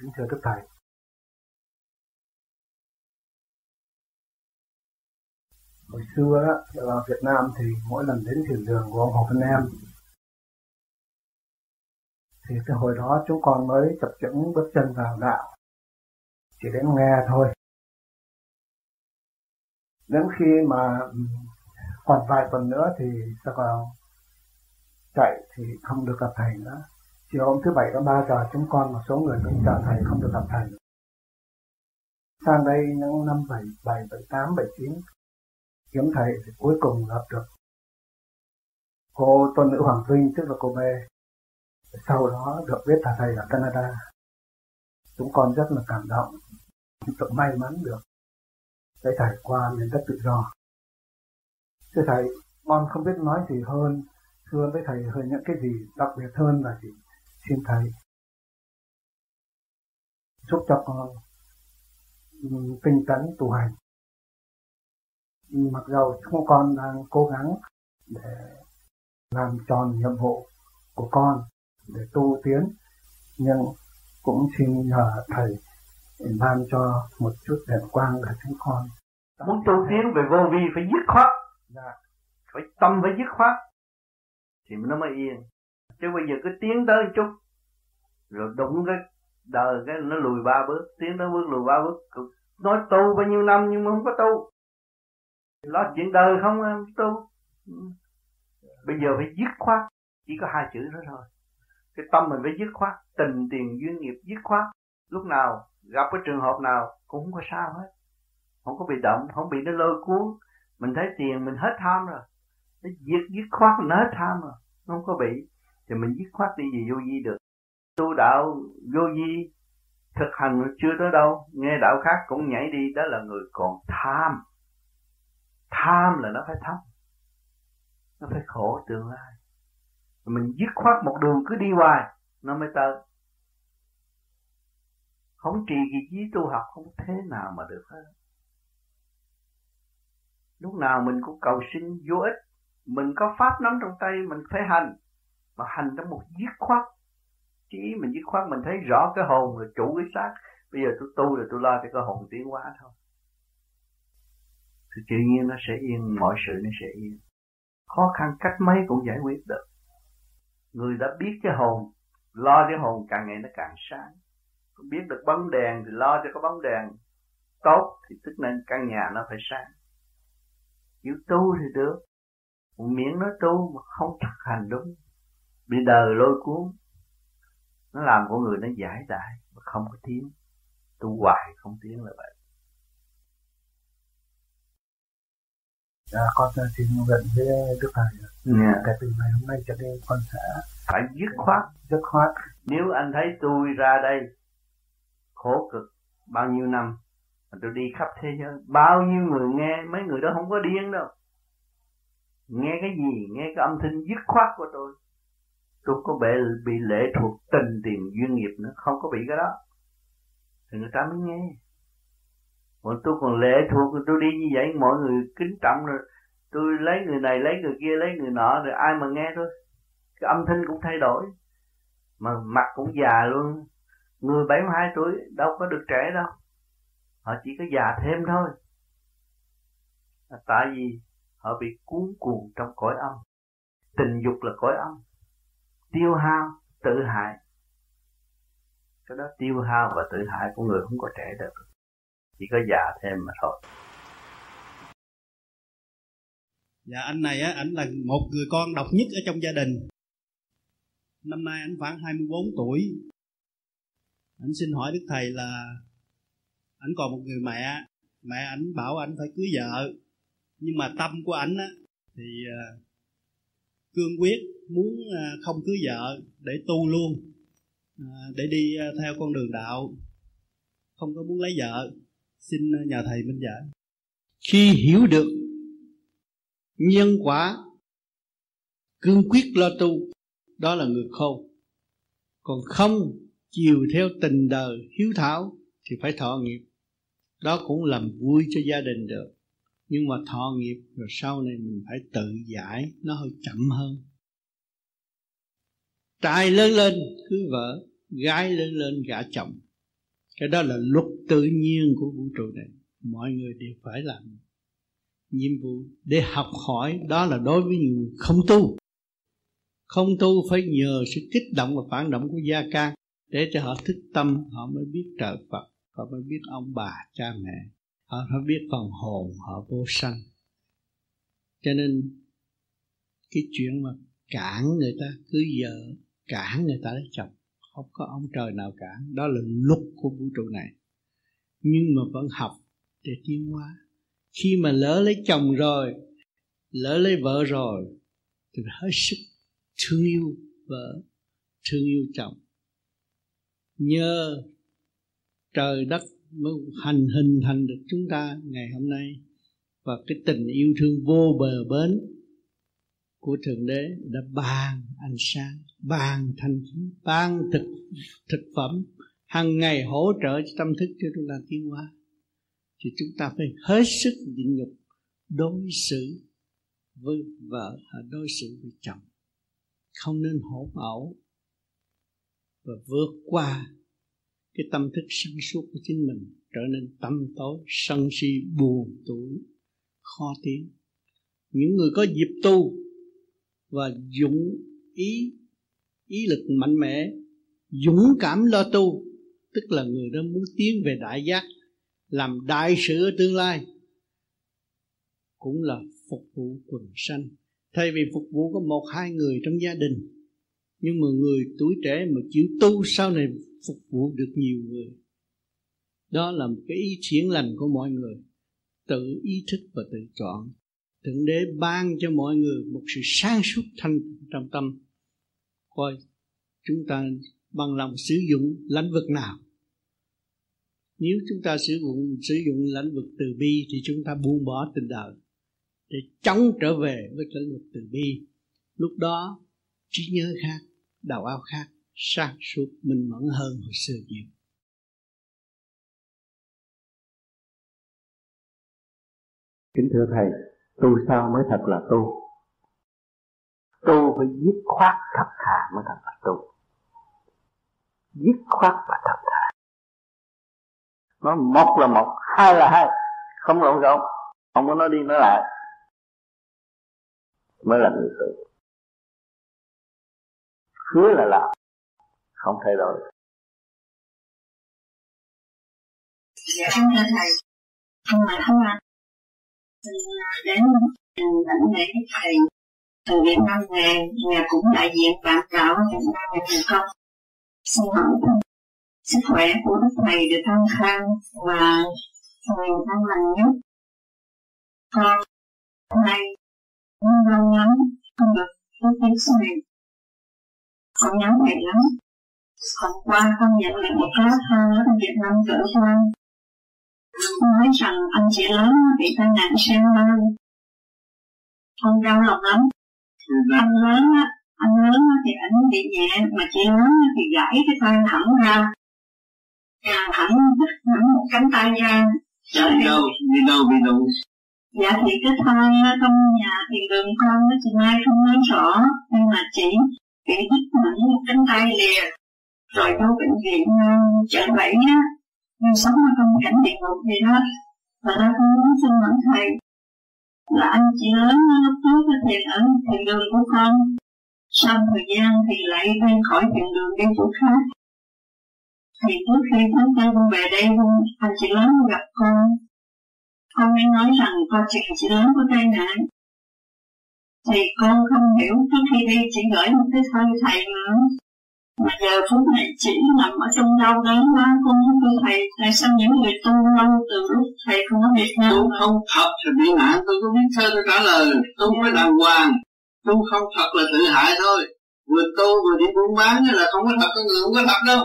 S36: Kính thưa đức thầy hồi xưa đó ở Việt Nam thì mỗi lần đến thiền đường của ông Hồ Văn Em, thì cái hồi đó chúng con mới tập chứng bước chân vào đạo, chỉ đến nghe thôi. Đến khi mà ừ, còn vài tuần nữa thì sẽ vào chạy thì không được gặp thầy nữa. Chiều hôm thứ bảy có ba giờ chúng con một số người cũng chờ thầy, không được gặp thầy. Sang đây những năm bảy bảy bảy tám, bảy chín kiếm thầy thì cuối cùng gặp được cô tôn nữ Hoàng Vinh, tức là cô bé sau đó được biết là thầy ở Canada. Chúng con rất là cảm động tự may mắn được để thầy qua miền đất tự do. Thưa thầy, con không biết nói gì hơn, thưa với thầy hơn những cái gì đặc biệt hơn là gì? Xin thầy giúp cho con ừ, tinh tấn tu hành mặc dầu chúng con đang cố gắng để làm tròn nhiệm vụ của con để tu tiến nhưng cũng xin nhờ thầy ban cho một chút đèn quang để chúng con.
S2: Muốn tu tiến về vô vi phải dứt khoát. Dạ. phải tâm phải dứt khoát. Thì nó mới yên. Chứ bây giờ cứ tiến tới chút. Rồi đụng cái đời cái nó lùi ba bước tiến tới bước lùi ba bước. Nói tu bao nhiêu năm nhưng mà không có tu lo chuyện đời không à, tu? Ừ. Bây giờ phải dứt khoát. Chỉ có hai chữ đó thôi. Cái tâm mình phải dứt khoát. Tình tiền duyên nghiệp dứt khoát. Lúc nào gặp cái trường hợp nào cũng không có sao hết. Không có bị động, không bị nó lôi cuốn. Mình thấy tiền mình hết tham rồi. Nó dứt dứt khoát nó hết tham rồi. Nó không có bị. Thì mình dứt khoát đi gì vô vi được. Tu đạo vô vi, thực hành chưa tới đâu. Nghe đạo khác cũng nhảy đi. Đó là người còn tham tham là nó phải thấp nó phải khổ tương lai. Mình dứt khoát một đường cứ đi hoài, nó mới tới. Không trì kỳ trí tu học không thế nào mà được hết. Lúc nào mình cũng cầu sinh vô ích. Mình có pháp nắm trong tay, mình phải hành. Mà hành trong một dứt khoát. Chỉ mình dứt khoát, mình thấy rõ cái hồn là chủ cái xác. Bây giờ tôi tu rồi tôi lo cho cái hồn tiến hóa thôi thì tự nhiên nó sẽ yên, mọi sự nó sẽ yên. Khó khăn cách mấy cũng giải quyết được. Người đã biết cái hồn, lo cái hồn càng ngày nó càng sáng. Biết được bóng đèn thì lo cho cái bóng đèn. Tốt thì tức nên căn nhà nó phải sáng. Chịu tu thì được. Miệng nói tu mà không thực hành đúng. Bị đời lôi cuốn. Nó làm của người nó giải đại mà không có tiếng. Tu hoài không tiếng là vậy.
S36: Dạ, con xin nguyện với Đức Thầy.
S2: Yeah.
S36: Kể từ ngày hôm nay cho đến con sẽ
S2: phải dứt khoát.
S36: Dứt khoát.
S2: Nếu anh thấy tôi ra đây khổ cực bao nhiêu năm tôi đi khắp thế giới bao nhiêu người nghe mấy người đó không có điên đâu nghe cái gì nghe cái âm thanh dứt khoát của tôi tôi có bị bị lệ thuộc tình tiền duyên nghiệp nữa không có bị cái đó thì người ta mới nghe mà tôi còn lệ thuộc, tôi đi như vậy, mọi người kính trọng rồi. Tôi lấy người này, lấy người kia, lấy người nọ, rồi ai mà nghe thôi. Cái âm thanh cũng thay đổi. Mà mặt cũng già luôn.
S36: Người 72 tuổi, đâu có được trẻ đâu. Họ chỉ có già thêm thôi. À, tại vì họ bị cuốn cuồng trong cõi âm. Tình dục là cõi âm. Tiêu hao, tự hại. Cái đó tiêu hao và tự hại của người không có trẻ được chỉ có già thêm mà thôi.
S2: Dạ anh này á, ảnh là một người con độc nhất ở trong gia đình. Năm nay anh khoảng 24 tuổi. Anh xin hỏi đức thầy là ảnh còn một người mẹ. Mẹ ảnh bảo ảnh phải cưới vợ. Nhưng mà tâm của ảnh á, thì ờ, cương quyết muốn ờ, không cưới vợ để tu luôn ờ, để đi theo con đường đạo. Không có muốn lấy vợ xin ờ, nhờ thầy minh giải khi hiểu được nhân quả cương quyết lo tu, đó là người khôn còn không chiều theo tình đời hiếu thảo thì phải thọ nghiệp. Đó cũng làm vui cho gia đình được. Nhưng mà thọ nghiệp rồi sau này mình phải tự giải, nó hơi chậm hơn. Trai lớn lên cưới vợ, gái lớn lên, gả chồng cái đó là luật tự nhiên của vũ trụ này. Mọi người đều phải làm nhiệm vụ để học hỏi. Đó là đối với người không tu. Không tu phải nhờ sự kích động và phản động của gia can để cho họ thức tâm, họ mới biết trời Phật, họ mới biết ông bà, cha mẹ. Họ phải biết phần hồn họ vô sanh. Cho nên cái chuyện mà cản người ta cưới vợ cản người ta lấy chồng không có ông trời nào cả, đó là luật của vũ trụ này. Nhưng mà vẫn học để tiến hóa. Khi mà lỡ lấy chồng rồi lỡ lấy vợ rồi thì hết sức thương yêu vợ thương yêu chồng. Nhờ trời đất mới hành hình thành được chúng ta ngày hôm nay. Và cái tình yêu thương vô bờ bến của thượng đế đã ban ánh sáng ban thanh khí ban thực thực phẩm hàng ngày hỗ trợ cho tâm thức cho chúng ta tiến hóa. Thì chúng ta phải hết sức nhịn nhục đối xử với vợ hay đối xử với chồng. Không nên hỗn ẩu và vượt qua cái tâm thức sáng suốt của chính mình, trở nên tâm tối, sân si, buồn tuổi khó tiếng những người có dịp tu và dũng ý ý lực mạnh mẽ, dũng cảm lo tu, tức là người đó muốn tiến về đại giác, làm đại sự ở tương lai, cũng là phục vụ quần sanh. Thay vì phục vụ có một, hai người trong gia đình, nhưng mà người tuổi trẻ mà chịu tu sau này phục vụ được nhiều người. Đó là một cái ý thiện lành của mọi người. Tự ý thức và tự chọn. Thượng đế ban cho mọi người một sự sáng suốt thanh trong tâm coi chúng ta bằng lòng sử dụng lãnh vực nào. Nếu chúng ta sử dụng sử dụng lãnh vực từ bi thì chúng ta buông bỏ tình đời để chống trở về với lãnh vực từ bi. Lúc đó, trí nhớ khác, đầu óc khác, sáng suốt, minh mẫn hơn hồi xưa nhiều.
S36: Kính thưa thầy, tu sao mới thật là tu? Tu phải dứt khoát thật thà mới thật là tu. Dứt khoát và thật thà. Nó một là một, hai là hai. Không lộn xộn không có nói đi nói lại. Mới là người tu. Hứa là làm. Không thay đổi.
S38: Dạ con thưa thầy. Con mà không ạ. À, để lãnh lễ thầy từ Việt Nam về nhà cũng đại diện bạn đạo Việt Nam về thành công xin hỏi sức khỏe của đức thầy được an khang và nhiều an lành nhất. Con, hôm nay lâu lắm không được có tiếng này. Con nhớ thầy lắm. Hôm qua con nhận được một lá thư ở Việt Nam gửi qua nói rằng anh chị lớn bị tai nạn xe hơi con đau lòng lắm anh lớn á anh lớn thì anh bị nhẹ mà chị lớn thì gãy cái tay thẳng ra. Càng thẳng đứt thẳng một cánh tay ra.
S36: Trở đi đâu? Đi đâu bị đâu
S38: dạ thì cái thai trong nhà thì đường con đó chị mai không nói rõ nhưng mà chị bị đứt thẳng một cánh tay liền. Rồi vô bệnh viện ờ, chợ bảy á. Mình sống ở trong cảnh địa ngục gì đó và ta cũng muốn xin hỏi thầy là anh chị lớn lúc trước thì ở thiền đường của con. Sau thời gian thì lại đi khỏi thiền đường đi chỗ khác. Thì trước khi tháng tư con về đây, anh chị lớn gặp con. Con mới nói rằng con chị chị lớn có tai nạn. Thì con không hiểu trước khi đi, chị gửi một cái thơ thầy nữa mà giờ phút này chỉ nằm ở trong đau đớn quá con không biết thầy tại sao những người tu lâu từ lúc thầy không có Việt Nam
S36: tu không thật thì bị nạn tôi có biết thơ tôi trả lời. Tu phải đàng hoàng tu không thật là tự hại thôi. Vừa tu vừa đi buôn bán là không có thật có người không có thật đâu.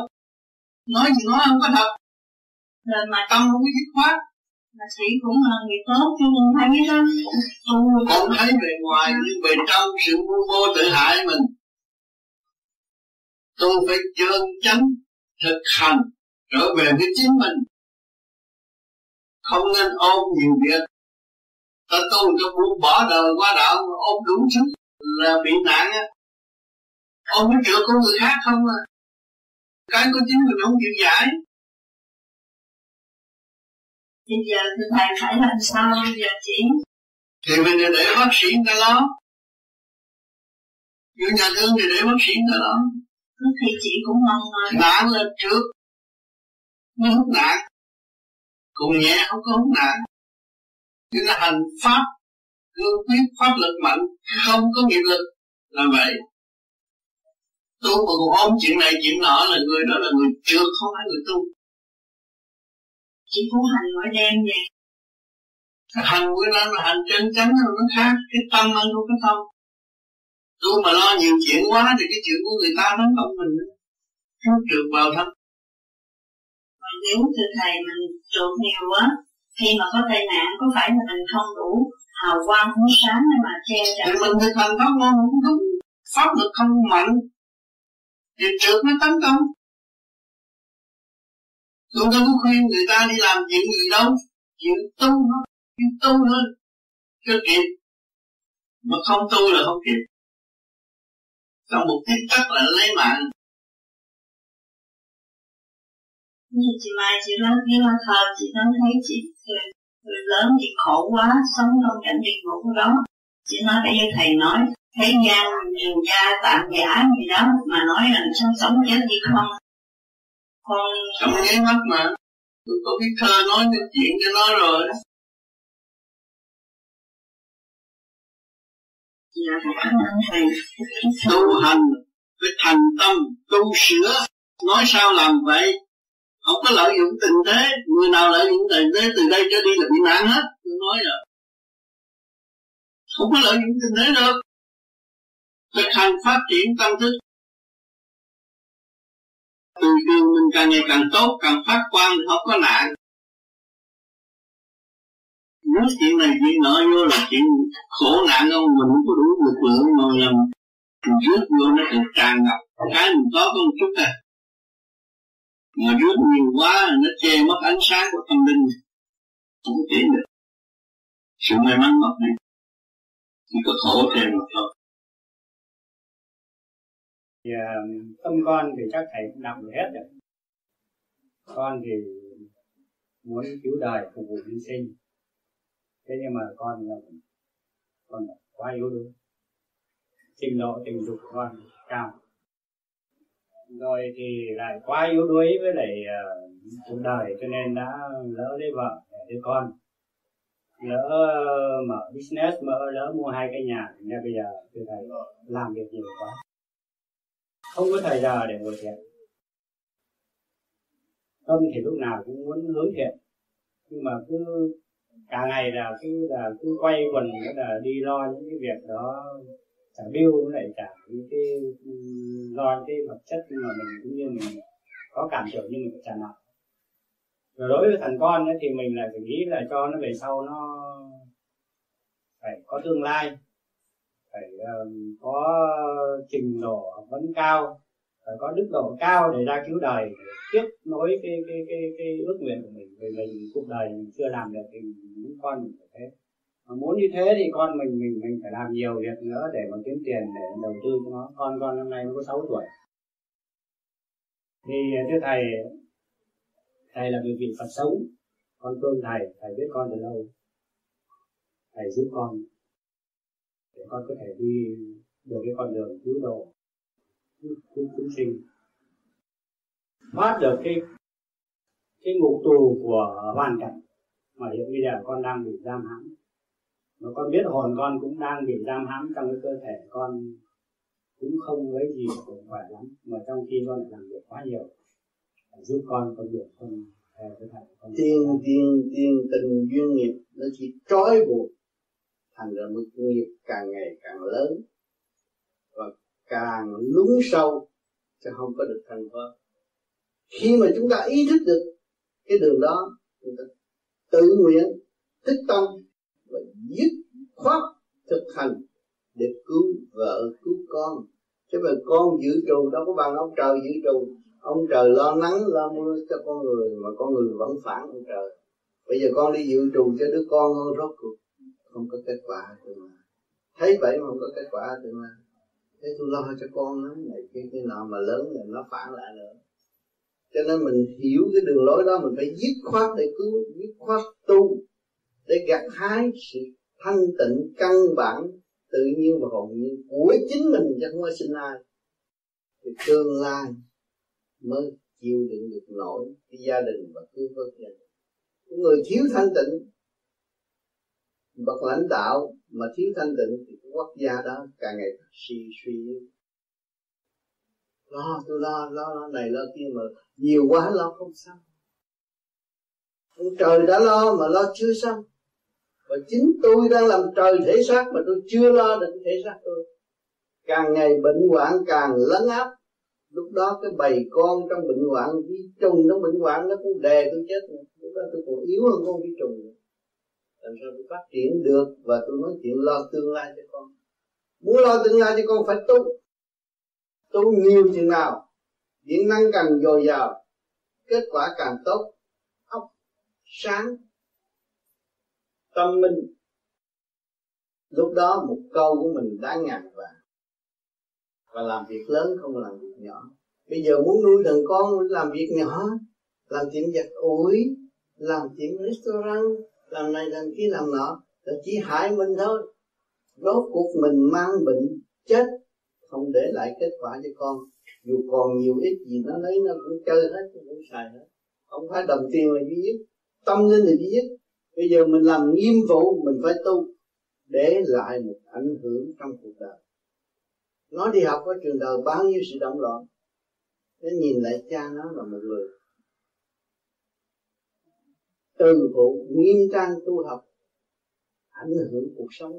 S36: Nói gì nói không có thật.
S38: Là mà
S36: tâm không có dứt khoát.
S38: mà chị cũng là người tốt chứ không thấy đó.
S36: Không thấy bề ngoài nhưng bề trong sự vô tự hại mình tôi phải chân chánh thực hành trở về với chính mình. Không nên ôm nhiều việc. Ta tu cho buông bỏ đời qua đạo ôm đủ sức là bị nạn á. Ôm cái chuyện của người khác không à? Cái của chính mình không chịu giải.
S38: Bây giờ thì thầy phải làm sao bây giờ chỉ
S36: thì mình để bác sĩ người ta lo. Như nhà thương thì để bác sĩ người ta lo
S38: Lúc thì chị cũng mong rồi
S36: nạn lên trước. Mới hút nạn cùng nhẹ không có hút nạn như là hành pháp cương quyết pháp lực mạnh không có nghiệp lực là vậy. Tu mà còn ôm chuyện này chuyện nọ là người đó là người chưa không phải người tu.
S38: Chị cũng hành mỗi đêm vậy.
S36: Hành mỗi năm là hành chân chánh nó khác. Cái tâm ăn của cái tâm tu mà lo nhiều chuyện quá thì cái chuyện của người ta nó không mình. Nó trượt vào thân.
S38: Mà nếu từ thầy mình trượt nhiều quá khi mà có tai nạn có phải là mình không đủ hào quang ánh sáng để mà che chở?
S36: Mình thực hành pháp môn không đúng. Pháp lực không mạnh thì trượt nó tấn công. Tôi đâu có khuyên người ta đi làm chuyện gì đâu chuyện tu thôi chuyện tu thôi cho kịp. Mà không tu là không kịp trong một tích tắc là lấy mạng.
S38: Như chị Mai chị nói cái hoa thờ chị nói thấy chị người, người lớn chị khổ quá sống trong cảnh địa ngục đó. Chị nói bây giờ thầy nói thế gian rừng gia tạm giả gì đó mà nói là sao sống chết gì không. Con
S36: trong nháy mắt mà. Tôi có biết thơ nói cái chuyện cho nó rồi
S38: thầy
S36: tu hành phải thành tâm, tu sửa. Nói sao làm vậy? Không có lợi dụng tình thế. Người nào lợi dụng tình thế, từ đây cho đi là bị nạn hết. Tôi nói rồi. Không có lợi dụng tình thế được. Thực hành phát triển tâm thức. Từ trường mình càng ngày càng tốt, càng phát quang không có nạn nếu chuyện này chuyện nọ vô là chuyện khổ nạn không mình không có đủ lực lượng mà làm rước vô nó càng tràn ngập. Cái mình có có một chút à. Mà rước nhiều quá, nó che mất ánh sáng của tâm linh. Không tiến được. Sự may mắn mất đi. Chỉ có khổ thêm một thôi.
S39: Thì à, tâm con thì chắc thầy cũng đọc được hết rồi. Con thì muốn cứu đời phục vụ nhân sinh thế nhưng mà con là con là quá yếu đuối. Trình độ tình dục của con cao. Rồi thì lại quá yếu đuối với lại uh, cuộc đời cho nên đã lỡ lấy vợ để đứa con. Lỡ ờ, mở business mở lỡ mua hai cái nhà nên bây giờ thưa thầy làm việc nhiều quá. Không có thời giờ để ngồi thiền. Tâm thì lúc nào cũng muốn hướng thiện nhưng mà cứ cả ngày là cứ là cứ quay quần là đi lo những cái việc đó trả bill với lại trả những cái lo cái vật chất nhưng mà mình cũng như mình có cảm tưởng như mình phải trả nợ rồi đối với thằng con ấy, thì mình lại phải nghĩ là cho nó về sau nó phải có tương lai phải um, có trình độ học vấn cao phải có đức độ cao để ra cứu đời tiếp nối cái cái cái cái ước nguyện của mình, vì mình cuộc đời mình chưa làm được thì những con mình phải thế. Mà muốn như thế thì con mình mình mình phải làm nhiều việc nữa để mà kiếm tiền, để đầu tư cho nó. Con con năm nay mới có 6 tuổi. Thì à, thưa thầy thầy là người vị Phật sống. Con tôn thầy thầy biết con từ lâu. Thầy giúp con để con có thể đi được cái con đường cứu độ chúng chúng sinh thoát được cái cái ngục tù của hoàn cảnh mà hiện bây giờ con đang bị giam hãm. Mà con biết hồn con cũng đang bị giam hãm trong cái cơ thể con cũng không lấy gì cũng khỏe lắm, mà trong khi con lại làm việc quá nhiều, giúp con con được con theo cái thầy con.
S2: Tiền tiền tiền tình duyên nghiệp nó chỉ trói buộc thành ra một nghiệp càng ngày càng lớn càng lún sâu sẽ không có được thành phật khi mà chúng ta ý thức được cái đường đó, chúng ta tự nguyện tích tâm và dứt khoát thực hành để cứu vợ, cứu con. Chứ mà con giữ trù, đâu có bằng ông trời giữ trù. Ông trời lo nắng, lo mưa cho con người, mà con người vẫn phản ông trời. Bây giờ con đi dự trù cho đứa con, rốt cuộc không có kết quả tương lai. Thấy vậy mà không có kết quả tương lai thế tôi lo cho con nó, này cái cái nào mà lớn rồi nó phản lại nữa. Cho nên mình hiểu cái đường lối đó, mình phải dứt khoát để cứu, dứt khoát tu, để gặt hái sự thanh tịnh căn bản, tự nhiên và hồn nhiên của chính mình chứ không có sinh ai. Thì tương lai mới chịu đựng được nổi cái gia đình và cứu vớt gia đình. Người thiếu thanh tịnh, bậc lãnh đạo mà thiếu thanh tịnh thì quốc gia đó càng ngày càng suy suy lo tôi lo lo, lo này lo kia mà nhiều quá lo không xong. Ông trời đã lo mà lo chưa xong. Và chính tôi đang làm trời thể xác mà tôi chưa lo được thể xác tôi. Càng ngày bệnh hoạn càng lấn áp. Lúc đó cái bầy con trong bệnh hoạn vi trùng trong bệnh hoạn nó cũng đè tôi chết. Lúc đó tôi còn yếu hơn con vi trùng làm sao tôi phát triển được và tôi nói chuyện lo tương lai cho con. Muốn lo tương lai cho con phải tu. Tu nhiều chừng nào, điện năng càng dồi dào, kết quả càng tốt, óc sáng, tâm minh. Lúc đó một câu của mình đã ngàn vàng. Và làm việc lớn không làm việc nhỏ. Bây giờ muốn nuôi thằng con, làm việc nhỏ, làm tiệm giặt ủi, làm tiệm restaurant làm này làm kia làm nọ, là chỉ hại mình thôi. Rốt cuộc mình mang bệnh, chết, không để lại kết quả cho con. Dù còn nhiều ít gì nó lấy, nó cũng chơi hết cũng xài hết. Không phải đồng tiền là duy nhất, tâm linh là duy nhất. Bây giờ mình làm nghiêm vụ, mình phải tu, để lại một ảnh hưởng trong cuộc đời. Nó đi học ở trường đời bao nhiêu sự động loạn. Nó nhìn lại cha nó là một người từ phụ nghiêm trang tu học, ảnh hưởng cuộc sống,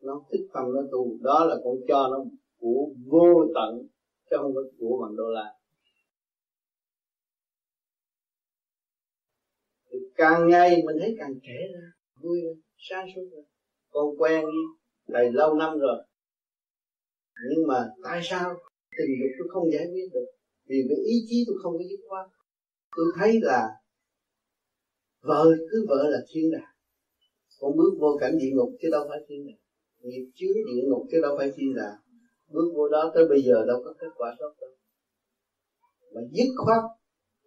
S2: nó thích tâm nó tu. Đó là con cho nó của vô tận, chứ không của bằng đô la. Thì càng ngày mình thấy càng trẻ ra, vui ra sáng suốt ra. Con quen đi lâu năm rồi. Nhưng mà tại sao tình dục tôi không giải quyết được? Vì cái ý chí tôi không có dứt khoát. Tôi thấy là vợ cứ vợ là thiên đàng. Con bước vô cảnh địa ngục chứ đâu phải thiên đàng. Nghiệp chứa địa ngục chứ đâu phải thiên đàng. Bước vô đó tới bây giờ đâu có kết quả tốt đâu. Mà dứt khoát,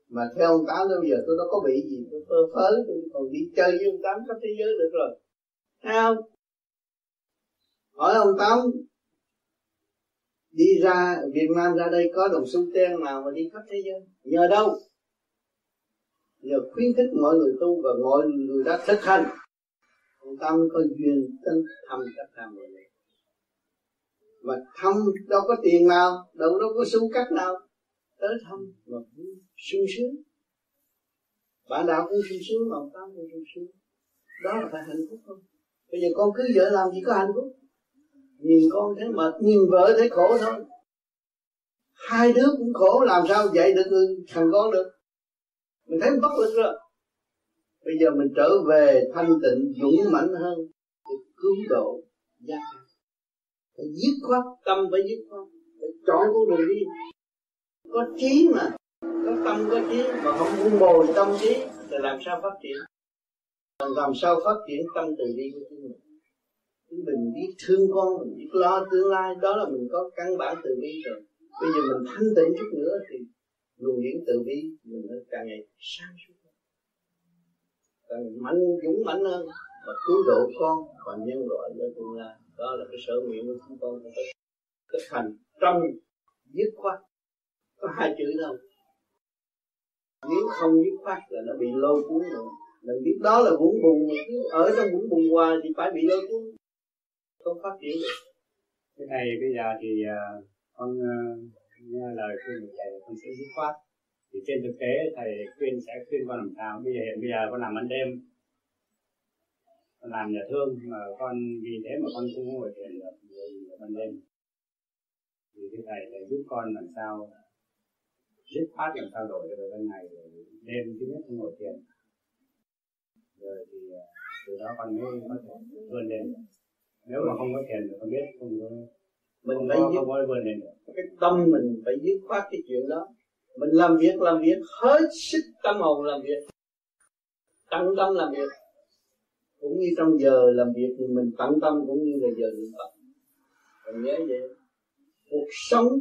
S2: mà theo ông tám tới bây giờ tôi đâu có bị gì. Tôi phơ phớ, tôi còn đi chơi với ông tám khắp thế giới được rồi. Thấy không? Hỏi ông tám, đi ra Việt Nam ra đây có đồng xu ten nào mà đi khắp thế giới? Nhờ đâu? Nhờ khuyến khích mọi người tu và mọi người đã thực hành. Còn tâm có duyên tinh tất cả mọi người. Mà thăm đâu có tiền nào, đâu đâu có xu cắt nào. Tới thăm mà sung sướng. Bạn đạo cũng sung sướng mà tâm cũng sung sướng. Đó là phải hạnh phúc không bây giờ con cứ vợ làm gì có hạnh phúc. Nhìn con thấy mệt, nhìn vợ thấy khổ thôi. Hai đứa cũng khổ, làm sao dạy được thằng con được? Mình thấy bất lực rồi. Bây giờ mình trở về thanh tịnh, dũng mãnh hơn để cứu độ gia đình. Phải dứt khoát, tâm phải dứt khoát. Phải chọn con đường đi. Có trí mà. Có tâm, có trí. Mà không muốn bồi tâm trí, thì làm sao phát triển? Làm sao phát triển tâm từ bi của chúng mình? Mình biết thương con, mình biết lo tương lai. Đó là mình có căn bản từ bi rồi. Bây giờ mình thanh tịnh chút nữa thì luôn điển từ bi mình nó càng ngày sáng suốt càng mạnh dũng mạnh hơn và cứu độ con và nhân loại cho tương lai. Đó là cái sở nguyện của chúng con phải thực hành trong dứt khoát. Có hai chữ đâu nếu không dứt khoát là nó bị lôi cuốn rồi. Mình biết đó là vũng bùn ở trong vũng bùn hoài thì phải bị lôi cuốn. Không phát triển được.
S39: Cái này bây giờ thì uh, con uh, nghe lời khuyên của thầy, con sẽ dứt khoát. Thì trên thực tế, thầy khuyên sẽ khuyên con làm sao? Bây giờ hiện bây giờ con làm ăn đêm, con làm nhà thương, mà con vì thế mà con không ngồi thiền được ban đêm. Thì cái thầy thầy giúp con làm sao, dứt khoát làm sao đổi được ban ngày rồi đêm thứ nhất không ngồi thiền. Rồi thì à, từ đó con mới có thể vươn lên. Nếu mà không có thiền thì con biết không có
S2: mình phải dứt cái tâm mình phải dứt khoát cái chuyện đó. Mình làm việc làm việc hết sức tâm hồn làm việc. Tận tâm làm việc. Cũng như trong giờ làm việc thì mình tận tâm cũng như là giờ luyện tập. Mình nhớ vậy. Cuộc sống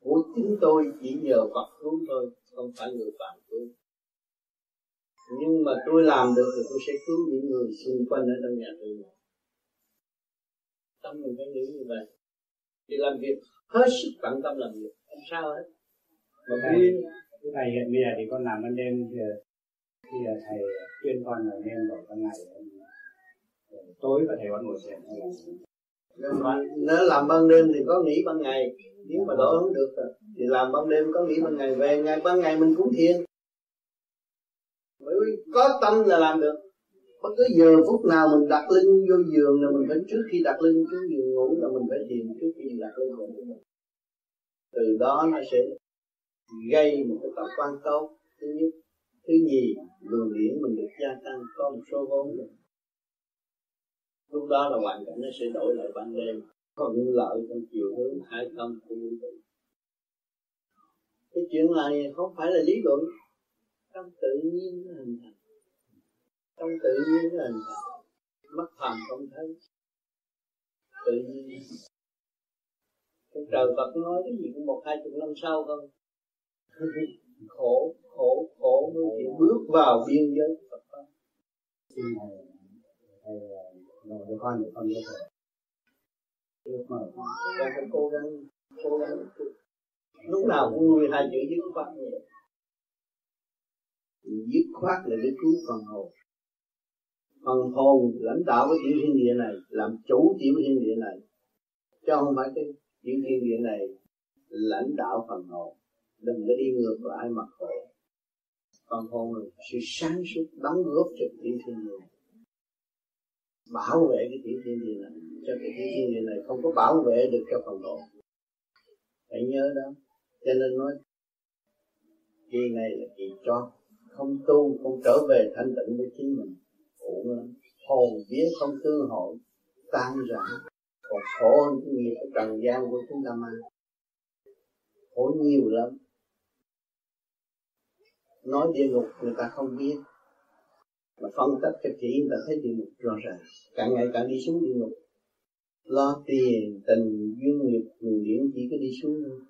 S2: của chúng tôi chỉ nhờ Phật cứu thôi không phải người bạn cứu. Nhưng mà tôi làm được thì tôi sẽ cứu những người xung quanh ở trong nhà tôi. Tâm mình phải nghĩ như vậy thì làm việc hết sức tận tâm làm việc không sao hết. Mà
S39: thầy, cái thầy hiện bây giờ thì con làm ban đêm thì thì là thầy khuyên con là nên đổi ban ngày tối có thể con ngồi là
S2: Nhưng mà nếu làm ban đêm thì có nghỉ ban ngày nếu mà đổi không được rồi, thì làm ban đêm có nghỉ ban ngày về ngày ban ngày mình cũng thiền. Bởi vì có tâm là làm được bất cứ giờ phút nào mình đặt lưng vô giường là mình phải trước khi đặt lưng trước giường ngủ là mình phải thiền trước khi đặt lưng ngủ từ đó nó sẽ gây một cái tập quan tốt. Thứ nhất, thứ nhì, luồng điển mình được gia tăng, có một số vốn được. Lúc đó là hoàn cảnh nó sẽ đổi lại ban đêm. Có những lợi trong chiều hướng, hai tâm của vũ trụ cái chuyện này không phải là lý luận. Trong tự nhiên nó hình thành trong tự nhiên thành mắt phàm không thấy. Tự nhiên. Cái trời Phật nói cái gì cũng một hai chục năm sau không? Khổ khổ khổ mới chịu bước vào biên giới Phật pháp.
S39: Xin thầy thầy rồi cho con để con có thể được mở
S2: con phải cố gắng cố gắng. Lúc nào cũng nuôi hai chữ dứt khoát như vậy. Dứt khoát là để cứu phần hồn phần hồn lãnh đạo cái tiểu thiên địa này làm chủ tiểu thiên địa này, chứ không phải cái tiểu thiên địa này lãnh đạo phần hồn. Đừng có đi ngược lại mặc khổ phần hồn là sự sáng suốt đóng góp cho tiểu thiên địa này. Bảo vệ cái tiểu thiên địa này, cho cái tiểu thiên địa này không có bảo vệ được cho phần hồn. Phải nhớ đó. Cho nên nói, kỳ này là kỳ cho không tu, không trở về thanh tịnh với chính mình phụ hồn vía không tương hội, tan rã. Còn khổ hơn cái nghiệp ở trần gian của chúng ta mang khổ nhiều lắm. Nói địa ngục người ta không biết. Mà phân tích cái kỹ, người ta thấy địa ngục rõ ràng. Càng ngày càng đi xuống địa ngục. Lo tiền, tình, duyên nghiệp, người điển chỉ có đi xuống thôi.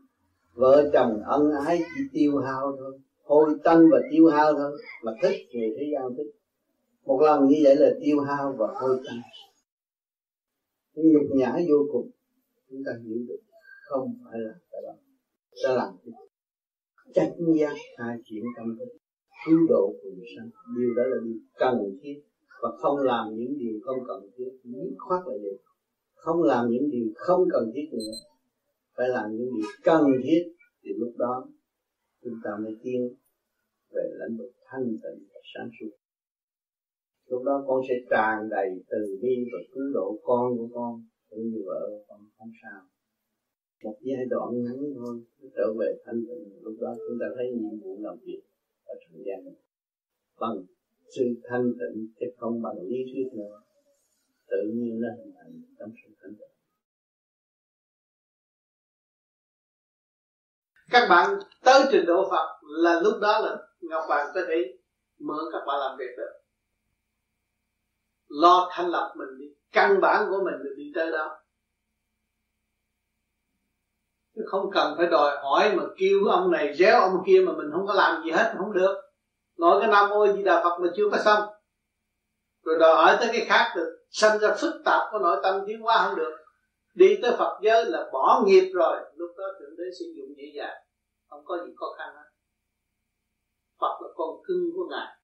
S2: Vợ chồng ân ái chỉ tiêu hao thôi. Hôi tanh và tiêu hao thôi. Mà thích người thế gian thích một lần như vậy là tiêu hao và hôi tanh nhục nhã vô cùng, chúng ta hiểu được, không phải là cái đó. Sẽ làm trách giác hai chuyện tâm thức, cứu độ quần sanh điều đó là điều cần thiết và không làm những điều không cần thiết, dứt khoát là điều không làm những điều không cần thiết nữa, phải làm những điều cần thiết thì lúc đó chúng ta mới tiến về lãnh vực thanh tịnh và sáng suốt lúc đó con sẽ tràn đầy từ bi và cứu độ con của con, cũng như vợ của con, không sao. Một giai đoạn ngắn thôi trở về thanh tịnh. Lúc đó chúng ta thấy nhiệm vụ làm việc ở trần gian. Bằng sự thanh tịnh, chứ không bằng lý thuyết nữa. Tự nhiên nó hình thành trong sự thanh tịnh.
S9: Các bạn tới trình độ Phật là lúc đó là Ngọc Hoàng có thể mở các bạn làm việc được lo thanh lập mình đi, căn bản của mình được đi tới đó.
S2: Chứ không cần phải đòi hỏi mà kêu ông này réo ông kia mà mình không có làm gì hết, không được. Nói cái nam mô di đà phật mà chưa có xong. Rồi đòi hỏi tới cái khác được. Sanh ra phức tạp của nội tâm tiến hóa không được. Đi tới Phật giới là bỏ nghiệp rồi. Lúc đó thượng đế sử dụng dễ dàng. Không có gì khó khăn hết. Phật là con cưng của ngài.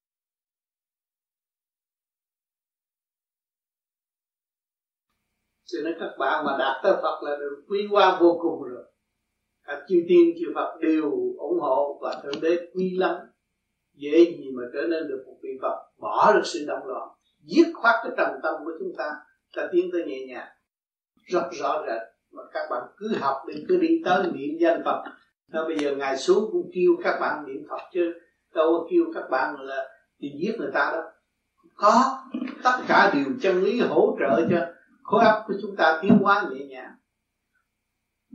S2: Cho nên các bạn mà đạt tới Phật là được quý qua vô cùng rồi. Các chư tiên, chư Phật đều ủng hộ và thượng đế quý lắm. Dễ gì mà trở nên được một vị Phật bỏ được sự động loạn, dứt khoát cái trầm tâm của chúng ta ta tiến tới nhẹ nhàng. Rất rõ rệt mà các bạn cứ học đi, cứ đi tới niệm danh Phật. Thôi bây giờ ngài xuống cũng kêu các bạn niệm Phật chứ. Đâu có kêu các bạn là đi giết người ta đâu. Có tất cả đều chân lý hỗ trợ cho khối óc của chúng ta tiến hóa nhẹ nhàng.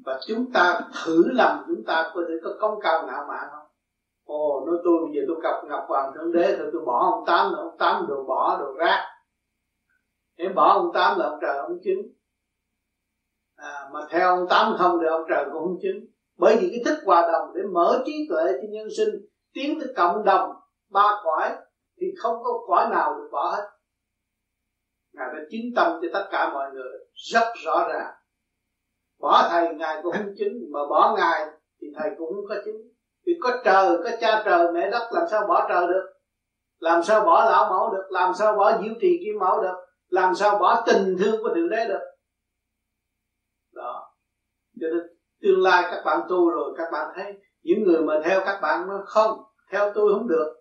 S2: Và chúng ta thử làm chúng ta có thể có công cao ngạo mạn không? Ồ nói tôi bây giờ tôi gặp ngọc hoàng thượng đế rồi tôi bỏ ông tám là ông tám đồ bỏ đồ rác. Nếu bỏ ông tám là ông trời ông chứng. À, mà theo ông tám không thì ông trời cũng không chứng. Bởi vì cái thích hòa đồng để mở trí tuệ cho nhân sinh tiến tới cộng đồng ba cõi thì không có cõi nào được bỏ hết ngài đã chứng tâm cho tất cả mọi người rất rõ ràng. Bỏ thầy, ngài cũng không chứng mà bỏ ngài thì thầy cũng không có chứng. Vì có trời, có cha trời, mẹ đất, làm sao bỏ trời được? Làm sao bỏ lão mẫu được? Làm sao bỏ diệu trì kim mẫu được? Làm sao bỏ tình thương của thượng đế được? Đó. Cho nên tương lai các bạn tu rồi, các bạn thấy những người mà theo các bạn nó không, theo tôi không được.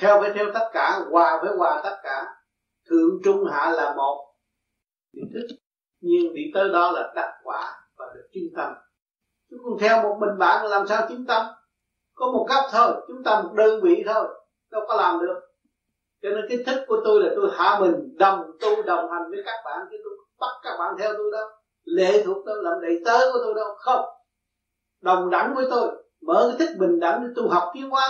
S2: Theo phải theo tất cả, hòa với hòa tất cả thượng trung hạ là một. Thì thức nhưng đi tới đó là đắc quả và được chứng tâm. Chứ còn theo một mình bạn làm sao chứng tâm? Có một cấp thôi, chúng ta một đơn vị thôi, đâu có làm được. Cho nên cái thức của tôi là tôi hạ mình, đồng tu, đồng hành với các bạn, chứ tôi bắt các bạn theo tôi đâu lệ thuộc đâu làm đầy tớ của tôi đâu, không. Đồng đẳng với tôi, mở cái thức bình đẳng để tu học tiến hóa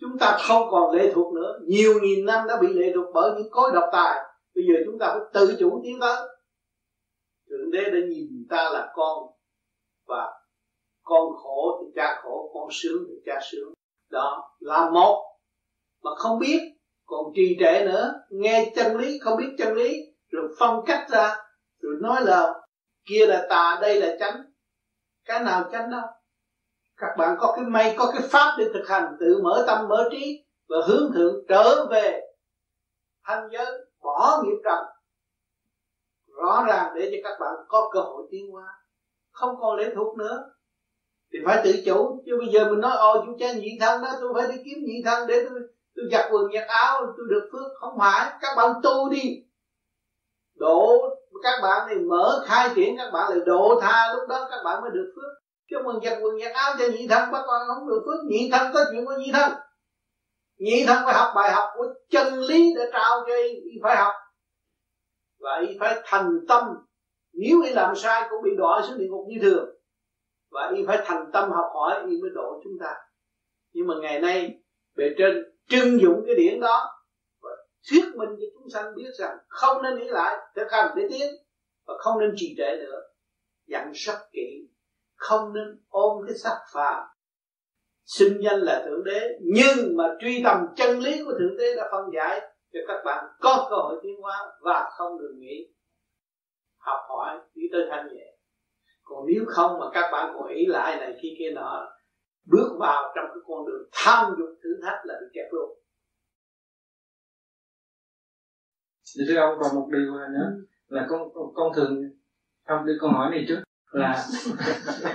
S2: chúng ta không còn lệ thuộc nữa. Nhiều nghìn năm đã bị lệ thuộc bởi những cối độc tài. Bây giờ chúng ta phải tự chủ tiến tới. Thượng đế đã nhìn ta là con và con khổ thì cha khổ, con sướng thì cha sướng. Đó là một. Mà không biết, còn trì trệ nữa. Nghe chân lý, không biết chân lý, rồi phân cách ra, rồi nói là kia là tà, đây là chánh. Cái nào chánh đâu các bạn có cái may, có cái pháp để thực hành, tự mở tâm, mở trí và hướng thượng, trở về thanh giới, bỏ nghiệp trần rõ ràng để cho các bạn có cơ hội tiến hóa, không còn lệ thuộc nữa. Thì phải tự chủ, chứ bây giờ mình nói ô chú cha nhị thân đó, tôi phải đi kiếm nhị thân để tôi tôi giặt quần, giặt áo, tôi được phước. Không phải, các bạn tu đi. Độ, các bạn thì mở khai triển các bạn lại độ tha, lúc đó các bạn mới được phước chứ quần giặt quần giặt áo cho nhị thân bắt bạn không được phước. Nhị thân có chuyện của nhị thân. Nhị thân phải học bài học của chân lý để trao cho y, y phải học. Và y phải thành tâm. Nếu y làm sai cũng bị đọa xuống địa ngục như thường. Và y phải thành tâm học hỏi y mới độ chúng ta. Nhưng mà ngày nay bề trên trưng dụng cái điển đó và thuyết minh cho chúng sanh biết rằng không nên nghĩ lại. Thực hành để tiến và không nên trì trệ nữa. Dặn rất kỹ không nên ôm cái sắc phàm. Xưng danh là thượng đế nhưng mà truy tầm chân lý của thượng đế đã phân giải cho các bạn có cơ hội tiến hóa và không ngừng nghỉ. Học hỏi đi tới thanh nhẹ. Còn nếu không mà các bạn còn ý lại này khi kia nọ bước vào trong cái con đường tham dục thử thách là bị kẹt luôn.
S40: Thưa ông còn một điều nữa là con con, con thường không đưa câu hỏi này trước là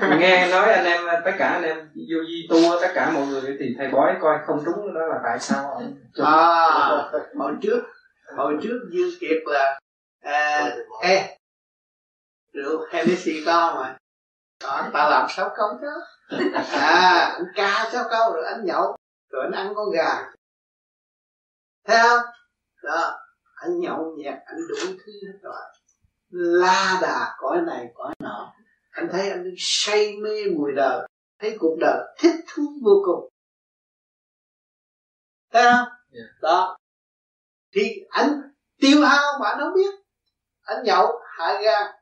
S40: nghe nói anh em tất cả anh em vô di tu tất cả mọi người thì thầy bói coi không đúng đó là tại sao ông
S2: à hồi trước hồi trước dương kiệt là à, ê. rượu Hennessy có mà đó ta làm sáu câu đó. À anh ca sáu câu rồi anh nhậu rồi anh ăn con gà. Thấy không? Đó anh nhậu nhẹt anh đủ thứ hết rồi. La đà cõi này cõi nọ anh thấy anh say mê mùi đời thấy cuộc đời thích thú vô cùng. Thấy không? Yeah. đó. Thì anh tiêu hao mà anh không biết. Anh nhậu hại gan.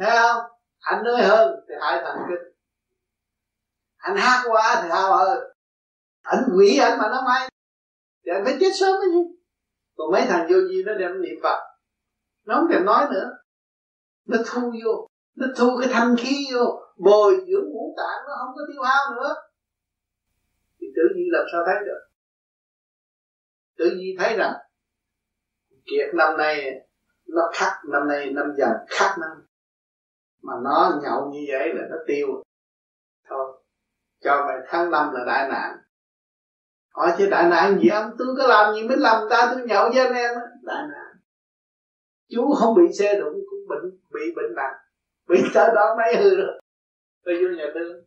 S2: Thấy không? Anh nói hơn thì hai thần kinh. Anh hát quá thì hao hơn anh quỷ anh mà nó may. Thì anh phải chết sớm cái gì còn mấy thằng vô gì nó đem niệm phật. Nó không thèm nói nữa. Nó thu vô nó thu cái thanh khí vô, bồi dưỡng ngũ tạng, nó không có tiêu hao nữa. Thì tự nhiên làm sao thấy được? Tự nhiên thấy rằng, kiệt năm nay, nó khắc năm nay, năm dần khắc năm. Mà nó nhậu như vậy là nó tiêu. Thôi, cho mày tháng năm là đại nạn. Hỏi chứ đại nạn gì ông? Tôi có làm gì mới làm ta? Tôi nhậu với anh em đại nạn. Chú không bị xe đụng, cũng bệnh, bị bệnh nặng bị tới đó mấy hư rồi? Tôi vô nhà thương.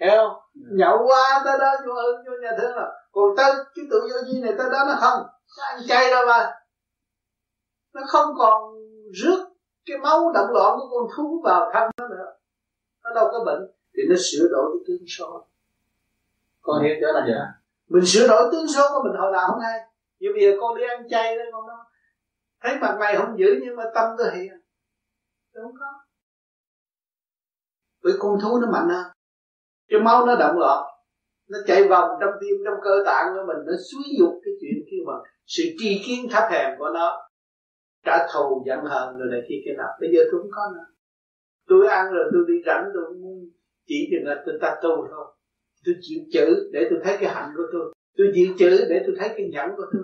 S2: Hiểu không? Nhậu qua tới đó vô vô nhà thương rồi còn tới cái tự vô duy này tới đó nó không. Nó ăn chay đâu mà? Nó không còn rước cái máu động loạn của con thú vào thân nó nữa. Nó đâu có bệnh. Thì nó sửa đổi cái tương số. Con hiểu chưa là dạ. mình sửa đổi tương số của mình hồi nào không hay như bây giờ con đi ăn chay đấy con đâu thấy mặt mày không dữ nhưng mà tâm tôi hiền. Không có bởi con thú nó mạnh hơn. Cái máu nó động loạn, nó chạy vòng trong tim, trong cơ tạng của mình, nó suy dục cái chuyện kia mà sự tri kiến thấp hèn của nó trả thù giận hờn rồi này kia kia nào bây giờ tôi không có nữa. Tôi ăn rồi tôi đi rảnh, tôi muốn chỉ chừng là tôi ta tu thôi. Tôi chịu chữ để tôi thấy cái hạnh của tôi. Tôi chịu chữ để tôi thấy cái nhẫn của tôi.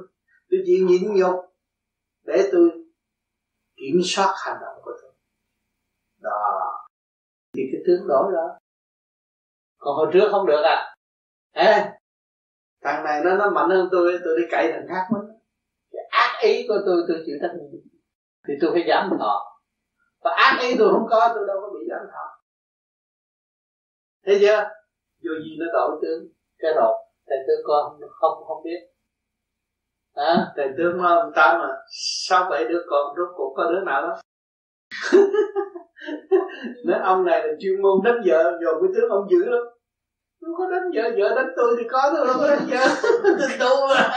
S2: Tôi chịu nhịn nhục để tôi kiểm soát hành động của tôi thì cái tướng đổi đó. Còn hồi trước không được à. Ê, thằng này nó nó mạnh hơn tôi tôi đi cậy thằng khác mất cái ác ý của tôi tôi chịu trách nhiệm. Thì tôi phải giảm thọ. Và ác ý tôi không có tôi đâu có bị giảm thọ. Thấy chưa? Vô gì nó đổi tướng. Cái rồi thầy tướng con không không biết. À, thầy tướng ờ, ông ta mà sáu bảy đứa con rốt cuộc có đứa nào đó. nói ông này là chuyên môn đánh vợ rồi cái tướng ông dữ lắm. Không có đánh vợ vợ đánh tôi thì có tôi đâu có đánh vợ. Tôi tu mà.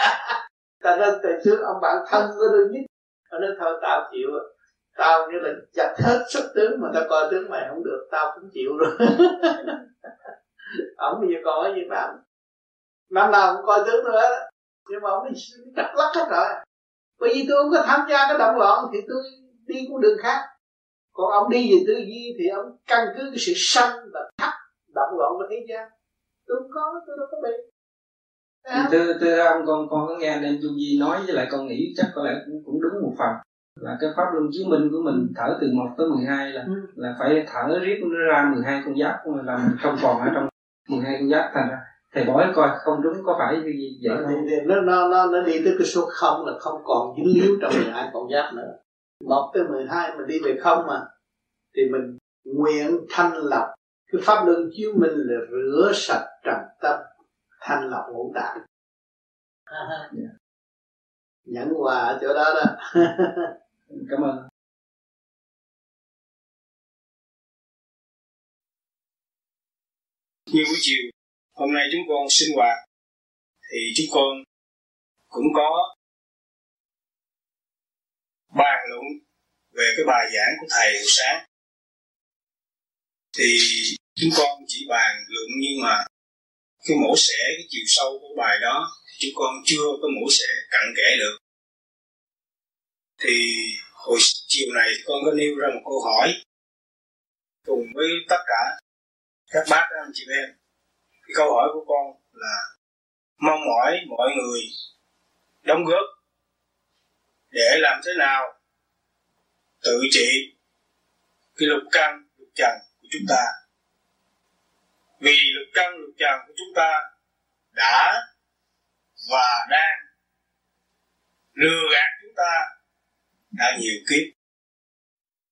S2: Tại nên thầy tướng ông bạn thân của tôi nhất. Ông nói thôi tao chịu tao như là chặt hết sức tướng mà tao coi tướng mày không được tao cũng chịu rồi. Ông bây giờ còn cái gì mà năm nào cũng coi tướng nữa nhưng mà ông đi chặt lắc hết rồi. Bởi vì tôi không có tham gia cái động loạn thì tôi đi con đường khác còn ông đi về tư duy thì ông căn cứ cái sự sanh và thắt động loạn của thế gian. Tôi không có tôi đâu có bị
S40: thưa thưa ông con con có nghe nên du di nói với lại con nghĩ chắc có lẽ cũng, cũng đúng một phần. Là cái pháp luân chứng minh của mình thở từ 1 tới 12 là ừ. là phải thở riết nó ra 12 con giáp là mình không còn ở trong 12 con giáp thành ra. Thầy bói coi không đúng có phải gì vậy không?
S2: Nó, nó, nó đi tới cái số không là không còn dính líu trong 12 con giáp nữa một tới 12 mình đi về không mà. Thì mình nguyện thanh lọc. Cái pháp luân chiếu mình là rửa sạch trần tâm thanh lọc ngũ tạng. Yeah. nhẫn quà ở chỗ đó đó.
S40: Cảm ơn.
S19: Như buổi chiều hôm nay chúng con sinh hoạt thì chúng con cũng có bàn luận về cái bài giảng của thầy buổi sáng. Thì chúng con chỉ bàn luận nhưng mà cái mổ xẻ cái chiều sâu của bài đó chúng con chưa có mổ xẻ cặn kẽ được. Thì hồi chiều này con có nêu ra một câu hỏi cùng với tất cả các bác anh chị em. Cái câu hỏi của con là, mong mỏi mọi người đóng góp để làm thế nào? Tự trị. Cái lục căn, lục trần của chúng ta. Vì lục căn, lục trần của chúng ta đã và đang lừa gạt chúng ta đã nhiều kiếp.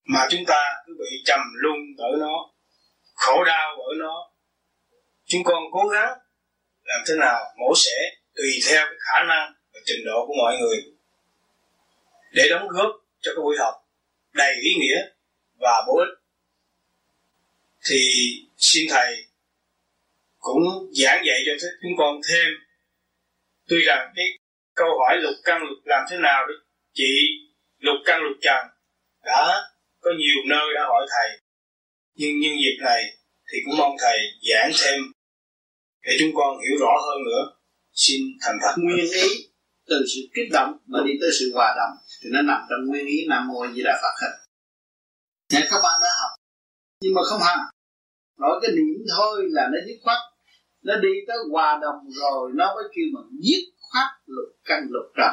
S19: Mà chúng ta cứ bị trầm luân ở nó, khổ đau ở nó. Chúng con cố gắng làm thế nào mổ xẻ tùy theo cái khả năng và trình độ của mọi người để đóng góp cho cái buổi học đầy ý nghĩa và bổ ích. Thì xin thầy cũng giảng dạy cho chúng con thêm tuy rằng cái câu hỏi lục căn lục làm thế nào để chị lục căn lục trần đã có nhiều nơi đã hỏi thầy. Nhưng nhân dịp này thì cũng mong thầy giảng thêm để chúng con hiểu rõ hơn nữa. Xin thành thật.
S2: Nguyên ý từ sự kích động mà đi tới sự hòa đồng thì nó nằm trong nguyên ý nam mô di đà phật hết. Thế các bạn đã học. Nhưng mà không hành nói cái niệm thôi là nó dứt khoát. Nó đi tới hòa đồng rồi, nó mới kêu mình dứt khoát lục căn lục trần.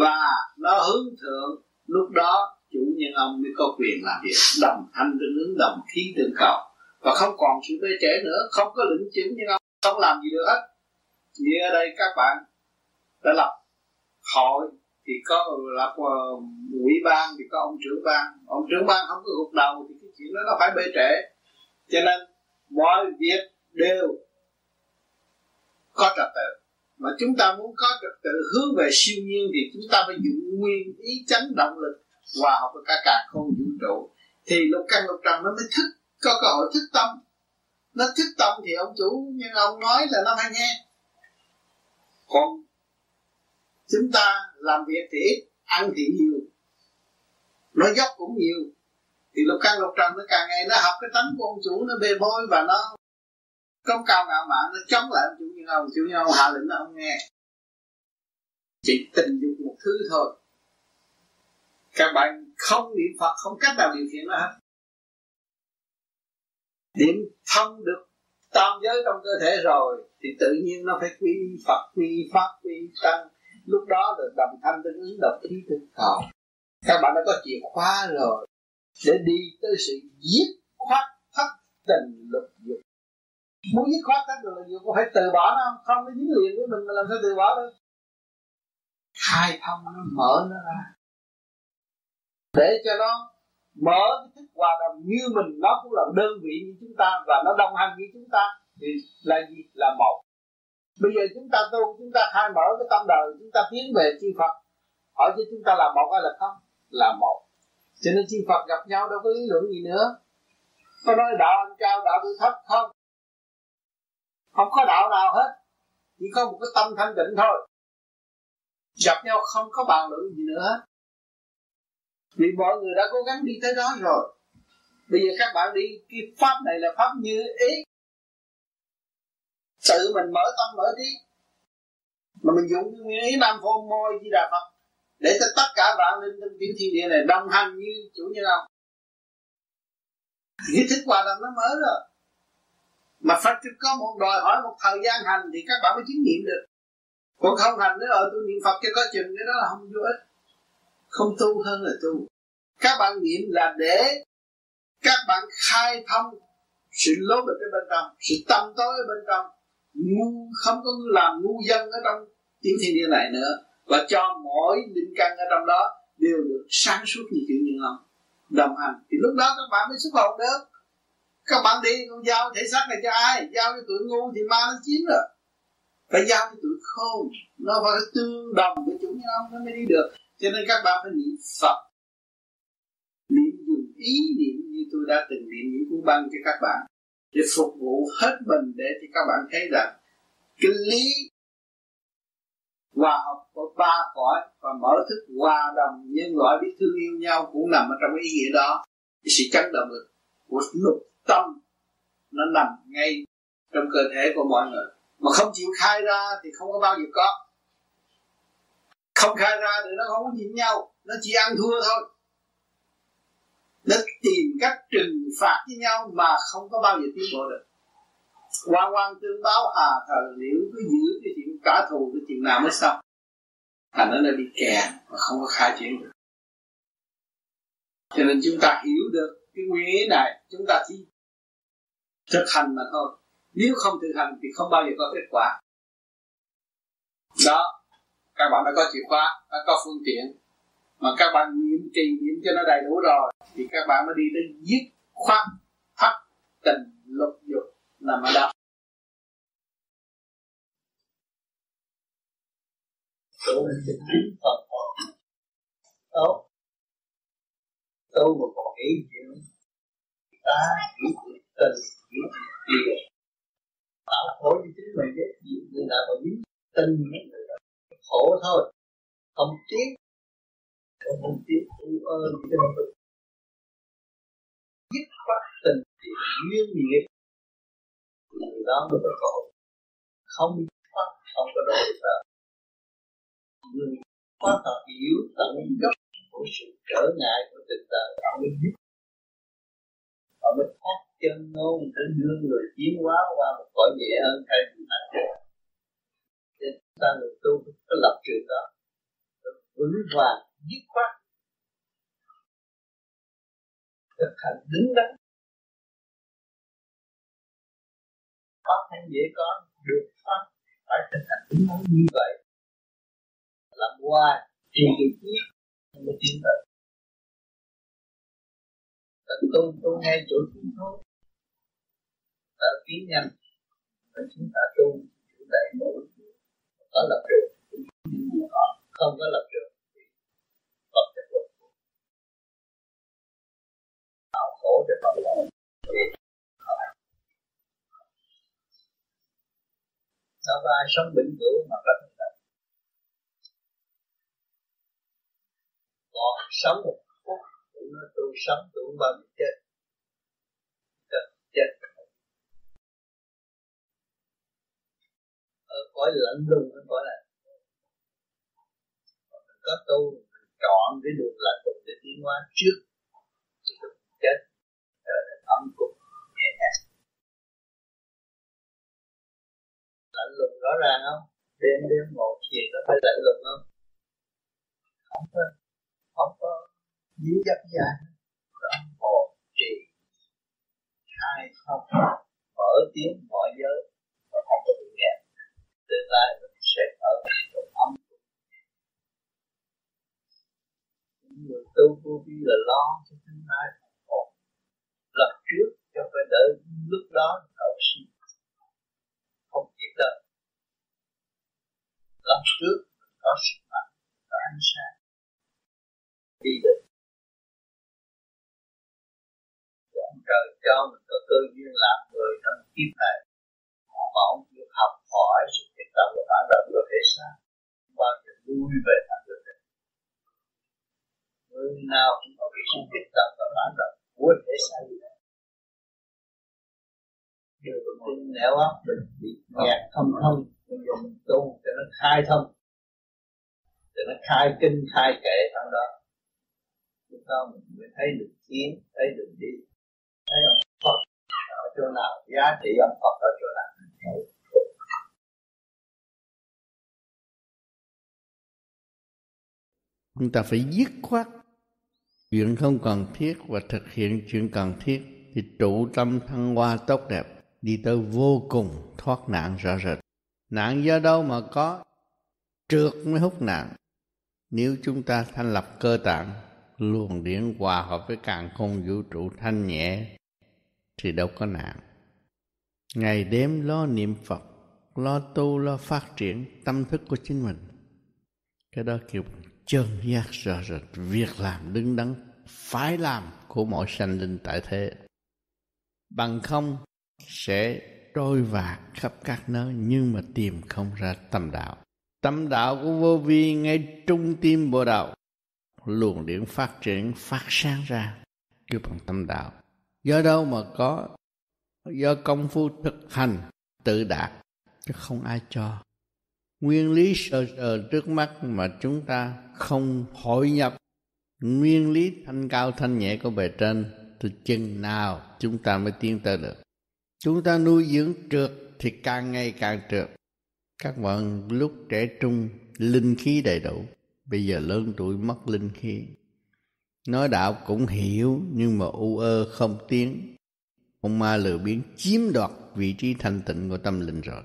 S2: Và nó hướng thượng. Lúc đó, chủ nhân ông mới có quyền làm việc. Đồng thanh tương ứng, đồng khí tương cầu. Và không còn sự bê trễ nữa. Không có lĩnh chứng nhưng ông không làm gì được hết. Như ở đây các bạn đã lập hội thì có lập ủy ban, thì có ông trưởng ban. Ông trưởng ban không có gục đầu thì cái chuyện đó nó phải bê trễ. Cho nên mọi việc đều có trật tự. Mà chúng ta muốn có trật tự hướng về siêu nhiên thì chúng ta phải dùng nguyên ý chánh động lực, hòa hợp với cả cả không vũ trụ. Thì lục căn lục trần nó mới thức, có cơ hội thức tâm. Nó thức tâm thì ông chủ, nhưng ông nói là nó phải nghe. Còn chúng ta làm việc thì ít, ăn thì nhiều. Nói dốc cũng nhiều. Thì lục căn lục trần nó càng ngày nó học cái tánh của ông chủ, nó bề bôi và nó công cao ngạo mạn, nó chống lại ông chủ như ông. Chủ như ông hạ lệnh nó không nghe. Chỉ tình dục một thứ thôi. Các bạn không niệm phật, không cách nào điều khiển nó hết. Điểm thông được tam giới trong cơ thể rồi, thì tự nhiên nó phải quy phật, quy pháp, quy tăng lúc đó là đồng thanh tương ứng độc khí tương cầu các bạn đã có chìa khóa rồi. Để đi tới sự giết khoát thất tình lục dục. Muốn giết khoát thất tình lục dục có phải từ bỏ nó không? Không, nó dính liền với mình mà làm sao từ bỏ được? Khai thông nó mở nó ra. Để cho nó mở cái thức hòa đồng như mình, nó cũng là đơn vị như chúng ta và nó đồng hành như chúng ta, thì là gì? Là một bây giờ chúng ta tu, chúng ta khai mở cái tâm đời, chúng ta tiến về chư Phật. Hỏi cho chúng ta là một hay là không? Là một. Cho nên chư Phật gặp nhau đâu có lý luận gì nữa. Có nói đạo anh cao, đạo tôi thấp không? Không có đạo nào hết. Chỉ có một cái tâm thanh tịnh thôi. Gặp nhau không có bàn luận gì nữa. Vì mọi người đã cố gắng đi tới đó rồi. Bây giờ các bạn đi, cái pháp này là pháp như ý tự mình mở tâm mở trí. Mà mình dùng nguyên ý nam phô môi di đà phật để cho tất cả vạn linh trong tiểu thiên địa này đồng hành như chủ như ông. Cái thức hòa đồng nó mới rồi. Mà Phật có một đòi hỏi một thời gian hành thì các bạn mới chứng nghiệm được. Còn không hành nữa, ở tôi niệm Phật cho có chừng, cái đó là không vô ích. Không tu hơn là tu. Các bạn niệm là để các bạn khai thông sự lố bịch ở bên trong, sự tâm tối ở bên trong ngu, không có làm ngu dân ở trong tiểu thiên địa này nữa. Và cho mỗi linh căn ở trong đó đều được sáng suốt như kiểu như ông đồng hành. Thì lúc đó các bạn mới xuất hồn được. Các bạn đi, con giao thể xác này cho ai? Giao cho tụi ngu thì ma nó chiếm rồi. Phải giao cho tụi khôn. Nó phải tương đồng với chúng như ông nó mới đi được. Cho nên các bạn phải niệm phật. Niệm dùng ý niệm như tôi đã từng niệm những cuốn băng cho các bạn để phục vụ hết mình để cho các bạn thấy rằng cái lý hòa hợp của ba cõi và mở thức hòa đồng nhân loại biết thương yêu nhau cũng nằm ở trong ý nghĩa đó. Cái sự chấn động lực của lục tâm nó nằm ngay trong cơ thể của mọi người. Mà không chịu khai ra thì không có bao giờ có. Không khai ra thì nó không có nhìn nhau, nó chỉ ăn thua thôi đã tìm cách trừng phạt với nhau mà không có bao giờ tiến bộ được. Quan quan tương báo à thờ liễu cứ giữ cái chuyện trả thù cái chuyện nào mới xong? Thành nó bị kẹt mà không có khai triển được. Cho nên chúng ta hiểu được cái nguyên lý này, chúng ta chỉ thực hành mà thôi. Nếu không thực hành thì không bao giờ có kết quả. Đó, các bạn đã có chìa khóa, đã có phương tiện mà các bạn nhiễm trì nhiễm cho nó đầy đủ rồi, thì các bạn mới đi tới dứt khoát thắt tình lục dục nằm ở đạo
S14: tu chính Phật tốt tu mà còn nghĩ chuyện ta nghĩ chuyện tình nghĩ chuyện tiền tạo khổ cho chính mình đấy gì người nào còn biết tình mấy người đó khổ thôi. Không tiếc không tiếc tu ơn cho nó dứt khoát tình thì duyên nghiệp người đó mới có khổ không thoát không có đổi được người quá tập hiểu tận gốc của sự trở ngại của tình đời họ mới biết họ mới thoát chân ngôn để đưa người tiến hóa qua một cõi nhẹ hơn thay vì nặng nên ta người tu có lập trường đó vững vàng dứt khoát. Thực hành đứng đắn. Có hay dễ có được pháp phải thực hành đúng đắn như vậy. Làm hoài, thì được biết mới tiến tới tận tu tu ngay chỗ chúng thôi ta tiến nhanh và chúng ta tu chủ đầy mỗi có lập trường. Không có lập trường thì không thể vượt tạo khổ cho họ sao có ai sống bình cửu mà rất là còn sống một phút cũng nói tôi sống tôi cũng bao giờ chết. Chết chết. Ở cõi lạnh lùng, ở cõi này có tu chọn cái đường lạnh lùng để tiến hóa trước âm cục nhẹ nhàng. Lạnh lùng rõ ràng không? Đêm đêm một chiều nó phải lạnh lùng không? Không có không có. Dính dắt dài đó một trì. Hai không, mở tiếng mọi giới. Và không có bị nghẹn tương lai mình sẽ ở trong ấm người tu vô vi là lo cho tương lai một lập trước cho phải đỡ lúc đó hậu sinh không kịp đâu lập trước có sức mạnh có ánh sáng. Đi được ông trời cho mình có cơ duyên làm người trong kiếp này. Mà ông chịu học hỏi sự tiếp tâm và bản động rồi thế sao bao giờ vui về thành được đấy người nào cũng có cái sự tiếp tâm và bản động của thể xác gì đó nẻo óc mình bị nhạt thông thông mình dùng tu cho nó khai thông cho nó khai kinh, khai kệ trong đó chúng ta mình mới thấy được tiến thấy được đi thấy ông Phật ở chỗ nào, giá trị ông Phật ở chỗ nào.
S2: Chúng ta phải dứt khoát. Chuyện không cần thiết và thực hiện chuyện cần thiết thì trụ tâm thăng hoa tốt đẹp đi tới vô cùng thoát nạn rõ rệt. Nạn do đâu mà có? Trượt mới hút nạn. Nếu chúng ta thành lập cơ tạng, luồng điển hòa hợp với càng không vũ trụ thanh nhẹ, thì đâu có nạn. Ngày đêm lo niệm phật, lo tu, lo phát triển tâm thức của chính mình. Cái đó kiểu chân giác rõ rệt. Việc làm đứng đắn, phải làm của mọi sanh linh tại thế. Bằng không sẽ trôi vạt khắp các nơi, nhưng mà tìm không ra tâm đạo. Tâm đạo của vô vi ngay trung tim bộ đạo luồng điện phát triển, phát sáng ra kêu bằng tâm đạo. Do đâu mà có? Do công phu thực hành tự đạt, chứ không ai cho. Nguyên lý sờ sờ trước mắt mà chúng ta không hội nhập. Nguyên lý thanh cao thanh nhẹ của bề trên thì chừng nào chúng ta mới tiến tới được? Chúng ta nuôi dưỡng trượt thì càng ngày càng trượt. Các bạn lúc trẻ trung, linh khí đầy đủ. Bây giờ lớn tuổi mất linh khí. Nói đạo cũng hiểu, nhưng mà u ơ không tiến. Ông ma lừa biến chiếm đoạt vị trí thanh tịnh của tâm linh rồi.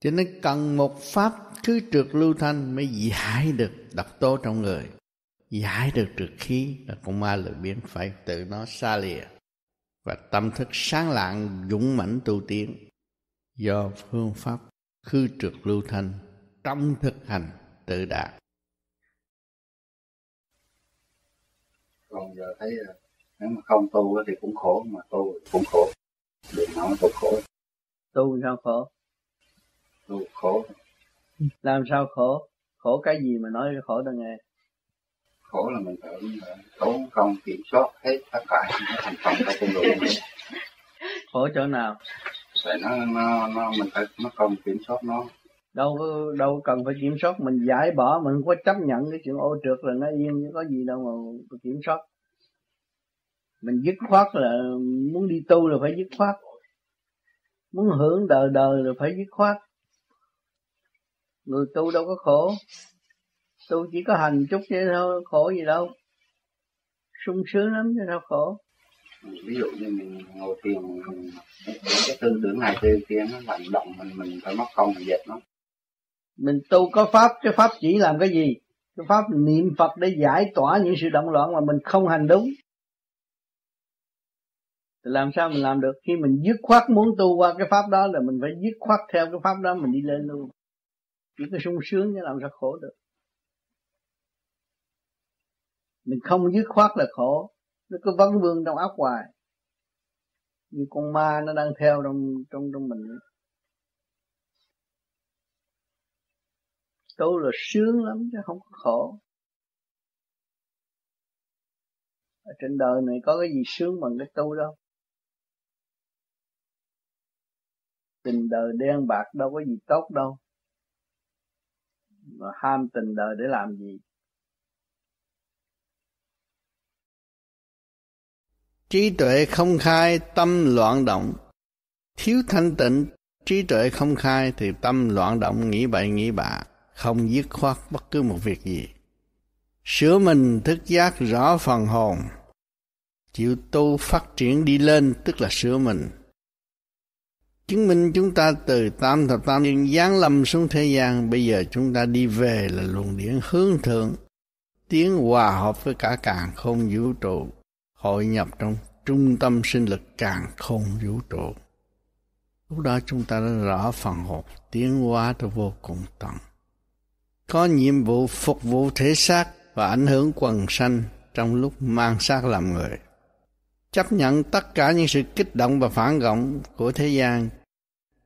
S2: Cho nên cần một pháp thứ trượt lưu thanh mới giải được độc tố trong người. Giải được trượt khí, là con ma lười biến phải tự nó xa lìa và tâm thức sáng lạng dũng mãnh tu tiến. Do phương pháp khư trượt lưu thanh trong thực hành tự đạt.
S41: Còn giờ thấy nếu mà không tu thì cũng khổ mà tu cũng khổ. Đừng nói tu khổ?
S2: Tu sao khổ?
S41: Tu khổ.
S2: Làm sao khổ? Khổ cái gì mà nói khổ ta nghe
S41: khổ là mình tự tốn công kiểm soát hết tất cả những thành phần trong con người
S2: khổ chỗ nào?
S41: Tại nó nó nó mình phải mất công kiểm soát nó.
S2: Đâu đâu cần phải kiểm soát mình giải bỏ mình không có chấp nhận cái chuyện ô trượt là nó yên chứ có gì đâu mà kiểm soát. Mình dứt khoát là muốn đi tu là phải dứt khoát. Muốn hưởng đời đời là phải dứt khoát. Người tu đâu có khổ tu chỉ có hành chút vậy thôi khổ gì đâu. Sung sướng lắm chứ đâu khổ.
S41: Ví dụ như mình ngồi thiền mình cái tư tưởng này tư kia nó hành động mình mình phải mất công mình dệt nó.
S2: Mình tu có pháp cái pháp chỉ làm cái gì? Cái pháp niệm phật để giải tỏa những sự động loạn mà mình không hành đúng. Thì làm sao mình làm được? Khi mình dứt khoát muốn tu qua cái pháp đó là mình phải dứt khoát theo cái pháp đó mình đi lên luôn. Chỉ có sung sướng chứ làm sao khổ được mình không dứt khoát là khổ. Nó cứ vấn vương trong óc hoài. Như con ma nó đang theo trong trong trong mình. Tu là sướng lắm chứ không có khổ. Ở trên đời này có cái gì sướng bằng cái tu đâu. Tình đời đen bạc đâu có gì tốt đâu. Mà ham tình đời để làm gì? Trí tuệ không khai, tâm loạn động. Thiếu thanh tịnh, trí tuệ không khai thì tâm loạn động, nghĩ bậy, nghĩ bạ, không dứt khoát bất cứ một việc gì. Sửa mình thức giác rõ phần hồn. Chịu tu phát triển đi lên, tức là sửa mình. Chứng minh chúng ta từ tam thập tam nhân giáng lâm xuống thế gian, bây giờ chúng ta đi về là luồng điển hướng thượng. Tiến hòa hợp với cả càng không vũ trụ hội nhập trong trung tâm sinh lực càng không vũ trụ. Lúc đó chúng ta đã rõ phần hồn, tiến hóa tới vô cùng tận. Có nhiệm vụ phục vụ thể xác và ảnh hưởng quần sanh trong lúc mang xác làm người. Chấp nhận tất cả những sự kích động và phản động của thế gian.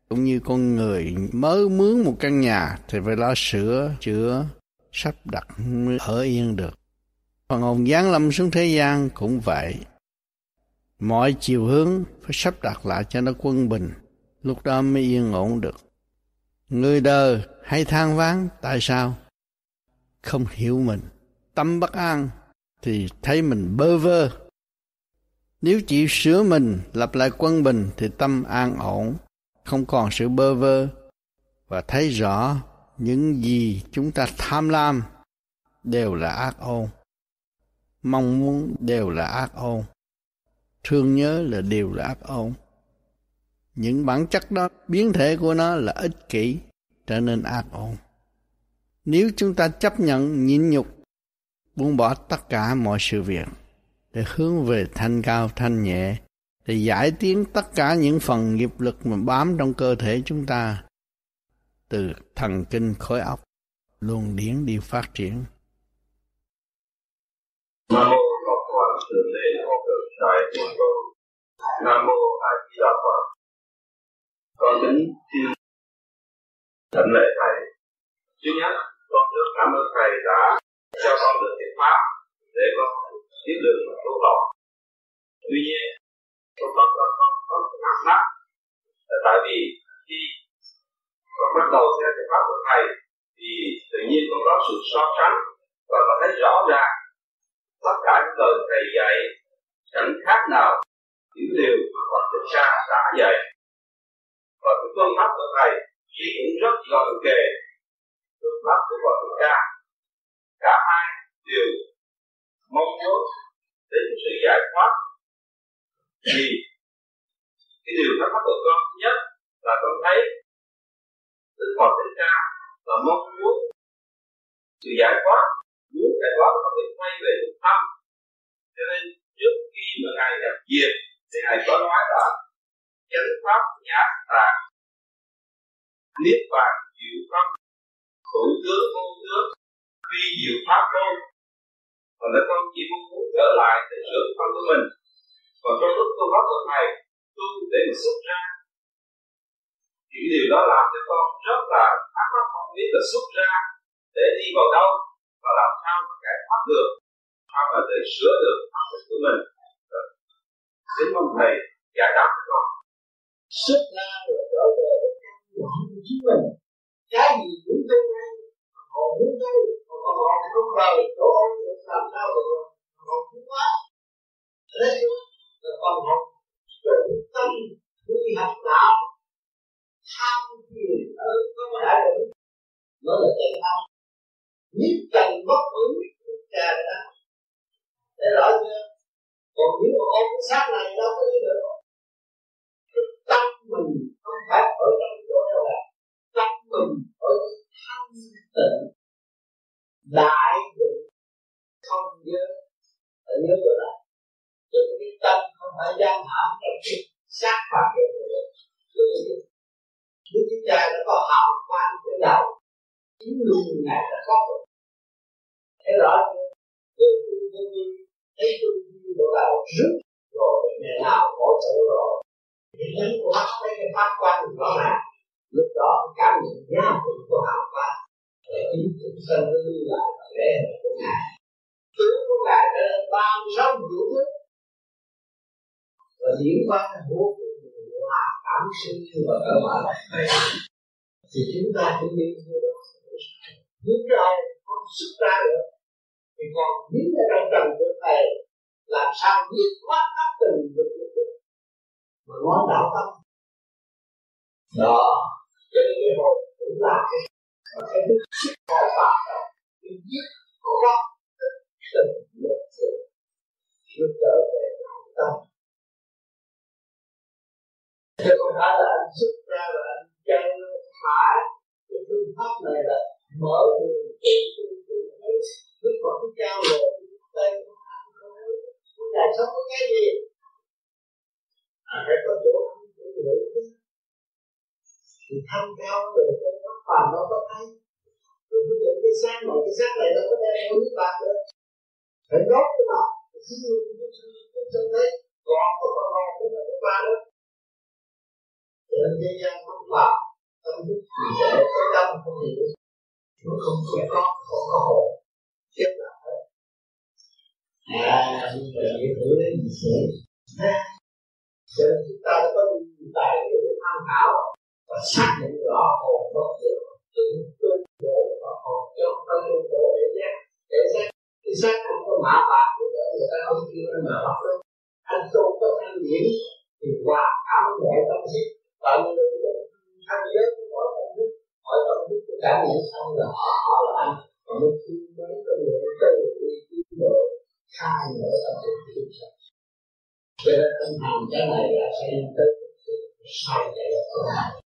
S2: Cũng như con người mới mướn một căn nhà thì phải lo sửa chữa, sắp đặt mới ở yên được phần hồn giáng lâm xuống thế gian cũng vậy. Mọi chiều hướng phải sắp đặt lại cho nó quân bình, lúc đó mới yên ổn được. Người đời hay than ván tại sao? Không hiểu mình, tâm bất an thì thấy mình bơ vơ. Nếu chịu sửa mình, lập lại quân bình thì tâm an ổn, không còn sự bơ vơ. Và thấy rõ những gì chúng ta tham lam đều là ác ôn mong muốn đều là ác ôn. Thương nhớ là đều là ác ôn. Những bản chất đó, biến thể của nó là ích kỷ, trở nên ác ôn. Nếu chúng ta chấp nhận, nhịn nhục, buông bỏ tất cả mọi sự việc để hướng về thanh cao, thanh nhẹ, để giải tiến tất cả những phần nghiệp lực mà bám trong cơ thể chúng ta, từ thần kinh khối óc luồng điển đi phát triển
S19: nam mô ngọc hoàng thượng đế hộ cực đại của con nam mô a di đà phật. Con kính xin thỉnh lễ thầy. Thứ nhất, con được cảm ơn thầy đã cho con được cái pháp để con biết đường mà tu học. Tuy nhiên, con bắt con con con thắc mắc tại vì khi con bắt đầu theo cái pháp của thầy, thì tự nhiên con có sự so sánh và con thấy rõ ràng tất cả những lời thầy dạy, chẳng khác nào những điều mà Phật Thích Ca đã dạy. Và cái phương pháp của thầy thì cũng rất gần kề phương pháp của Phật Thích Ca. Cả hai đều mong muốn đến sự giải thoát. Thì cái điều thắc mắc của con thứ nhất là con thấy Đức Phật Thích Ca là mong muốn sự giải thoát muốn giải thoát nó phải quay về trung tâm cho nên trước khi mà ngài nhập diệt thì ngài có nói là chánh pháp nhã tạng. Niết bàn diệu pháp. Hữu tướng vô tướng vi diệu pháp môn và nếu con chỉ muốn muốn trở lại để sửa thân của mình. Còn trong lúc tôi bắt của thầy tu để mà xuất ra. Những điều đó làm cho con rất là thắc mắc không biết là xuất ra để đi vào đâu? Và làm sao mà giải thoát được, sao mà để sửa được pháp lực của mình? Ờ. Đến mong thầy giải đáp cho con
S14: xuất ra rồi trở về với căn bản của chính mình? Cái gì cũng tương lai họ muốn đâu còn còn họ không rời chỗ ông được làm sao được họ cũng quá. Đây là còn họ tự tâm quy học đạo, tham thiền, ở, có đại được nó là chân tâm nhất trần mất ứng cha đã để rõ chưa? Còn nếu mà ôm cái xác này, đâu có đi được cái tâm mình không phải ở trong chỗ đâu là tâm mình ở trong thanh tịnh đại định không nhớ. Ở nhớ chỗ này cho nên cái tâm không phải gian hãm trong cái xác phạt được Đức Chúa Cha đã có hào quang trên đầu chính luôn ngài đã có rồi thấy rõ chưa từ từ từ vi thấy từ từ độ đầu rứt rồi ngày nào hỗ chỗ rồi thì nhấn của mắt thấy cái phát quan rõ ràng lúc đó cảm nhận giá trị của hào quang để chính chúng sanh nó lưu lại và lễ của ngài tướng của ngài đã lên ba mươi sáu vũ thức và diễn qua vô cùng hòa cảm sinh và cơ bản thì chúng ta cũng đi theo đó những cái không xuất ra được, thì còn những cái trong trần của thầy làm sao biết thoát các tình được được mà nói đạo tâm. Đó cho nên cái hồn cũng là cái cái đức sức khỏi phạm đó cái giết thoát từng vực được trở về đạo tâm. Chứ không phải là anh xuất ra là anh chân phải. Cái phương pháp này là mở được tự tu tự lúc mà cái cao rồi tay không ăn sống có cái gì? À phải có chỗ ăn, chỗ ngủ. Thì thanh cao rồi cái nó phàm nó có thấy. Rồi bây giờ cái sáng này cái sáng này nó có đem nó nước bạc nữa. Phải đốt cái nào cái gì cũng không thấy còn có còn còn cũng là cái ba đó. Cho nên thế gian không làm tâm thức thì sẽ có tâm không hiểu nó không có có không có hồn. Chết là hết à nhưng mà chỉ thử đến gì sẽ cho nên chúng ta đã có nhiều tài liệu để tham khảo và xác định rõ hồn nó được tự tu bổ và hồn cho tâm tu bổ để giác để giác cái xác không có mã bạc của người ta không kêu anh mà bạc đâu anh tu có thanh điển thì hòa cảm mọi tâm thức tận được thanh giới của mọi tâm thức hỏi tâm thức của cá nhân xong là họ họ là anh. Còn mới khi mấy cái người từ đi tiến độ khai mở tâm thức thiên sạch cho nên tinh thần cái này là phải tới sai chạy của